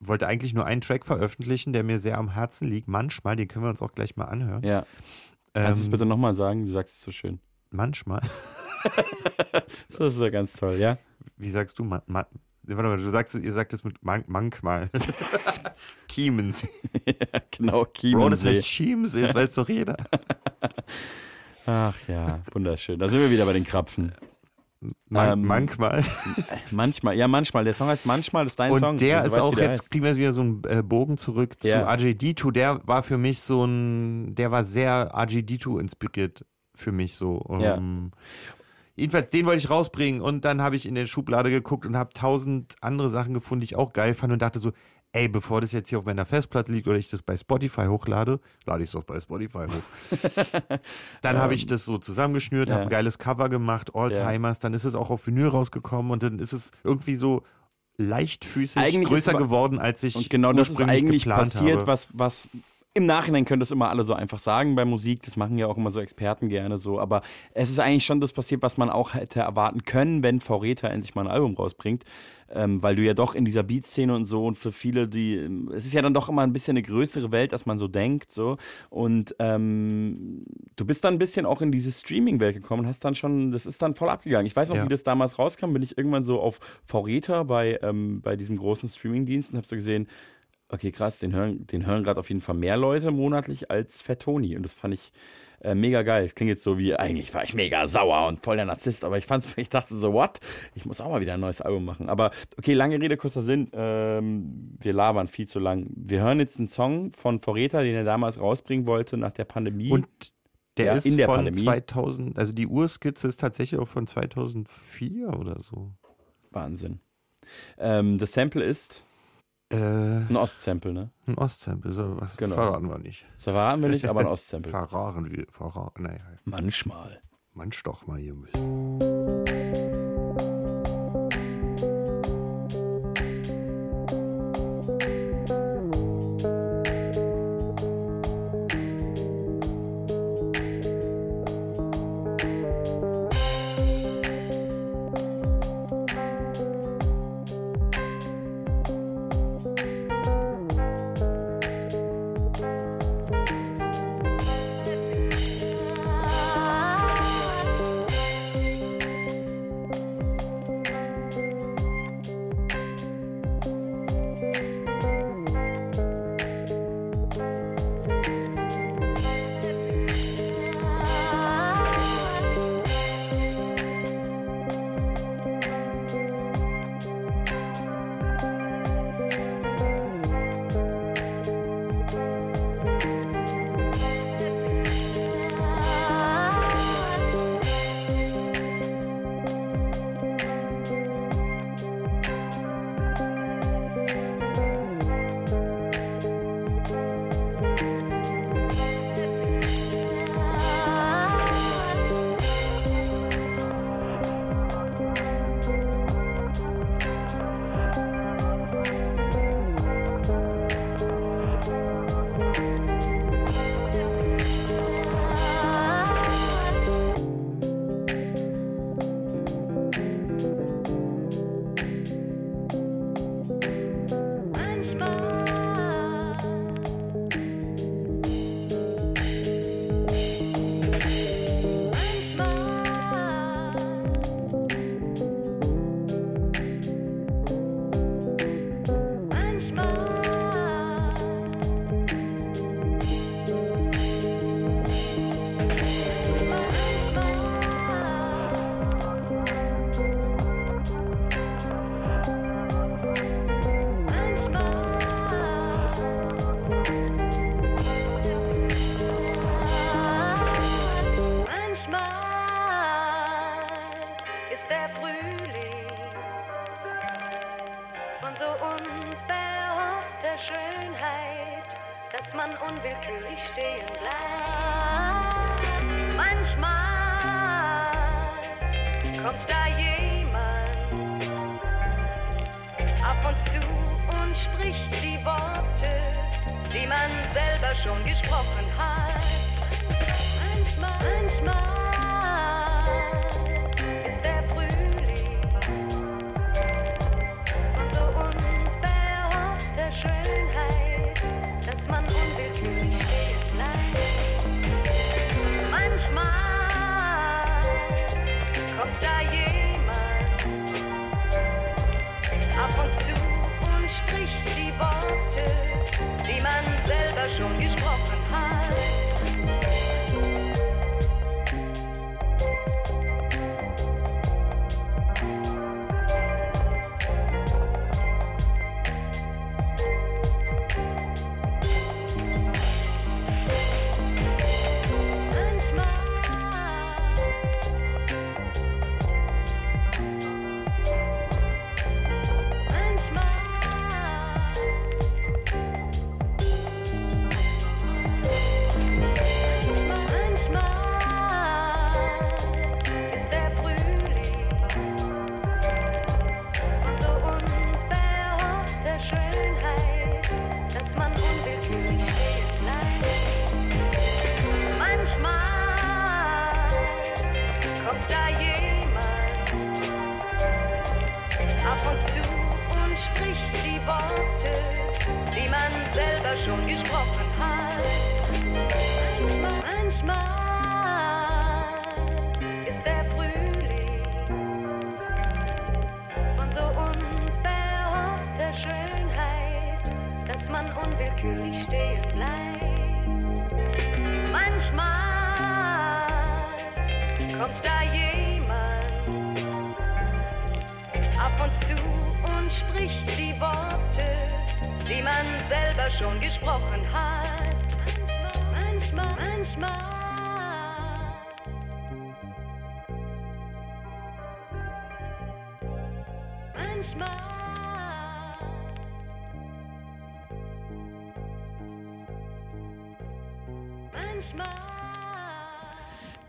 wollte eigentlich nur einen Track veröffentlichen, der mir sehr am Herzen liegt. Manchmal, den können wir uns auch gleich mal anhören. Ja. Kannst du es Ähm, bitte nochmal sagen? Du sagst es so schön. Manchmal. [laughs] Das ist ja ganz toll, ja? Wie sagst du? Man, man, warte mal, du sagst, ihr sagt es mit man, manchmal. [laughs] Chiemensee. ja, genau, Bro, das Chiemensee. heißt Chiemensee, das weiß doch jeder. [laughs] Ach ja, wunderschön. Da sind wir wieder bei den Krapfen. Man, Ähm, manchmal. [laughs] Manchmal, ja, manchmal. Der Song heißt Manchmal, das ist dein Und Song. der Du ist auch der jetzt, kriegen wir wieder so einen äh, Bogen zurück zu Ja. RJD2. Der war für mich so ein, der war sehr RJD2 inspiriert für mich so. Ja. Ähm, Jedenfalls, den wollte ich rausbringen und dann habe ich in der Schublade geguckt und habe tausend andere Sachen gefunden, die ich auch geil fand und dachte so, ey, bevor das jetzt hier auf meiner Festplatte liegt oder ich das bei Spotify hochlade, lade ich es doch bei Spotify hoch. [laughs] dann habe ich das so zusammengeschnürt, habe ja. ein geiles Cover gemacht, Alltimers, dann ist es auch auf Vinyl rausgekommen und dann ist es irgendwie so leichtfüßig Eigentlich größer geworden, als ich Und genau das ist eigentlich geplant passiert, habe. was, was im Nachhinein können das immer alle so einfach sagen bei Musik. Das machen ja auch immer so Experten gerne so. Aber es ist eigentlich schon das passiert, was man auch hätte erwarten können, wenn Vorräter endlich mal ein Album rausbringt. Ähm, weil du ja doch in dieser Beat-Szene und so und für viele, die, es ist ja dann doch immer ein bisschen eine größere Welt, als man so denkt, so. Und ähm, du bist dann ein bisschen auch in diese Streaming-Welt gekommen und hast dann schon, das ist dann voll abgegangen. Ich weiß noch, Ja. wie das damals rauskam, bin ich irgendwann so auf Vorräter bei, ähm, bei diesem großen Streaming-Dienst und hab so gesehen, okay, krass, den hören, den hören gerade auf jeden Fall mehr Leute monatlich als Fat Tony. Und das fand ich äh, mega geil. Das klingt jetzt so wie, eigentlich war ich mega sauer und voll der Narzisst, aber ich fand's, [laughs] ich dachte so, what? Ich muss auch mal wieder ein neues Album machen. Aber okay, lange Rede, kurzer Sinn. Ähm, wir labern viel zu lang. Wir hören jetzt einen Song von Vorräter, den er damals rausbringen wollte nach der Pandemie. Und der Ja, ist in der von Pandemie. 2000, also die Urskizze ist tatsächlich auch von 2004 oder so. Wahnsinn. Ähm, das Sample ist Äh, ein Ostsample, ne? ein Ostsample, so was Genau. verraten wir nicht. Das verraten wir nicht, aber ein [laughs] Ostsample. verraten wir, verraten, naja. Manchmal. Manch doch mal hier ein bisschen.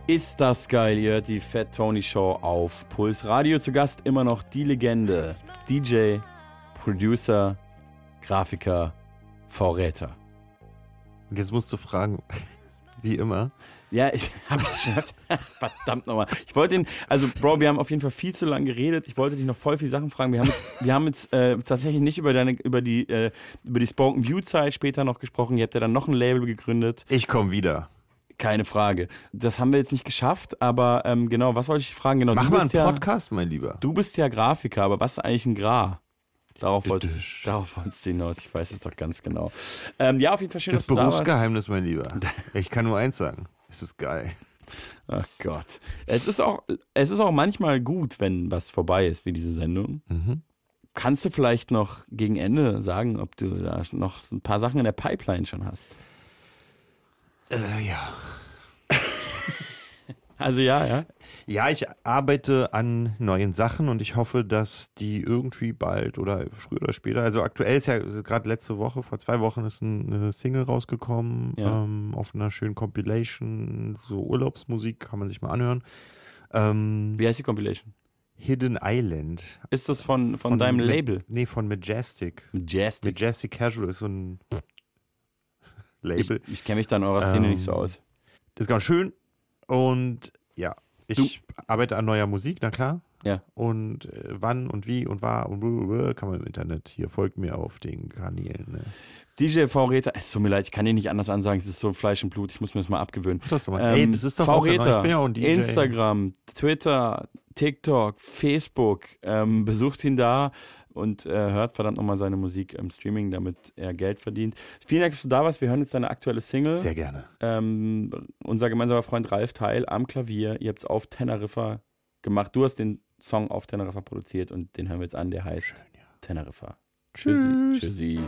Ist das geil, ihr hört die Fat Tony Show auf Puls Radio. Zu Gast immer noch die Legende, DJ, Producer, Grafiker, Vorräter. Und jetzt musst du fragen, [laughs] wie immer. Ja, [laughs] ich habe es geschafft. [laughs] Verdammt nochmal. Ich wollte ihn, also Bro, wir haben auf jeden Fall viel zu lange geredet. Ich wollte dich noch voll viele Sachen fragen. Wir haben jetzt, wir haben jetzt äh, tatsächlich nicht über deine, über die, äh, über die Spoken View Zeit später noch gesprochen. Ihr habt ja dann noch ein Label gegründet. Ich komme wieder. Keine Frage. Das haben wir jetzt nicht geschafft, aber ähm, genau, was wollte ich fragen? Genau, Mach mal einen ja, Podcast, mein Lieber. Du bist ja Grafiker, aber was ist eigentlich ein Gra? Darauf wolltest, darauf wolltest du hinaus. Ich weiß es doch ganz genau. Ähm, ja, auf jeden Fall schön, Das dass du da. Berufsgeheimnis, mein Lieber. [laughs] Ich kann nur eins sagen. Es ist geil. Ach Gott. Es ist auch, es ist auch manchmal gut, wenn was vorbei ist, wie diese Sendung. Mhm. Kannst du vielleicht noch gegen Ende sagen, ob du da noch ein paar Sachen in der Pipeline schon hast? Äh, ja. [laughs] Also ja, ja. Ja, ich arbeite an neuen Sachen und ich hoffe, dass die irgendwie bald oder früher oder später, also aktuell ist ja gerade letzte Woche, vor zwei Wochen ist ein- eine Single rausgekommen Ja. ähm, auf einer schönen Compilation, so Urlaubsmusik, kann man sich mal anhören. Ähm, Wie heißt die Compilation? Hidden Island. Ist das von, von, deinem Ma- Label? Nee, von Majestic. Majestic. Majestic Casual ist so ein Label. Ich, ich kenne mich da in eurer Szene Ähm, nicht so aus. Das ist ganz schön. Und ja, ich arbeite an neuer Musik, na klar. Ja. Und äh, wann und wie und war und blablabla kann man im Internet. Hier folgt mir auf den Kanälen. Ne? DJ V-Räter, es tut mir leid, ich kann dir nicht anders ansagen, es ist so Fleisch und Blut, ich muss mir das mal abgewöhnen. das doch mal. Ey, das ist doch V-Räter, ich bin ja auch ein DJ. Instagram, Twitter, TikTok, Facebook, ähm, besucht ihn da und äh, hört verdammt nochmal seine Musik im Streaming, damit er Geld verdient. Vielen Dank, dass du da warst. Wir hören jetzt deine aktuelle Single. Sehr gerne. Ähm, unser gemeinsamer Freund Ralf Teil am Klavier. Ihr habt es auf Teneriffa gemacht. Du hast den Song auf Teneriffa produziert und den hören wir jetzt an, der heißt Teneriffa. Tschüssi. Tschüss. Tschüssi.